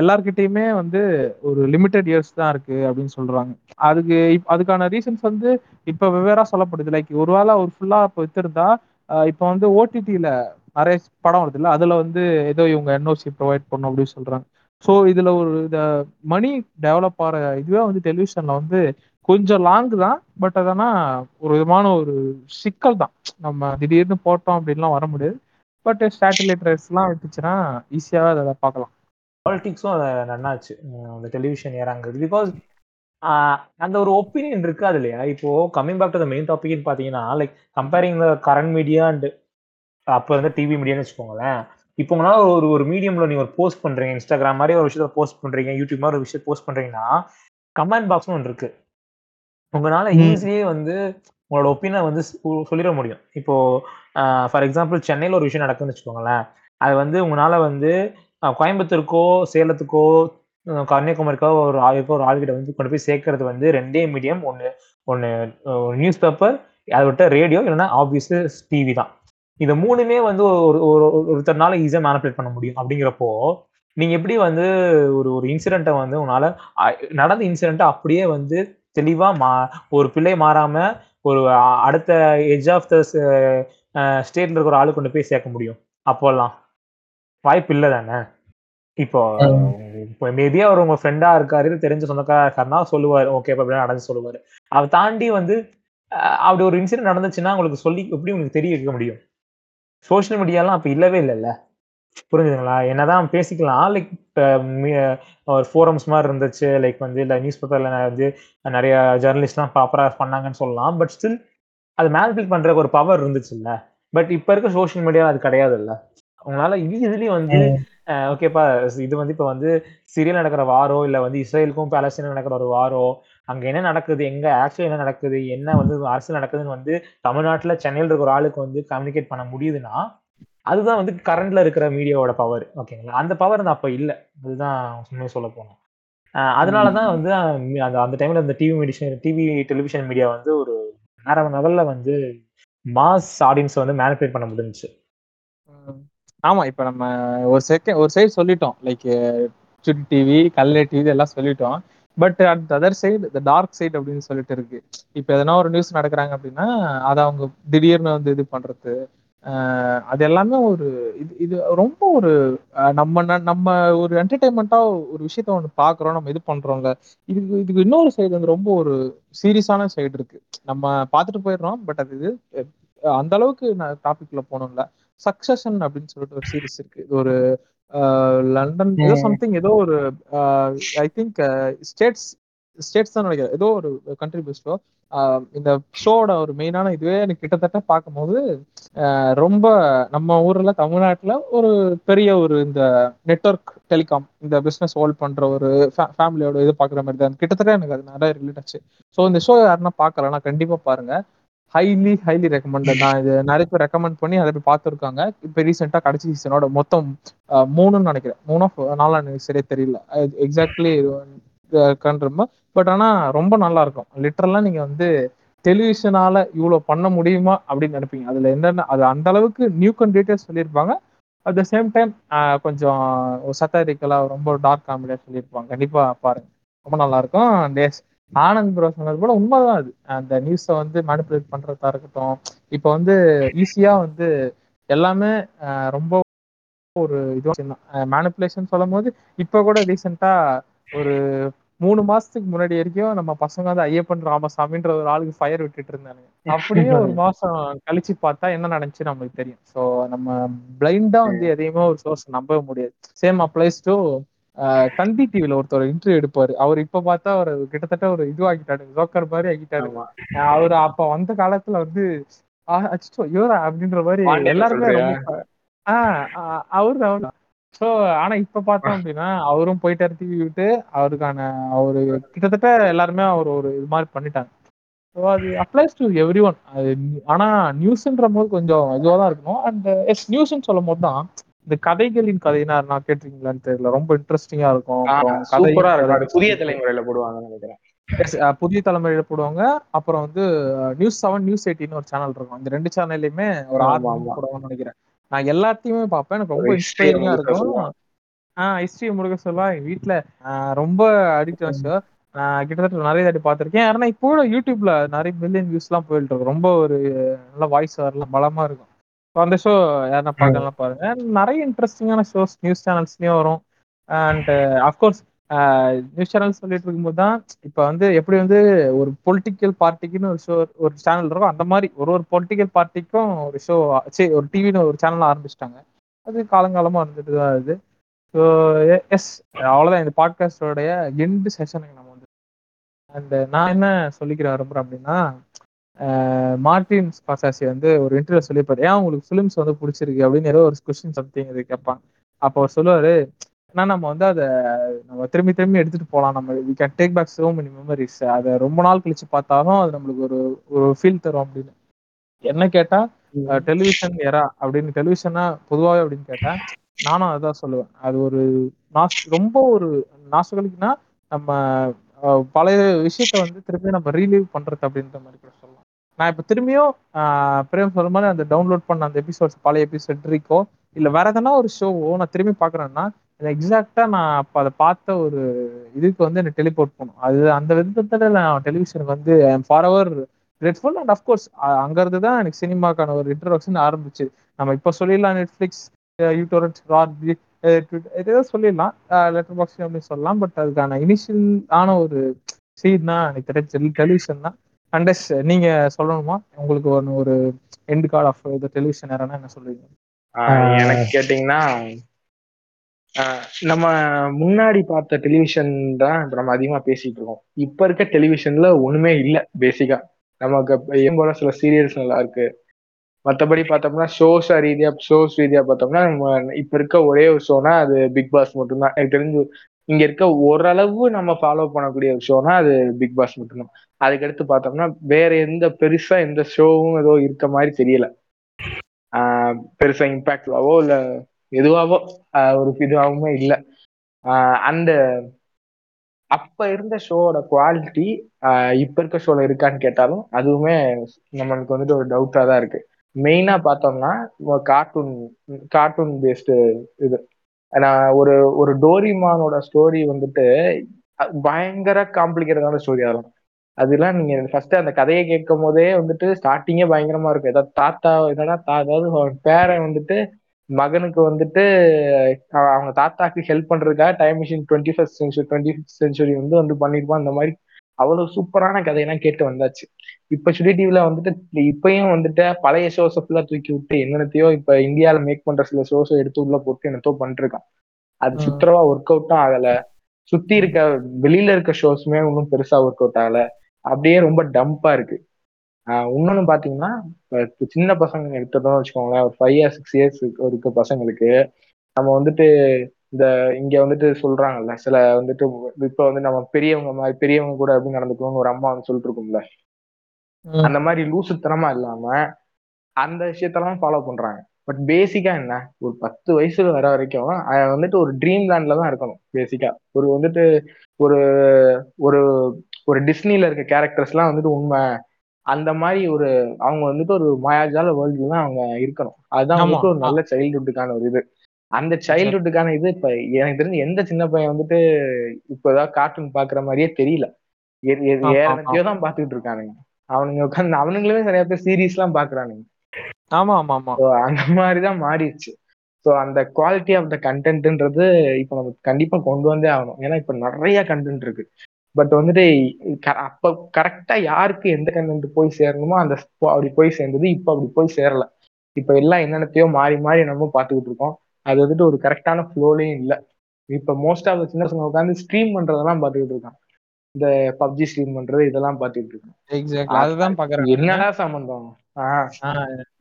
எல்லார்கிட்டயுமே வந்து ஒரு லிமிடெட் இயர்ஸ் தான் இருக்கு அப்படின்னு சொல்றாங்க. அதுக்கு அதுக்கான ரீசன்ஸ் வந்து இப்ப வெவ்வேறா சொல்லப்படுது. லைக் ஒருவேளை அவர் ஃபுல்லா இப்போ வித்திருந்தா இப்போ வந்து ஓடிடியில நிறைய படம் வருது இல்லை அதுல வந்து ஏதோ இவங்க என்ஓசி ப்ரொவைட் பண்ணும் அப்படின்னு சொல்றாங்க. ஸோ இதுல ஒரு இந்த மணி டெவலப் ஆகிற இதுவே வந்து டெலிவிஷன்ல வந்து கொஞ்சம் லாங் தான் பட் அதனா ஒரு விதமான ஒரு சிக்கல் தான். நம்ம திடீர்னு போட்டோம் அப்படின்லாம் வர முடியாது. பட் சேட்டலைட் ரைட்ஸ்லாம் விட்டுச்சுன்னா ஈஸியாகவே அதை பார்க்கலாம். பாலிட்டிக்ஸும் அதை நன்னாச்சு. அந்த டெலிவிஷன் ஏறாங்கிறது பிகாஸ் அந்த ஒரு ஒப்பீனியன் இருக்காது இல்லையா இப்போ coming back to the main டாபிக்னு பார்த்தீங்கன்னா like comparing the current media and அப்போ இருந்த டிவி மீடியான்னு வச்சுக்கோங்களேன். இப்போ உங்களால ஒரு ஒரு மீடியம்ல நீங்க ஒரு போஸ்ட் பண்றீங்க இன்ஸ்டாகிராம் மாதிரி ஒரு விஷயத்த போஸ்ட் பண்றீங்க யூடியூப் மாதிரி ஒரு விஷயம் போஸ்ட் பண்றீங்கன்னா கமெண்ட் பாக்ஸ்னு ஒன்று இருக்கு. உங்களால. ஈஸியே வந்து உங்களோட ஒப்பீனியன் வந்து சொல்லிட முடியும். இப்போ ஃபார் எக்ஸாம்பிள் சென்னையில் ஒரு விஷயம் நடக்குதுன்னு வச்சுக்கோங்களேன். அது வந்து உங்களால வந்து கோயம்புத்தூருக்கோ சேலத்துக்கோ கன்னியாகுமரிக்காக கன்னியாகுமரிக்கோ ஒரு ஆளுக்கோ ஒரு ஆளுகிட்ட வந்து கொண்டு போய் சேர்க்கறது வந்து ரெண்டே மீடியம் ஒன்று ஒன்று நியூஸ் பேப்பர் அதை விட்ட ரேடியோ இல்லைன்னா ஆப்வியஸ்லி டிவி தான். இது மூணுமே வந்து ஒரு ஒரு ஒருத்தர்னால ஈஸியாக மேனிபுலேட் பண்ண முடியும். அப்படிங்கிறப்போ நீங்கள் எப்படி வந்து ஒரு ஒரு இன்சிடென்ட்டை வந்து உன்னால் நடந்த இன்சிடெண்ட்டை அப்படியே வந்து தெளிவாக மா ஒரு பிள்ளை மாறாமல் ஒரு அடுத்த எஜ் ஆஃப் த ஸ்டேட்டில் இருக்கிற ஆளு கொண்டு போய் சேர்க்க முடியும். அப்போல்லாம். வாய்ப்பு இல்லை தானே இப்போ இப்போ மேபி அவர் உங்க ஃப்ரெண்டா இருக்காரு தெரிஞ்ச சொந்தக்காரா இருக்காருன்னா சொல்லுவாரு ஓகே இப்போ நடந்து சொல்லுவாரு. அதை தாண்டி வந்து அப்படி ஒரு இன்சிடென்ட் நடந்துச்சுன்னா உங்களுக்கு சொல்லி எப்படி உங்களுக்கு தெரிய வைக்க முடியும்? சோஷியல் மீடியாலாம் அப்ப இல்லவே இல்லைல்ல? புரிஞ்சுதுங்களா? என்னதான் பேசிக்கலாம். லைக் ஒரு ஃபோரம்ஸ் மாதிரி இருந்துச்சு. லைக் வந்து இல்லை நியூஸ் பேப்பர்ல வந்து நிறைய ஜேர்னலிஸ்ட்லாம் ப்ராப்பராக பண்ணாங்கன்னு சொல்லலாம். பட் ஸ்டில் அது மேல்பில் பண்ற ஒரு பவர் இருந்துச்சுல்ல? பட் இப்ப இருக்க சோஷியல் மீடியா அது கிடையாது இல்ல உங்களால ஈஸிலி வந்து ஓகேப்பா இது வந்து இப்போ வந்து சிரியல் நடக்கிற வாரோ இல்லை வந்து இஸ்ரேலுக்கும் பாலஸ்தீனும் நடக்கிற ஒரு வாரோ அங்கே என்ன நடக்குது எங்கே ஆக்சுவலி என்ன நடக்குது என்ன வந்து அரசியல் நடக்குதுன்னு வந்து தமிழ்நாட்டில் சென்னையில் இருக்கிற ஒரு ஆளுக்கு வந்து கம்யூனிகேட் பண்ண முடியுதுன்னா அதுதான் வந்து கரண்ட்ல இருக்கிற மீடியாவோட பவர் ஓகேங்களா அந்த பவர் வந்து அப்போ இல்லை. அதுதான் உண்மையை சொல்ல போனோம் அதனாலதான் வந்து அந்த அந்த டைம்ல இந்த டிவி மீடிஷன் டிவி டெலிவிஷன் மீடியா வந்து ஒரு நேரம் லெவலில் வந்து மாஸ் ஆடியன்ஸ் வந்து மேனிபுலேட் பண்ண முடிஞ்சுச்சு. ஆமா இப்ப நம்ம ஒரு செகண்ட் ஒரு சைடு சொல்லிட்டோம். லைக் சுட்டி டிவி கல்லை டிவி எல்லாம் சொல்லிட்டோம். But at other side the dark side அப்படின்னு சொல்லிட்டு இருக்கு. இப்ப எதனா ஒரு நியூஸ் நடக்கிறாங்க அப்படின்னா அதை அவங்க திடீர்னு வந்து இது பண்றது அது எல்லாமே ஒரு இது இது ரொம்ப ஒரு நம்ம ந- நம்ம ஒரு என்டர்டைன்மெண்ட்டா ஒரு விஷயத்த ஒன்று பாக்குறோம் நம்ம இது பண்றோம்ல. இதுக்கு இதுக்கு இன்னொரு சைடு வந்து ரொம்ப ஒரு சீரியஸான சைடு இருக்கு. நம்ம பார்த்துட்டு போயிடுறோம் பட் அது இது அந்த அளவுக்கு நான் டாபிக்ல போகணும்ல. சக்சஷன் அப்படின்னு சொல்லிட்டு ஒரு சீரிஸ் இருக்கு. இது ஒரு லண்டன் ஏதோ சம்திங் ஏதோ ஒரு ஐ திங்க் ஸ்டேட்ஸ் ஸ்டேட்ஸ் தான் நினைக்கிறேன். ஏதோ ஒரு கண்ட்ரி பெஸ்டோ இந்த ஷோட ஒரு மெயினான இதுவே எனக்கு கிட்டத்தட்ட பார்க்கும்போது ரொம்ப நம்ம ஊர்ல தமிழ்நாட்டுல ஒரு பெரிய ஒரு இந்த நெட்வொர்க் டெலிகாம் இந்த பிசினஸ் ஹோல்ட் பண்ற ஒரு ஃபேமிலியோட இது பாக்குற மாதிரி தான். கிட்டத்தட்ட எனக்கு அது நிறைய ரிலேட் ஆச்சு. ஸோ இந்த ஷோ யாருன்னா பார்க்கலன்னா கண்டிப்பா பாருங்க. ஹைலி ஹைலி ரெக்கமெண்டட் நான் இது நிறைய பேர் ரெக்கமெண்ட் பண்ணி அதை போய் பார்த்துருக்காங்க. இப்போ ரீசெண்டாக கடைசி சீசனோட மொத்தம் மூணுன்னு நினைக்கிறேன். மூணோ நாலா எனக்கு சரியா தெரியல. எக்ஸாக்ட்லி கண்டிருப்போம் பட் ஆனால் ரொம்ப நல்லா இருக்கும். லிட்டரலாக நீங்கள் வந்து டெலிவிஷனால இவ்வளோ பண்ண முடியுமா அப்படின்னு நினைப்பீங்க. அதில் என்னென்ன அது அந்த அளவுக்கு நியூ கன் டீட்டெயில்ஸ் சொல்லியிருப்பாங்க. அட் த சேம் டைம் கொஞ்சம் சத்தாரிக்கலாக ரொம்ப டார்க் காமெடியாக சொல்லியிருப்பாங்க. கண்டிப்பாக பாருங்க. ரொம்ப நல்லா இருக்கும். டேஸ் ஆனந்த் ப்ரோ சொன்னது போல உண்மைதான் அது. அந்த நியூஸை வந்து மேனிப்புலேட் பண்றதா இருக்கட்டும். இப்போ வந்து ஈஸியா வந்து எல்லாமே ரொம்ப ஒரு இது மேனிப்புலேஷன் சொல்லும் போது இப்ப கூட ரீசெண்டா ஒரு மூணு மாசத்துக்கு முன்னாடி வரைக்கும் நம்ம பசங்க வந்து ஐயப்பன் ராமசாமின்ற ஒரு ஆளுக்கு ஃபயர் விட்டுட்டு இருந்தானுங்க. அப்படியே ஒரு மாசம் கழிச்சு பார்த்தா என்ன நடந்துச்சு நமக்கு தெரியும். சோ நம்ம பிளைண்டா வந்து எதையுமே ஒரு சோர்ஸ் நம்ப முடியாது. சேம் அப்ளைஸ் டு தந்தி டிவில ஒருத்தர் இன்டர்வியூ எடுப்பாரு. அவர் இப்ப பார்த்தா அவர் கிட்டத்தட்ட ஒரு இது ஆகிட்டாரு ஜோக்கர் மாதிரி ஆகிட்டாரு அவர் அப்ப வந்த காலத்துல வந்து அச்சோ இவரா அப்படின்ற மாதிரி எல்லாருமே ஆஹ் அவரு அவரு சோ ஆனா இப்ப பார்த்தோம் அப்படின்னா அவரும் போயிட்டாரு டிவி விட்டு. அவருக்கான அவரு கிட்டத்தட்ட எல்லாருமே அவர் ஒரு இது மாதிரி பண்ணிட்டாங்க. ஸோ அது அப்ளைஸ் டு எவ்ரி ஒன் அது ஆனா நியூஸ்ன்ற போது கொஞ்சம் இதுவாக தான் இருக்கணும். அண்ட் எஸ் நியூஸ்ன்னு சொல்லும் போது தான் இந்த கதைகளின் கதைனா நான் கேட்டிருக்கீங்களான்னு தெரியல. ரொம்ப இன்ட்ரெஸ்டிங்கா இருக்கும். இருக்கும். புதிய தலைமுறையில போடுவாங்கன்னு நினைக்கிறேன். புதிய தலைமுறையில போடுவாங்க. அப்புறம் வந்து நியூஸ் செவன் நியூஸ் எயிட்டின்னு ஒரு சேனல் இருக்கும். இந்த ரெண்டு சேனல்லையுமே ஒரு ஆறு. போடுவாங்கன்னு நினைக்கிறேன். நான் எல்லாத்தையுமே பார்ப்பேன். எனக்கு ரொம்ப இன்ஸ்பைரிங்கா முழுக்க இருக்கும். ஆஹ் ஹிஸ்டரி முருக சொல்வா எங்க வீட்டுல ரொம்ப அடிக்ட் நான் கிட்டத்தட்ட நிறைய தாட்டி பார்த்திருக்கேன். ஏன்னா இப்போ யூடியூப்ல நிறைய மில்லியன் வியூஸ் எல்லாம் போயிட்டு இருக்கு. ரொம்ப ஒரு நல்ல வாய்ஸ் வரலாம் பலமா இருக்கும். அந்த ஷோ யாரா பார்க்கலாம் பாருங்க. நிறைய இன்ட்ரெஸ்டிங்கான ஷோஸ் நியூஸ் சேனல்ஸ்லயும் வரும். அண்ட் அஃப்கோர்ஸ் நியூஸ் சேனல் சொல்லிட்டு இருக்கும்போது தான் இப்ப வந்து எப்படி வந்து ஒரு பொலிட்டிக்கல் பார்ட்டிக்குன்னு ஒரு ஷோ ஒரு சேனல் இருக்கும் அந்த மாதிரி ஒரு ஒரு பொலிட்டிக்கல் பார்ட்டிக்கும் ஒரு ஷோ சரி ஒரு டிவின்னு ஒரு சேனல் ஆரம்பிச்சிட்டாங்க. அது காலங்காலமா இருந்துட்டு தான் இது ஸோ எஸ் அவ்வளோதான் இந்த பாட்காஸ்டோடைய எண்டு செஷனுக்கு நம்ம வந்து அண்ட் நான் என்ன சொல்லிக்கிற விரும்புறேன் அப்படின்னா மார்டின் ஸ்காசாசி வந்து ஒரு இன்டர்வியூ சொல்லியிருப்பாரு. ஏன் உங்களுக்கு ஃபிலிம்ஸ் வந்து பிடிச்சிருக்கு? அப்படின்னு ஏதோ ஒரு கொஸ்டின் சம்திங் இது கேட்பான். அப்போ அவர் சொல்லுவாரு ஏன்னா நம்ம வந்து அதை நம்ம திரும்பி திரும்பி எடுத்துட்டு போகலாம் நம்ம we can take back so many memories அதை ரொம்ப நாள் கழிச்சு பார்த்தாலும் அது நம்மளுக்கு ஒரு ஒரு ஃபீல் தரும் அப்படின்னு. என்ன கேட்டா டெலிவிஷன் எரா அப்படின்னு டெலிவிஷனா பொதுவாகவே அப்படின்னு கேட்டா நானும் அதான் சொல்லுவேன். அது ஒரு நாஸ் ரொம்ப ஒரு நாசுகளுக்குன்னா நம்ம பழைய விஷயத்த வந்து திரும்பி நம்ம ரீலீவ் பண்றது அப்படின்ற மாதிரி கூட சொல்லலாம். நான் இப்போ திரும்பியும் பிரேம் சொல்ற மாதிரி அந்த டவுன்லோட் பண்ண அந்த எபிசோட்ஸ் பழைய எபிசோட் இருக்கோ இல்லை வேற எதனா ஒரு ஷோவோ நான் திரும்பி பார்க்குறேன்னா எக்ஸாக்டாக நான் அப்போ அதை பார்த்த ஒரு இதுக்கு வந்து எனக்கு டெலிபோர்ட் பண்ணும். அது அந்த விதத்தில் நான் டெலிவிஷனுக்கு வந்து forever grateful and of course அங்க தான் எனக்கு சினிமாக்கான ஒரு இன்ட்ரோடக்ஷன் ஆரம்பிச்சு. நம்ம இப்போ சொல்லிடலாம் நெட்ஃப்ளிக்ஸ் யூடோரட் ரார்பி ஏதோ சொல்லிடலாம். லெட்டர் பாக்ஸ் அப்படின்னு சொல்லலாம். பட் அதுக்கான இனிஷியல் ஆன ஒரு சீட்னா தான் எனக்கு தெரிஞ்ச டெலிவிஷன் தான் அண்டஸ் நீங்க சொல்லணுமா? உங்களுக்கு ஒன்று ஒரு end card of the television என்ன சொல்லுவீங்க எனக்கு கேட்டிங்கன்னா ஆஹ் நம்ம முன்னாடி பார்த்த டெலிவிஷன் தான் இப்போ நம்ம அதிகமா பேசிட்டு இருக்கோம். இப்ப இருக்க டெலிவிஷன்ல ஒண்ணுமே இல்ல பேசிக்கா நமக்கு ஏன் போல சில சீரியல்ஸ் நல்லா இருக்கு. மத்தபடி பார்த்தோம்னா ஷோஸ் ரீதியா ஷோஸ் ரீதியா பார்த்தோம்னா நம்ம இப்ப இருக்க ஒரே ஒரு ஷோனா அது பிக் பாஸ் மட்டும்தான். எனக்கு தெரிஞ்சு இங்க இருக்க ஓரளவு நம்ம ஃபாலோ பண்ணக்கூடிய ஒரு ஷோனா அது பிக் பாஸ் மட்டும்தான். அதுக்கடுத்து பார்த்தோம்னா வேற எந்த பெருசா எந்த ஷோவும் ஏதோ இருக்க மாதிரி தெரியல. ஆஹ் பெருசா இம்பாக்டாவோ இல்ல எதுவாவோ ஒரு இதுவாகவுமே இல்லை. அந்த அப்ப இருந்த ஷோவோட குவாலிட்டி இப்ப இருக்க ஷோல இருக்கான்னு கேட்டாலும் அதுவுமே நம்மளுக்கு வந்துட்டு ஒரு டவுட்டா தான் இருக்கு. மெயினா பார்த்தோம்னா கார்ட்டூன் கார்ட்டூன் பேஸ்டு இது. நான் ஒரு ஒரு டோரிமானோட ஸ்டோரி வந்துட்டு பயங்கர காம்ப்ளிகேட்டடான ஸ்டோரி அதெல்லாம் அதெல்லாம் நீங்க ஃபர்ஸ்ட் அந்த கதையை கேட்கும் போதே வந்துட்டு ஸ்டார்டிங்கே பயங்கரமா இருக்கும். ஏதாவது தாத்தா என்னன்னா தா- அதாவது பேரன் வந்துட்டு மகனுக்கு வந்துட்டு அவ- அவங்க தாத்தாக்கு ஹெல்ப் பண்றதுக்காக time machine twenty first century twenty century வந்து வந்து பண்ணிருப்பான். இந்த மாதிரி அவ்வளவு சூப்பரான கதையெல்லாம் கேட்டு வந்தாச்சு. இப்ப சுடி டிவில வந்துட்டு இப்பயும் வந்துட்டு பழைய ஷோஸ் ஃபுல்லா தூக்கி விட்டு என்னென்னத்தையோ இப்ப இந்தியால மேக் பண்ற சில ஷோஸ் எடுத்து உள்ள போட்டு என்னத்தோ பண்ணிருக்கான் அது. சுத்தரவா ஒர்க் அவுட்டும் ஆகல. சுத்தி இருக்க வெளியில இருக்க ஷோஸுமே ஒன்றும் பெருசா ஒர்க் அவுட் ஆகல. அப்படியே ரொம்ப டம்பா இருக்கு. இன்னொன்னு பாத்தீங்கன்னா இப்ப சின்ன பசங்க எடுத்ததும் வச்சுக்கோங்களேன் ஒரு ஃபைவ் இயர்ஸ் சிக்ஸ் இயர்ஸ் இருக்க பசங்களுக்கு நம்ம வந்துட்டு இந்த இங்க வந்துட்டு சொல்றாங்கல்ல சில வந்துட்டு இப்ப வந்து நம்ம பெரியவங்க மாதிரி பெரியவங்க கூட எப்படி நடந்துக்கணும்னு ஒரு அம்மா வந்து சொல்லிட்டு இருக்கும்ல. அந்த மாதிரி லூசுத்தனமா இல்லாம அந்த விஷயத்தெல்லாம் ஃபாலோ பண்றாங்க. பட் பேசிக்கா என்ன? ஒரு பத்து வயசுல வர வரைக்கும் வந்துட்டு ஒரு ட்ரீம் லேண்ட்ல தான் இருக்கணும் பேசிக்கா ஒரு வந்துட்டு ஒரு ஒரு ஒரு டிஸ்னில இருக்க கேரக்டர்ஸ் எல்லாம் வந்துட்டு உண்மை. அந்த மாதிரி ஒரு அவங்க வந்துட்டு ஒரு மாயாஜால வேர்ல்டுல தான் அவங்க இருக்கணும். அதுதான். வந்துட்டு ஒரு நல்ல சைல்ட்ஹுட்டுக்கான ஒரு இது. அந்த சைல்ட்ஹுட்டுக்கான இது இப்ப எனக்கு தெரிஞ்சு எந்த சின்ன பையன் வந்துட்டு இப்ப ஏதாவது கார்ட்டூன் பாக்குற மாதிரியே தெரியல. என்னத்தையோ தான் பாத்துக்கிட்டு இருக்கானுங்க. அவனுங்க உட்காந்து அவனுங்களுமே நிறைய பேர் சீரீஸ் எல்லாம் பாக்குறானுங்க. ஆமா ஆமா ஆமா. அந்த மாதிரி தான் மாறிடுச்சு. ஸோ அந்த குவாலிட்டி ஆஃப் த கண்டென்ட்ன்றது இப்போ நம்ம கண்டிப்பா கொண்டு வந்தே ஆகணும். ஏன்னா இப்போ நிறைய கண்டென்ட் இருக்கு. பட் வந்துட்டு அப்ப கரெக்டா யாருக்கு எந்த கண்டென்ட் போய் சேரணுமோ அந்த அப்படி போய் சேர்ந்தது இப்போ அப்படி போய் சேரல. இப்போ எல்லாம் என்னென்னத்தையோ மாறி மாறி நம்ம பார்த்துக்கிட்டு இருக்கோம். அது வந்துட்டு ஒரு கரெக்டான ஃப்ளோலையும் இல்லை. இப்போ மோஸ்ட் ஆஃப் சின்ன பசங்க உட்காந்து ஸ்ட்ரீம் பண்றதெல்லாம் பார்த்துக்கிட்டு இருக்கான் இந்த பப்ஜி ஸ்ட்ரீம் பண்றது இதெல்லாம் பார்த்துக்கிட்டு இருக்கான் அதுதான் பாக்குறேன். என்னடா சம்பந்தம்?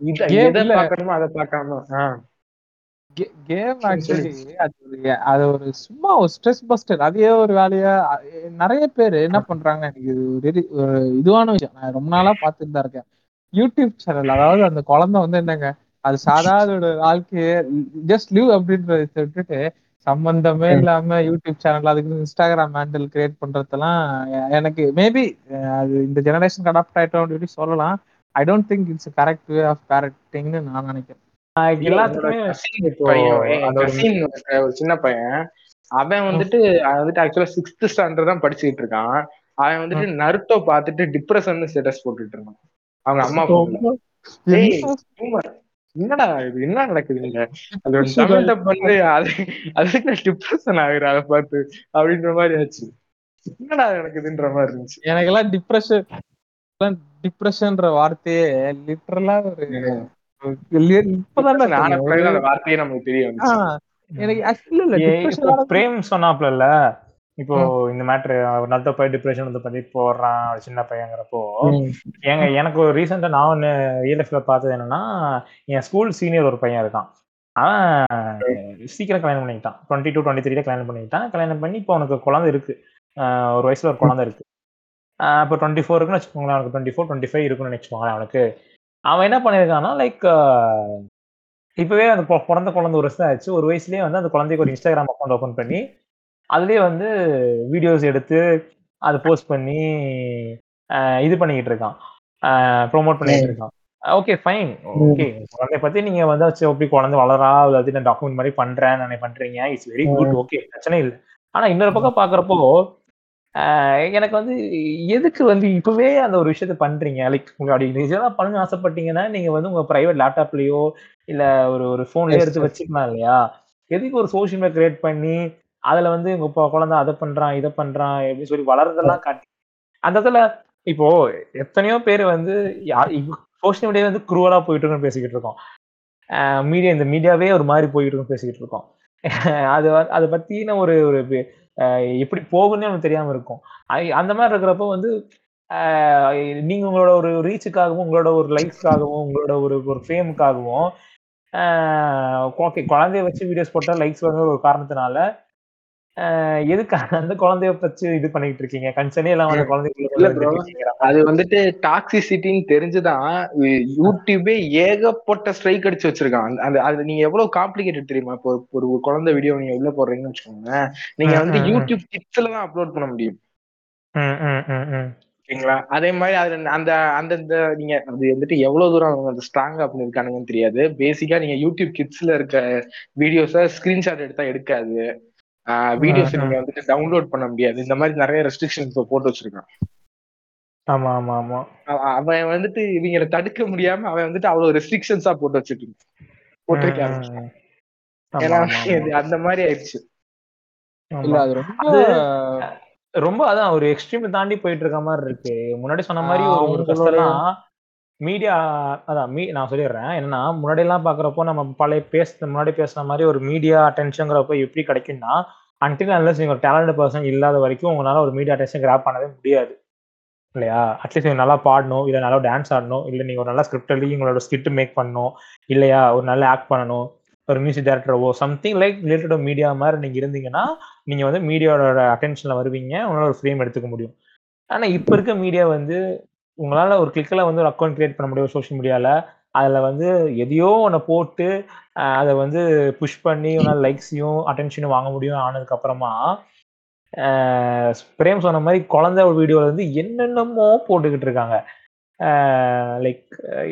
இத-. பார்க்கணுமோ அதை பார்க்காம கேம் ஆக்சுவலி அது அது ஒரு சும்மா ஒரு ஸ்ட்ரெஸ் பஸ்டர் அதே ஒரு வேலையா நிறைய பேர் என்ன பண்றாங்க எனக்கு இது ஒரு இது- ஒரு இதுவான விஷயம். நான் ரொம்ப நாளா பார்த்துட்டு தான் இருக்கேன். யூடியூப் சேனல் அதாவது அந்த குழந்தை வந்து என்னங்க அது சாதாரண வாழ்க்கைய ஜஸ்ட் லிவ் அப்படின்றத விட்டுட்டு சம்பந்தமே. இல்லாம யூடியூப் சேனல் அதுக்கு இன்ஸ்டாகிராம் ஹேண்டில் கிரியேட் பண்றதெல்லாம் எனக்கு மேபி அது இந்த ஜெனரேஷன் அடாப்ட் ஆயிட்டோம் அப்படின்னு சொல்லலாம். I don't think it's correct way of பேரக்டிங்னு நான் நினைக்கிறேன். ஒரு சின்ன பையன். அவன் வந்துட்டு வந்துட்டு ஆக்சுவலா சிக்ஸ்த் ஸ்டாண்டர்ட் தான் படிச்சுக்கிட்டு இருக்கான். அவன் வந்துட்டு நருட்டோ பார்த்துட்டு டிப்ரெஷன் ஸ்டேட்டஸ் போட்டுட்டு இருந்தான். அவங்க அம்மா என்னடா இது? என்ன நடக்குது இங்க? அது டப் வந்து அது அதுக்கு டிப்ரெஷன் ஆகுறேன் அதை பார்த்து அப்படின்ற மாதிரி ஆச்சு. என்னடா நடக்குதுன்ற மாதிரி இருந்துச்சு. எனக்கெல்லாம் டிப்ரெஷன் டிப்ரெஷன்ற வார்த்தையே லிட்டரலா ஒரு- இப்பதான்டா அந்த வார்த்தையே நமக்கு தெரிய எனக்கு இப்போ ஆனது- பிரேம் சொன்னாப்ல இப்போ இந்த மேட்ரு நல்ல பையன் டிப்ரெஷன் வந்து பத்தி போடுறான் ஒரு சின்ன பையங்கிறப்போ ம். ஏங்க எனக்கு ஒரு ரீசெண்டா நான் ஒன்று ரியல் லைஃப்ல பார்த்தது என்னன்னா என் ஸ்கூல் சீனியர் ஒரு பையன் இருக்கான். அவன் சீக்கிரம் கல்யாணம் பண்ணிக்கிட்டான். டுவெண்ட்டி டூ டுவெண்ட்டி த்ரீல கல்யாணம் பண்ணிக்கிட்டான். கல்யாணம் பண்ணி இப்போ அவனுக்கு குழந்தை இருக்கு. ஆஹ் ஒரு வயசுல ஒரு குழந்தை இருக்கு. இப்போ டுவெண்ட்டி ஃபோர் இருக்குன்னு வச்சுக்கோங்களேன் அவனுக்கு டுவெண்ட்டி ஃபோர் டுவெண்ட்டி ஃபைவ் இருக்குன்னு வச்சுக்கோங்களேன் அவனுக்கு. அவன் என்ன பண்ணியிருக்கான்னா லைக் இப்பவே அந்த பிறந்த குழந்தை ஒரு வருஷம் ஆச்சு. ஒரு வயசுலயே வந்து அந்த குழந்தைக்கு ஒரு இன்ஸ்டாகிராம் அக்கௌண்ட் ஓப்பன் பண்ணி அதுலயே வந்து வீடியோஸ் எடுத்து அதை போஸ்ட் பண்ணி இது பண்ணிக்கிட்டு இருக்கான். ப்ரோமோட் பண்ணிட்டு இருக்கான். ஓகே ஃபைன் ஓகே குழந்தைய பத்தி நீங்க வந்து வச்சு எப்படி குழந்தை வளரா அதாவது நான் டாக்குமெண்ட் மாதிரி பண்றேன் நான் பண்றீங்க? இட்ஸ் வெரி குட் ஓகே பிரச்சனை இல்லை. ஆனா இன்னொரு பக்கம் பாக்குறப்போ எனக்கு வந்து எதுக்கு வந்து இப்பவே அந்த ஒரு விஷயத்த பண்றீங்க? லைக் அப்படி இதெல்லாம் பண்ண ஆசைப்பட்டீங்கன்னா நீங்க வந்து உங்க பிரைவேட் லேப்டாப்லயோ இல்ல ஒரு ஒரு போன்லயோ எடுத்து. வச்சுக்கலாம் இல்லையா? எதுக்கு ஒரு சோஷியல் மீடியா கிரியேட் பண்ணி அதுல வந்து உங்க குழந்தை அதை பண்றான் இதை பண்றான் எப்படி சொல்லி வளர்றதெல்லாம் காட்டி அந்த இடத்துல இப்போ எத்தனையோ பேர் வந்து சோஷியல் மீடியா வந்து குரூவலா போயிட்டு இருக்குன்னு பேசிக்கிட்டு இருக்கோம். மீடியா இந்த மீடியாவே ஒரு மாதிரி போயிட்டு இருக்குன்னு பேசிக்கிட்டு இருக்கோம். அது அதை பத்தின ஒரு ஒரு எப்படி போகும்னே நமக்கு தெரியாம இருக்கும். அந்த மாதிரி இருக்கிறப்ப வந்து நீங்க உங்களோட ஒரு ரீச்சுக்காகவும் உங்களோட ஒரு லைக்ஸ்க்காகவும் உங்களோட ஒரு ஒரு ஃபேமுக்காகவும் ஓகே குழந்தைய வச்சு வீடியோஸ் போட்டால் லைக்ஸ் வர ஒரு காரணத்தினால எதுக்கு அந்த குழந்தைய வச்சு இது பண்ணிட்டு இருக்கீங்க? கன்சர்னே இல்லாம அந்த இல்ல bro. குழந்தைங்க அது வந்துட்டு டாக்ஸிசிட்டின்னு தெரிஞ்சுதான் யூடியூபே ஏகப்பட்ட ஸ்ட்ரைக் அடிச்சு வச்சிருக்கான். அந்த- அந்த அது நீங்க எவ்வளவு காம்ப்ளிகேட்டட் தெரியுமா? இப்போ ஒரு குழந்தை வீடியோ நீங்க உள்ள போடுறீங்கன்னு வச்சுக்கோங்க நீங்க வந்து. யூடியூப் கிட்ஸ்ல தான் அப்லோட் பண்ண முடியும். ஓகேங்களா? அதே மாதிரி அதுல அந்த அந்தந்த நீங்க அது வந்துட்டு எவ்வளவு தூரம் அவங்க அந்த ஸ்ட்ராங்கா பண்ணிருக்கானுங்கன்னு தெரியாது. பேசிக்கா நீங்க யூடியூப் கிட்ஸ்ல இருக்க வீடியோஸ ஸ்கிரீன்ஷாட் எடுத்தா எடுக்காது. வீடியோஸ். நீங்க வந்துட்டு டவுன்லோட் பண்ண முடியாது இந்த மாதிரி நிறைய ரெஸ்ட்ரிக்ஷன்ஸ் இப்போ போட்டு வச்சிருக்கான் ஆமா ஆமா ஆமா அவ- அவன் வந்துட்டு இவங்களை தடுக்க முடியாம அவன் வந்துட்டு அவ்வளவு ரெஸ்ட்ரிக்ஷன்ஸா போட்டு வச்சுட்டு போட்டிருக்க ம், ஆரம்பிச்சிட்டான். ம். ஆமா, ஏன்னா. அந்த மாதிரி ஆயிடுச்சு இல்ல. அது ரொம்ப அது ரொம்ப அதான் ஒரு எக்ஸ்ட்ரீம் தாண்டி போயிட்டு இருக்க மாதிரி இருக்கு முன்னாடி சொன்ன மாதிரி ஒரு கஷ்டம்லாம் மீடியா அதான் மீ நான் சொல்லிடுறேன். என்னன்னா முன்னாடி எல்லாம் பாக்குறப்போ நம்ம பழைய பேச முன்னாடி பேசுன மாதிரி ஒரு மீடியா அட்டென்ஷன்ங்கிறப்ப எப்படி கிடைக்கும்னா அன்டில் அன்லஸ் நீங்க ஒரு டேலண்ட் பர்சன் இல்லாத வரைக்கும் உங்களால ஒரு மீடியா அட்டென்ஷன் கிராப் பண்ணவே முடியாது. இல்லையா? அட்லீஸ்ட் நீங்க நல்லா பாடணும் இல்ல நல்லா டான்ஸ் ஆடணும் இல்ல நீங்க ஒரு நல்ல ஸ்கிரிப்ட் எழுதி உங்களோட ஸ்கிரிப்ட் மேக் பண்ணணும் இல்லையா? ஒரு நல்ல ஆக்ட் பண்ணணும் ஒரு மியூசிக் டேரக்டரோ சம்திங் லைக் ரிலேட்டட் மீடியா மாதிரி நீங்க இருந்தீங்கன்னா நீங்க வந்து மீடியாவோட அட்டென்ஷன்ல வருவீங்க உங்களால ஒரு ஃப்ரேம் எடுத்துக்க முடியும். ஆனா இப்ப இருக்க மீடியா வந்து உங்களால ஒரு கிளிக்கில் வந்து ஒரு அக்கௌண்ட் கிரியேட் பண்ண முடியும் சோஷியல் மீடியால அதுல வந்து எதையோ ஒன்றை போட்டு அதை வந்து புஷ் பண்ணி உங்களால் லைக்ஸையும் அட்டென்ஷனும் வாங்க முடியும் ஆனதுக்கு அப்புறமா அஹ், பிரேம் சொன்ன மாதிரி குழந்தை வீடியோல வந்து என்னென்னமோ போட்டுக்கிட்டு இருக்காங்க. லைக்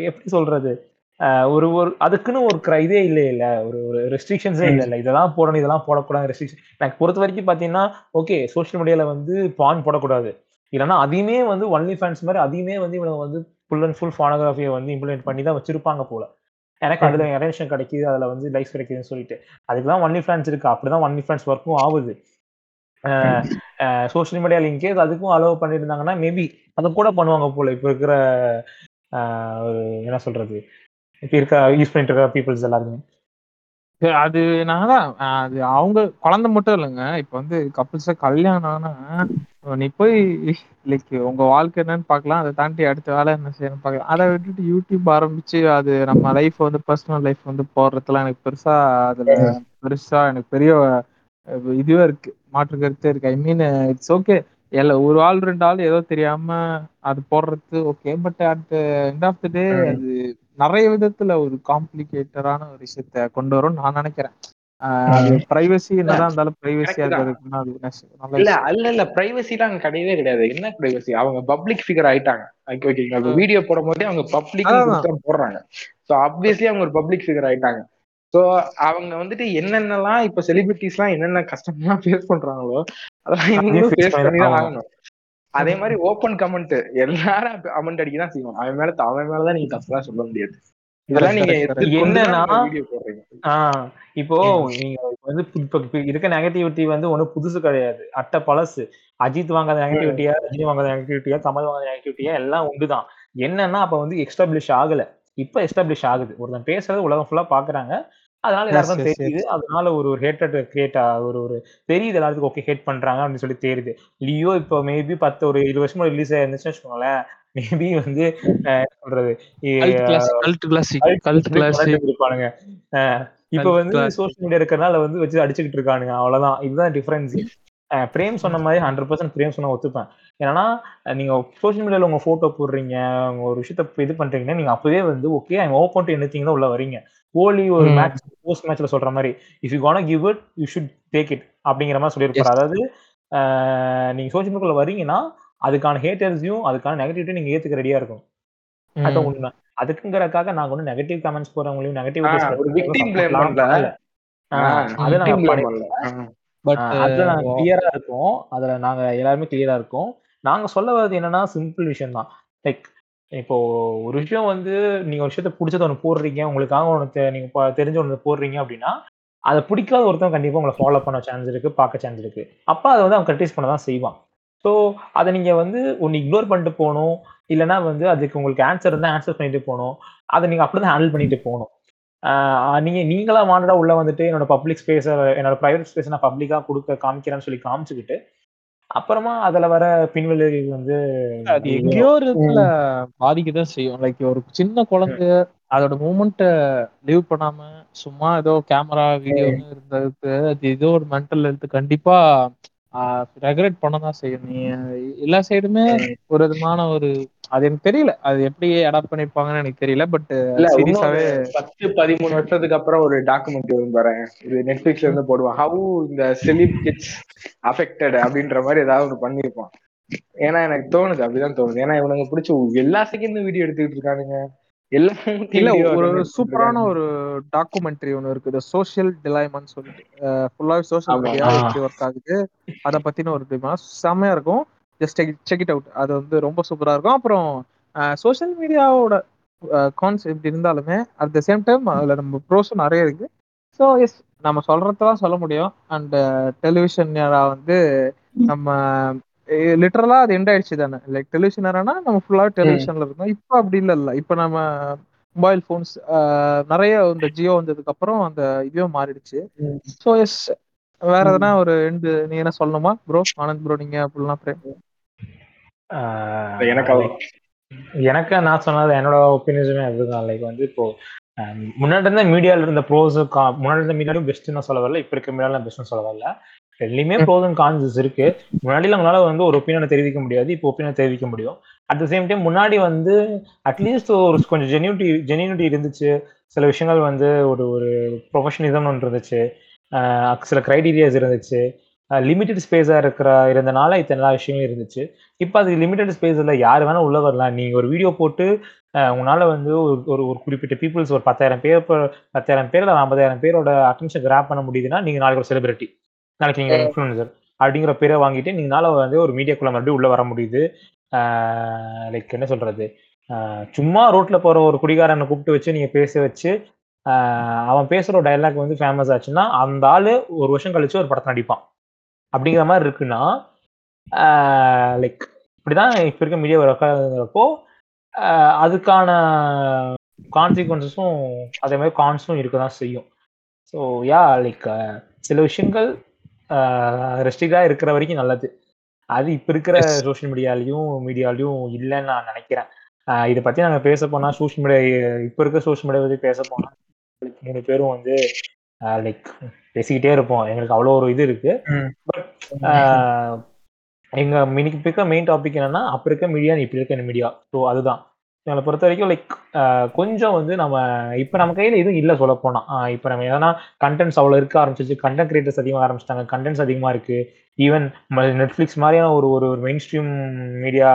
எப்படி சொல்றது? அஹ், ஒரு ஒரு அதுக்குன்னு ஒரு இதே இல்லை இல்ல ஒரு ஒரு ரெஸ்ட்ரிக்ஷன்ஸே இல்லை இல்லை இதெல்லாம் போடணும் இதெல்லாம் போடக்கூடாது ரெஸ்ட்ரிக்ஷன் எனக்கு பொறுத்த வரைக்கும் பார்த்தீங்கன்னா ஓகே சோஷியல் மீடியால வந்து பான் போடக்கூடாது. இல்லைன்னா அதையுமே வந்து ஒன்லி ஃபேன்ஸ் மாதிரி அதையுமே வந்து இவங்க வந்து ஃபுல் அண்ட் ஃபுல் ஃபோனோகிராஃபியை வந்து இம்ப்ளிமெண்ட் பண்ணி தான் வச்சிருப்பாங்க போல. எனக்கு அதுல அட்டென்ஷன் கிடைக்குது அதுல வந்து லைக்ஸ் கிடைக்குதுன்னு சொல்லிட்டு. அதுக்கு தான் ஒன்லி ஃபேன்ஸ் இருக்கு. அப்படிதான் ஒன்லி ஃபேன்ஸ் ஒர்க்கும் ஆகுது. சோஷியல் மீடியால இன்கேஸ் அதுக்கும் அலோவ் பண்ணியிருந்தாங்கன்னா மேபி அதை கூட பண்ணுவாங்க போல. இப்போ இருக்கிற ஒரு என்ன சொல்றது? இப்போ இருக்க யூஸ் பண்ணிட்டு இருக்க பீப்புள்ஸ் எல்லாருமே. அது நான் தான் அது அவங்க குழந்தை மட்டும் இல்லைங்க. இப்ப வந்து கப்புள்ஸா கல்யாணம் ஆனா நீ போய் லைக் உங்க வாழ்க்கை என்னன்னு பார்க்கலாம். அதை தாண்டி அடுத்த வேலை என்ன செய்யணும் பார்க்கலாம். அதை விட்டுட்டு யூடியூப் ஆரம்பிச்சு அது நம்ம லைஃப் வந்து பர்சனல் லைஃப் வந்து போடுறதுலாம் எனக்கு பெருசா அதுல பெருசா எனக்கு பெரிய இதுவே இருக்கு. மாற்று கருத்தே இருக்கு. ஐ மீன் இட்ஸ் ஓகே இல்ல ஒரு ஆள் ரெண்டு ஆள் ஏதோ தெரியாம அது போடுறது okay but at end of the day. அது நிறைய விதத்துல ஒரு காம்ப்ளிகேட்டடான ஒரு விஷயத்த கொண்டு வரும் நான் நினைக்கிறேன். ஆஹ் அது பிரைவசி என்னதான் இருந்தாலும் பிரைவசியா. இருக்கிறதுக்கு அது இல்ல. அல்ல இல்ல பிரைவசிலாம் அங்க கிடையவே கிடையாது. என்ன பிரைவசி அவங்க பப்ளிக் ஃபிகர் ஆயிட்டாங்க. ஓகே ஓகேங்களா? வீடியோ போடும் போதே அவங்க பப்ளிக் போடுறாங்க. ஸோ ஆப்வியஸ்லி அவங்க ஒரு பப்ளிக் ஃபிகர் ஆயிட்டாங்க. ஸோ அவங்க வந்துட்டு என்னென்னலாம் இப்ப செலிபிரிட்டிஸ்லாம் என்னென்ன கஷ்டம்லாம் ஃபேஸ் பண்றாங்களோ அதெல்லாம் இவங்களும் ஃபேஸ் பண்ணி தான் ஆகணும். அதே மாதிரி ஓப்பன் கமெண்ட் எல்லாரும் கமெண்ட் அடிக்க தான் செய்யணும் அவன் மேல அவன் மேலதான் நீங்க தப்புலாம் சொல்ல முடியாது. இதெல்லாம் நீங்க. என்னன்னா, ஆஹ் இப்போ நீங்க வந்து இப்ப இருக்க நெகட்டிவிட்டி வந்து ஒண்ணும் புதுசு கிடையாது. அட்டை பழசு. அஜித் வாங்காத நெகட்டிவிட்டியா ரஜினி வாங்காத நெகட்டிவிட்டியா கமல் வாங்காத நெகட்டிவிட்டியா எல்லாம் உண்டுதான். என்னன்னா அப்ப வந்து எஸ்டாப்ளிஷ் ஆகல. இப்ப எஸ்டாப்ளிஷ் ஆகுது. ஒருத்தன் பேசுறது உலகம் ஃபுல்லா பாக்குறாங்க. அதனால எல்லாருக்கும். தெரியுது. அதனால ஒரு ஒரு ஹேட்டட் கிரியேட் ஒரு ஒரு தெரியுது எல்லாத்துக்கும். ஓகே ஹேட் பண்றாங்க அப்படின்னு சொல்லி தெரியுது. லியோ இப்போ மேபி பத்து ஒரு இருபது வருஷமா ரிலீஸ் ஆயிருந்துச்சுன்னு வச்சுக்கோங்களேன். மேபி வந்து சொல்றது? இருப்பானுங்க இப்ப வந்து. சோஷியல் மீடியா இருக்கறனால வந்து வச்சு அடிச்சுக்கிட்டு இருக்கானுங்க. அவ்வளவுதான். இதுதான் டிஃபரன்ஸ் பிரேம் சொன்ன மாதிரி ஹண்ட்ரட் பர்சன்ட் பிரேம் சொன்ன ஒத்துப்பேன். ஏன்னா நீங்க சோஷியல் மீடியால உங்க போட்டோ போடுறீங்க உங்க ஒரு விஷயத்த இது பண்றீங்கன்னா நீங்க அப்பவே வந்து okay I open to anything உள்ள வரீங்க கோலி ஒரு. மேட்ச் போஸ்ட் மேட்ச்ல சொல்ற மாதிரி if you gonna give it you should take it அப்படிங்கிற மாதிரி சொல்லியிருப்பாரு. அதாவது நீங்க சோஷியல் மீடியாக்குள்ள வரீங்கன்னா அதுக்கான ஹேட்டர்ஸையும் அதுக்கான நெகட்டிவிட்டி நீங்க ஏத்துக்க ரெடியா இருக்கும் அதான் உண்மை. அதுக்குங்கறக்காக நாங்க ஒன்னும் நெகட்டிவ் கமெண்ட்ஸ் போறவங்களையும் நெகட்டிவ் கிளியரா இருக்கோம். அதுல நாங்க எல்லாருமே கிளியரா இருக்கோம். நாங்க சொல்ல வர்றது என்னன்னா சிம்பிள் விஷயம் தான் லைக் இப்போ ஒரு விஷயம் வந்து நீங்க ஒரு விஷயத்த பிடிச்சத ஒன்று போடுறீங்க உங்களுக்காக ஒன்று தெ- நீங்க தெரிஞ்ச ஒன்று போடுறீங்க அப்படின்னா அதை பிடிக்காத ஒருத்தன் கண்டிப்பா உங்களை ஃபாலோ பண்ண சான்ஸ் இருக்கு பார்க்க சான்ஸ் இருக்கு. அப்ப அதை வந்து அவன் கிரிட்டிஸ் பண்ண தான் செய்வான். ஸோ அதை நீங்க வந்து ஒன்று இக்னோர் பண்ணிட்டு போகணும் இல்லைன்னா வந்து அதுக்கு உங்களுக்கு ஆன்சர் இருந்தால் ஆன்சர் பண்ணிட்டு போகணும். அதை நீங்க அப்படிதான் ஹேண்டில் பண்ணிட்டு போகணும். நீங்க நீங்களா மாண்டடா உள்ள வந்துட்டு என்னோட பப்ளிக் ஸ்பேஸை என்னோட ப்ரைவேட் ஸ்பேஸ் நான் பப்ளிக்காக கொடுக்க காமிக்கிறேன்னு சொல்லி காமிச்சுக்கிட்டு அப்புறமா அதுல வர பின்விளைவு வந்து அது எங்கேயோ ஒரு இடத்துல பாதிக்கதான் செய்யும். லைக் ஒரு சின்ன குழந்தை அதோட மூமெண்ட்டை லீவ் பண்ணாம சும்மா ஏதோ கேமரா வீடியோன்னு இருந்ததுக்கு அது ஏதோ ஒரு மென்டல் ஹெல்த் கண்டிப்பா ரெகுலேட் பண்ண தான் செய்யும். நீ எல்லா சைடுமே ஒரு விதமான ஒரு அது எனக்கு தெரியல. அது எப்படி அடாப்ட் பண்ணிருப்பாங்கன்னு எனக்கு தெரியல பட் சீரியஸாவே பத்து பதிமூணு வருஷத்துக்கு அப்புறம் ஒரு டாக்குமெண்ட்ரி வரும் பாருங்க இது நெட்ஃபிளிக்ஸ்ல இருந்து போடுவான். ஹவு இந்த செலிப் கிட்ஸ் அஃபெக்டட் அப்படின்ற மாதிரி ஏதாவது ஒன்று பண்ணிருப்பான் ஏன்னா எனக்கு தோணுது அப்படிதான் தோணுது. ஏன்னா இவனுங்க பிடிச்சி எல்லா செகண்டும் வீடியோ எடுத்துக்கிட்டு இருக்கானுங்க. இல்ல ஒரு சூப்பரான. ஒரு டாக்குமெண்ட்ரி ஒன்று இருக்குது. சோஷியல் டிலைமன்னு சொல்லிட்டு. ஃபுல்லாவே சோஷியல். மீடியா. எப்படி ஒர்க் ஆகுது அதை பத்தின ஒரு இதுமா செம்மையா இருக்கும். ஜஸ்ட் செக் இட் அவுட் அது வந்து ரொம்ப சூப்பரா இருக்கும். அப்புறம் சோஷியல் மீடியாவோட கான்செப்ட் இருந்தாலுமே அட் த சேம் டைம் அதுல நம்ம ப்ரோஸும் நிறைய இருக்கு. ஸோ எஸ் நம்ம சொல்றதெல்லாம் சொல்ல முடியும். அண்ட் டெலிவிஷன் வந்து நம்ம லிட்டரலா அது எண்ட் ஆயிடுச்சு தானே. லைக் டெலிவிஷன் ஏரானா நம்ம ஃபுல்லாவே டெலிவிஷன்ல இருந்தோம் இப்போ அப்படி இல்ல இல்ல. இப்போ நம்ம மொபைல் ஃபோன்ஸ் நிறைய இந்த ஜியோ வந்ததுக்கு அப்புறம் அந்த இதுவும் மாறிடுச்சு. ஸோ எஸ் வேற எதனா ஒரு எண்டு நீ என்ன சொல்லணுமா? ப்ரோ ஆனந்த் ப்ரோ நீங்க அப்படிலாம் பிரேம் ஆஹ் எனக்கு. எனக்கு நான் சொன்னது என்னோட ஒப்பீனியனுமே அதுதான். லைக் வந்து இப்போ முன்னாடி இருந்த மீடியால இருந்த ப்ரோஸ் முன்னாடி இருந்த மீடியாலும் பெஸ்ட் நான் சொல்ல வரல இப்ப இருக்க மீடியாலும் பெஸ்ட் சொல்ல வரல ரெண்டுலயுமே ப்ரோஸ் அண்ட் கான்சஸ் இருக்கு. முன்னாடிலாம் உங்களால வந்து ஒரு ஒப்பீனியனை தெரிவிக்க முடியாது இப்போ ஒப்பீனியன் தெரிவிக்க முடியும். அட் த சேம் டைம் முன்னாடி வந்து அட்லீஸ்ட் ஒரு கொஞ்சம் ஜென்யூட்டி ஜென்யூனிட்டி இருந்துச்சு. சில விஷயங்கள் வந்து ஒரு ஒரு ப்ரொஃபஷனலிசம் ஒன்று இருந்துச்சு. சில கிரைடீரியாஸ் இருந்துச்சு. லிமிட்டட் ஸ்பேஸா இருக்கிற இருந்தனால இத்தனை எல்லா விஷயங்களும் இருந்துச்சு. இப்போ அது லிமிட்டட் ஸ்பேஸ் இல்லை. யார் வேணா உள்ள வரலாம். நீங்க ஒரு வீடியோ போட்டு உங்களால வந்து ஒரு- ஒரு குறிப்பிட்ட பீப்புள்ஸ் ஒரு பத்தாயிரம் பேர் பத்தாயிரம் பேர் இல்லை ஐம்பதாயிரம் பேரோட அட்டென்ஷன் கிராப் பண்ண முடியுதுன்னா நீங்க நாளைக்கு ஒரு செலிபிரிட்டி நாளைக்கு நீங்க இன்ஃபுளுசர் அப்படிங்கிற பேரை வாங்கிட்டு நீங்களால வந்து ஒரு மீடியாக்குள்ள மறுபடியும் உள்ள வர முடியுது. லைக் என்ன சொல்றது? சும்மா ரோட்ல போற ஒரு குடிகாரனை கூப்பிட்டு வச்சு நீங்க பேச வச்சு அவன் பேசுற டைலாக் வந்து ஃபேமஸ் ஆச்சுன்னா அந்த ஆளு ஒரு வருஷம் கழிச்சு ஒரு படத்தை நடிப்பான். அப்படிங்கிற மாதிரி இருக்குன்னா லைக் இப்படிதான் இப்ப இருக்க மீடியா இருக்கிறப்போ அதுக்கான கான்சிக்வன்சஸும் அதே மாதிரி கான்ஸும் இருக்க தான் செய்யும் ஸோ யா லைக் சில விஷயங்கள் ரெஸ்ட்ரிக்டா இருக்கிற வரைக்கும் நல்லது. அது இப்ப இருக்கிற. சோஷியல் மீடியாலையும் மீடியாலையும் இல்லைன்னு நான் நினைக்கிறேன். இதை பத்தி நாங்க பேச போனா சோஷியல் மீடியா இப்ப இருக்க சோஷியல் மீடியா பத்தி பேச போனா மூணு பேரும் வந்து லைக் பேசிக்கிட்டே இருப்போம். எங்களுக்கு அவ்வளோ ஒரு இது இருக்கு. பட் எங்க மினிக்கு இருக்க மெயின் டாபிக் என்னன்னா அப்ப இருக்க மீடியா இப்ப இருக்க மீடியா ஸோ அதுதான். என்னை பொறுத்த வரைக்கும் லைக் கொஞ்சம் வந்து நம்ம இப்போ நம்ம கையில் எதுவும் இல்லை சொல்ல போனால் இப்போ நம்ம எதனா கண்டென்ட்ஸ் அவ்வளோ இருக்க ஆரம்பிச்சிச்சு கண்டென்ட் கிரியேட்டர்ஸ் அதிகமாக ஆரம்பிச்சிட்டாங்க கண்டென்ட்ஸ் அதிகமாக இருக்குது ஈவன் நெட்ஃப்ளிக்ஸ் மாதிரியான ஒரு ஒரு மெயின் ஸ்ட்ரீம் மீடியா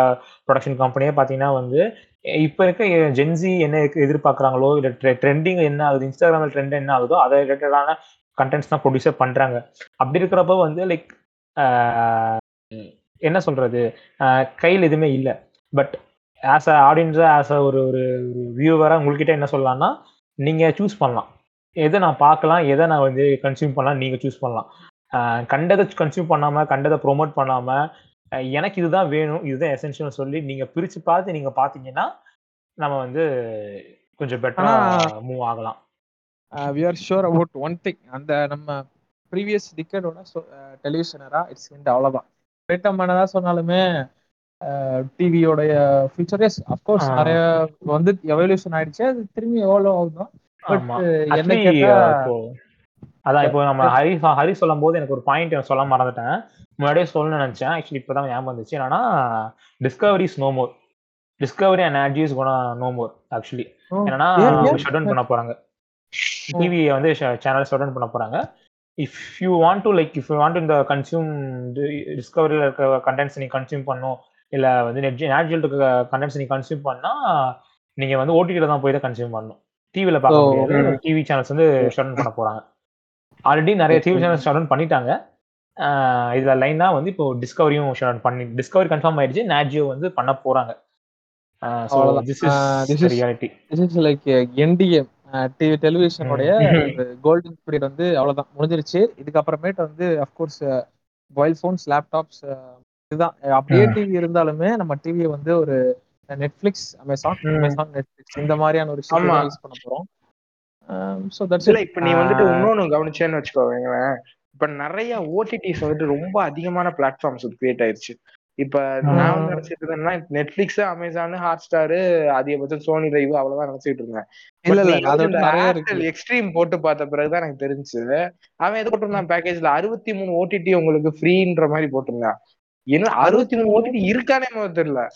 ப்ரொடக்ஷன் கம்பெனியே பார்த்தீங்கன்னா வந்து இப்போ இருக்க ஜென்சி என்ன எதிர்பார்க்குறாங்களோ இல்லை ட்ரெண்டிங் என்ன ஆகுது இன்ஸ்டாகிராமில் ட்ரெண்ட் என்ன ஆகுதோ அதை ரிலேட்டடான கண்டென்ட்ஸ் தான் ப்ரொடியூசர் பண்ணுறாங்க அப்படி இருக்கிறப்ப வந்து லைக் என்ன சொல்கிறது கையில் எதுவுமே இல்லை. பட் ஆஸ் அ ஆடியன்ஸா ஆஸ் அ ஒரு ஒரு வியூவராக உங்கள்கிட்ட என்ன சொல்லலாம்னா நீங்க சூஸ் பண்ணலாம். எதை நான் பார்க்கலாம் எதை நான் வந்து கன்சியூம் பண்ணலாம் நீங்க சூஸ் பண்ணலாம். கண்டதை கன்சியூம் பண்ணாம கண்டதை ப்ரோமோட் பண்ணாம அஹ் எனக்கு இதுதான் வேணும் இதுதான் எசென்ஷியல் சொல்லி நீங்க பிரிச்சு பார்த்து நீங்க பாத்தீங்கன்னா நம்ம வந்து கொஞ்சம் பெட்டரா ஆனா- மூவ் ஆகலாம். We are sure about one thing அந்த நம்ம ப்ரீவியஸ் டிக்கெடோட டெலிவிஷனரா இட்ஸ் அவ்வளோதான் பேட்டம் பண்ணதா சொன்னாலுமே டிவியோடைய ஃபியூச்சரஸ் அஃப்கோர்ஸ். நிறைய வந்து எவல்யூஷன் ஆயிடுச்சு. அது திரும்பி எவ்வளோ பட் என்ன கேட்டா இப்போ அதான் இப்போ நம்ம ஹரி ஹரி சொல்லும் போது எனக்கு ஒரு பாயிண்ட் சொல்ல மறந்துட்டேன். முன்னாடியே சொல்லணும்னு நினைச்சேன். ஆக்சுவலி இப்பதான் ஞாபகம் வந்துச்சு. என்னன்னா Discovery's no more Discovery and ஆட்ஜிஸ் Guna no more actually என்னன்னா? ஷட் டவுன் பண்ண போறாங்க. டிவி வந்து சேனல் ஷட் டவுன் பண்ண போறாங்க. If you want to like if you want இந்த கன்சியூம் டிஸ்கவரியில் இருக்க கண்டென்ட்ஸ் நீ கன்சியூம் பண்ணும் இல்ல வந்து நெட் நேச்சுரல் இருக்க கண்டென்ட்ஸ் நீ கன்சியூம் பண்ணா நீங்க வந்து ஓடிடில தான் போய் தான் கன்சியூம் பண்ணணும். டிவில பார்க்க முடியாது. டிவி சேனல்ஸ் வந்து ஷட் பண்ண போறாங்க. ஆல்ரெடி நிறைய டிவி சேனல்ஸ் ஷட் பண்ணிட்டாங்க. இதுல லைனா வந்து இப்போ டிஸ்கவரியும் ஷட் பண்ணி டிஸ்கவரி கன்ஃபார்ம் ஆயிடுச்சு. நேஜியோ வந்து பண்ண போறாங்க. லைக் என்டிஎம் டிவி டெலிவிஷனுடைய. கோல்டன் பீரியட் வந்து அவ்வளவுதான். முடிஞ்சிருச்சு. இதுக்கப்புறமேட்டு வந்து அஃப்கோர்ஸ் மொபைல் ஃபோன்ஸ் லேப்டாப்ஸ் இதுதான். அப்படியே. டிவி இருந்தாலுமே நம்ம டிவியை வந்து ஒரு நெட்ஃபிளிக்ஸ் அமேசான். அமேசான் நெட்ஃபிளிக்ஸ் இந்த மாதிரியான ஒரு. தான் யூஸ் பண்ண போறோம். ஸோ தட்ஸ் இல்ல இப்ப நீ வந்துட்டு இன்னொன்னு கவனிச்சேன்னு வச்சுக்கோங்க இப்ப நிறைய ஓடிடிஸ் வந்துட்டு ரொம்ப அதிகமான பிளாட்ஃபார்ம்ஸ் கிரியேட் ஆயிருச்சு. இப்ப நான் வந்து நினைச்சிட்டு இருந்தேன்னா நெட்ஃபிளிக்ஸ் அமேசான் ஹாட் ஸ்டார் அதிகபட்சம் சோனி லைவ் அவ்வளவுதான் நினைச்சிட்டு இருந்தேன். இல்ல எக்ஸ்ட்ரீம் போட்டு பார்த்த பிறகுதான் எனக்கு தெரிஞ்சு அவன் எது போட்டிருந்தான் பேக்கேஜ்ல அறுபத்தி மூணு ஓடிடி உங்களுக்கு ஃப்ரீன்ற மாதிரி போட்டிருந்தான். என்ன அறுபத்தி மூணு ஓடிடி இருக்கானே தெரியல.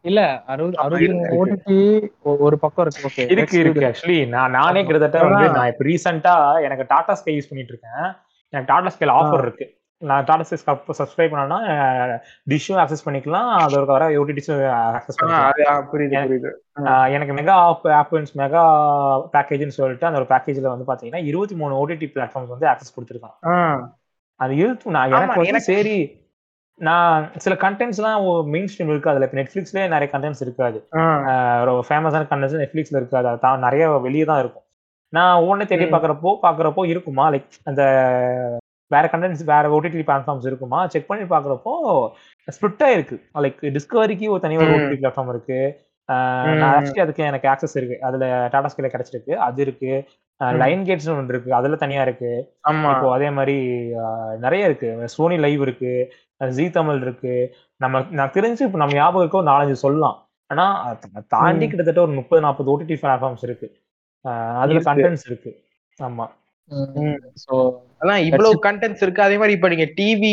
இல்ல அறுபது அறுபது. ஓடிடி ஒரு பக்கம் இருக்கு. ஓகே இருக்கு இருக்கு. ஆக்சுவலி நான் நானே. கிட்டத்தட்ட வந்து நான் இப்போ ரீசெண்டா எனக்கு டாடா ஸ்கை யூஸ் பண்ணிட்டு இருக்கேன். எனக்கு டாடா ஸ்கைல ஆஃபர் இருக்கு. நான் டாடா ஸ்கை சப்ஸ்கிரைப் பண்ணனா டிஷ்ஷும் ஆக்சஸ் பண்ணிக்கலாம். அதோட வர ஓடிடிஸும் ஆக்சஸ் பண்ணிக்கலாம். புரியுது புரியுது. ஆஹ் எனக்கு மெகா ஆப் ஆப்பன்ஸ் மெகா பேக்கேஜ்னு சொல்லிட்டு அந்த ஒரு பேக்கேஜ்ல வந்து பாத்தீங்கன்னா இருபத்தி மூணு ஓடிடி பிளாட்ஃபார்ம்ஸ் வந்து ஆக்சஸ் கொடுத்துருக்கான். அது இருபத்தி நான் ஆமா, எனக்கு வந்து எனக்கு- சரி. நான் சில கண்டென்ட்ஸ்லாம் மெயின் ஸ்ட்ரீம் இருக்காதுல இப்போ நெட்ஃபிளிக்ஸ்லேயே நிறைய கண்டென்ட்ஸ் இருக்காது. ரொம்ப ஃபேமஸான கண்டென்ட்ஸ் நெட்ஃப்ளிக்ஸ்ல இருக்காது. அது தான் நிறைய வெளியே தான் இருக்கும். நான் ஒவ்வொன்று தேடி. பார்க்குறப்போ பார்க்குறப்போ இருக்குமா? லைக் அந்த வேற கண்டென்ட்ஸ் வேற ஓடிடி பிளாட்ஃபார்ம்ஸ் இருக்குமா? செக் பண்ணி பார்க்குறப்போ ஸ்பிளிட்டா இருக்கு. லைக் டிஸ்கவரிக்கு ஒரு தனி ஒரு ம். ஓடிடி பிளாட்ஃபார்ம் இருக்கு. நான் ஆக்சுவலி அதுக்கு எனக்கு ஆக்சஸ் இருக்கு. அதுல டாடா ஸ்கைல கிடைச்சிருக்கு. அது இருக்கு. லைன் கேட்ஸ் ஒன்று இருக்கு. அதுல தனியா இருக்கு. ஆமா. இப்போ அதே மாதிரி நிறைய இருக்கு. சோனி லைவ் இருக்கு. ஜி தமிழ் இருக்கு. நம்ம நான் தெரிஞ்சு இப்போ நம்ம ஞாபகம் இருக்க ஒரு நாலஞ்சு சொல்லலாம். ஆனா தாண்டி. கிட்டத்தட்ட ஒரு முப்பது நாற்பது ஓடிடி பிளாட்ஃபார்ம்ஸ் இருக்கு. அதுல. கண்டென்ட்ஸ் இருக்கு. ஆமா. அதான் இவ்வளவு கண்டென்ட்ஸ் இருக்கு. அதே மாதிரி இப்ப நீங்க டிவி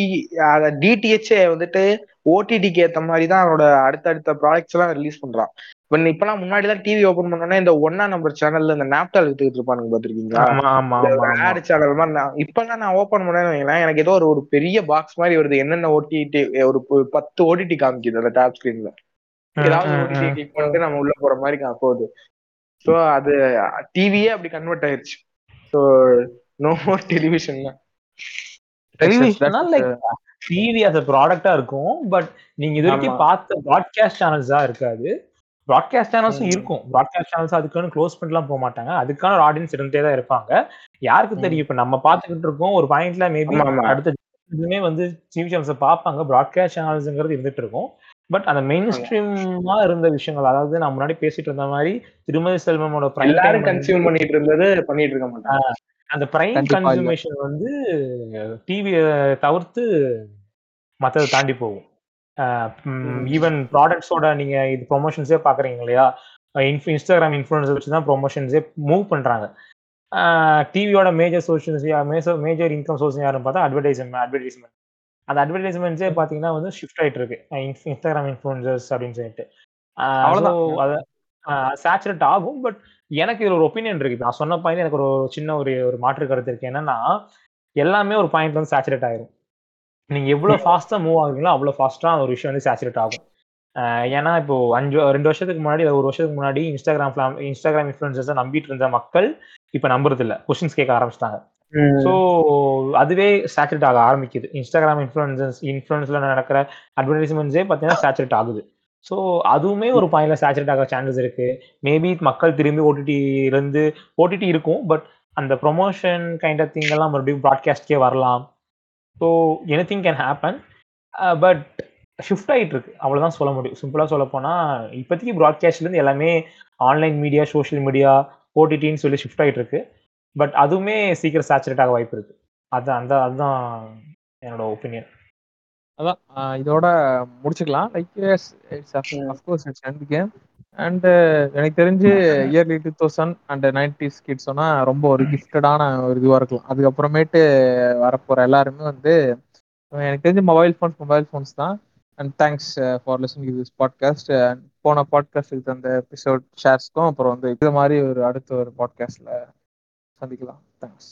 டிடிஹெச் வந்துட்டு ஓடிடிக்கு ஏத்த மாதிரி தான் அவனோட அடுத்தடுத்த ப்ராடக்ட்ஸ் எல்லாம் ரிலீஸ் பண்றான். இப்ப இப்பெல்லாம் முன்னாடி தான் டிவி ஓபன் பண்ணோம்னா இந்த ஒன்னா நம்பர் சேனல்ல இந்த நாப்டால் வித்துக்கிட்டு இருப்பானுங்க பாத்திருக்கீங்களா? ஆட் சேனல் மாதிரி இப்பெல்லாம் நான் ஓபன் பண்ணேன்னு எனக்கு ஏதோ ஒரு ஒரு பெரிய பாக்ஸ் மாதிரி வருது. என்னென்ன ஓடிடி ஒரு பத்து ஓடிடி காமிக்குது அந்த டாப் ஸ்கிரீன்ல ஏதாவது ஓடிடி ம், கிளிக் பண்ணிட்டு நம்ம உள்ள போற மாதிரி போகுது சோ அது டிவியே அப்படி கன்வெர்ட் ஆயிருச்சு. ஸோ நோ மோர் டெலிவிஷன் டெலிவிஷனா லைக் டிவி a ப்ராடக்டா இருக்கும் பட் நீங்க இது வரைக்கும். பார்த்த ப்ராட்காஸ்ட் சேனல்ஸ் தான் இருக்காது ப்ராட்காஸ்ட் சேனல்ஸும். இருக்கும் ப்ராட்காஸ்ட் சேனல்ஸ் அதுக்குன்னு க்ளோஸ் பண்ணிலாம் போக மாட்டாங்க அதுக்கான ஒரு ஆடியன்ஸ் இருந்துட்டே தான் இருப்பாங்க யாருக்கு. தெரியும் இப்ப நம்ம பார்த்துக்கிட்டு இருக்கோம் ஒரு பாயிண்ட்ல மேபி. அடுத்த இதுமே வந்து டிவி சேனல்ஸ் பார்ப்பாங்க ப்ராட்காஸ்ட் சேனல்ஸ்ங்கிறது இருந்துட்டு இருக்கும் பட் அந்த மெயின் ஸ்ட்ரீமா இருந்த விஷயங்கள் அதாவது நான் முன்னாடி பேசிட்டு இருந்த மாதிரி திருமதி செல்வமோட prime time எல்லாரும் கன்சியூம் பண்ணிட்டு இருந்தது பண்ணிட்டு இருக்க மாட்டாங்க. அந்த பிரைம். கன்சூமேஷன் வந்து டிவியை தவிர்த்து மற்றதை தாண்டி போகும். ஈவன் ப்ராடக்ட்ஸோட நீங்க இது ப்ரொமோஷன்ஸே பாக்குறீங்க இல்லையா? இன்ஸ்டாகிராம் இன்ஃபுளுன்ஸ் வச்சு தான் ப்ரொமோஷன்ஸே மூவ் பண்றாங்க. டிவியோட major major major income source யாருன்னு பார்த்தா அட்வர்டைஸ்மெண்ட் அட்வர்டைஸ்மெண்ட் அந்த அட்வர்டைஸ்மெண்ட்ஸே பார்த்தீங்கன்னா வந்து ஷிஃப்ட் ஆயிட்டு இருக்கு இன்ஸ்டாகிராம் இன்ஃபுளுசர்ஸ் அப்படின்னு சொல்லிட்டு. அவ்வளவுதான். சேச்சுரேட் ஆகும் பட் எனக்கு இது ஒரு ஒப்பீனியன் இருக்கு. நான் சொன்ன பாயிண்ட் எனக்கு ஒரு சின்ன ஒரு ஒரு மாற்று கருத்து இருக்கு. என்னன்னா எல்லாமே ஒரு பாயிண்ட்ல வந்து சேச்சுரேட் ஆயிரும். நீங்க எவ்வளவு ஃபாஸ்டா மூவ் ஆகுறீங்களோ அவ்வளவு ஃபாஸ்டா ஒரு விஷயம் வந்து சேச்சுரேட் ஆகும். ஏன்னா இப்போ அஞ்சு ரெண்டு வருஷத்துக்கு முன்னாடி ஒரு வருஷத்துக்கு முன்னாடி இன்ஸ்டாகிராம் இன்ஸ்டாகிராம் இன்ஃபுளுசர்ஸை நம்பிட்டு இருந்த மக்கள் இப்ப நம்புறது இல்ல. கொஸ்டின்ஸ் கேட்க ஆரம்பிச்சிட்டாங்க. ஸோ அதுவே சேச்சுரேட் ஆக ஆரம்பிக்குது. இன்ஸ்டாகிராம் இன்ஃப்ளூயன்சஸ் இன்ஃப்ளூயன்ஸ்ல நடக்கிற அட்வர்டைஸ்மெண்ட்ஸே பார்த்தீங்கன்னா சேச்சுரேட் ஆகுது. ஸோ அதுவுமே ஒரு பாயிண்ட்ல சேச்சுரேட் ஆக சான்சஸ் இருக்கு. மேபி மக்கள் திரும்பி ஓடிடி இருந்து ஓடிடி இருக்கும் பட் அந்த ப்ரொமோஷன் கைண்ட் ஆஃப் திங் எல்லாம் மறுபடியும் ப்ராட்காஸ்ட்கே வரலாம். So anything can happen but shift ஆகிட்டு இருக்கு. அவ்வளோதான் சொல்ல முடியும். சிம்பிளாக சொல்ல போனால் இப்போதைக்கு ப்ராட்காஸ்ட்லேருந்து எல்லாமே ஆன்லைன் மீடியா சோஷியல் மீடியா ஓடிடின்னு சொல்லி ஷிஃப்ட் ஆகிட்டு இருக்கு. பட் அதுவுமே சீக்கிரம் சேச்சுரேட் ஆக வாய்ப்பு இருக்கு. அதான் அந்த அதுதான் என்னோட ஒப்பீனியன் அதான் இதோட முடிச்சுக்கலாம். Like of course it's end game and எனக்கு தெரிஞ்சு early two thousand and nineties கிட்ஸ்னா ரொம்ப ஒரு கிஃப்டடான ஒரு இதுவாக இருக்கலாம். அதுக்கப்புறமேட்டு வரப்போற எல்லாருமே வந்து எனக்கு தெரிஞ்சு மொபைல் ஃபோன்ஸ் மொபைல் ஃபோன்ஸ் தான். And thanks for listening this podcast and போன பாட்காஸ்ட் இது அந்த எபிசோட் ஷேர்ஸ்க்கும் அப்புறம் வந்து இது மாதிரி ஒரு அடுத்த ஒரு பாட்காஸ்ட்ல சந்திக்கலாம். தேங்க்ஸ்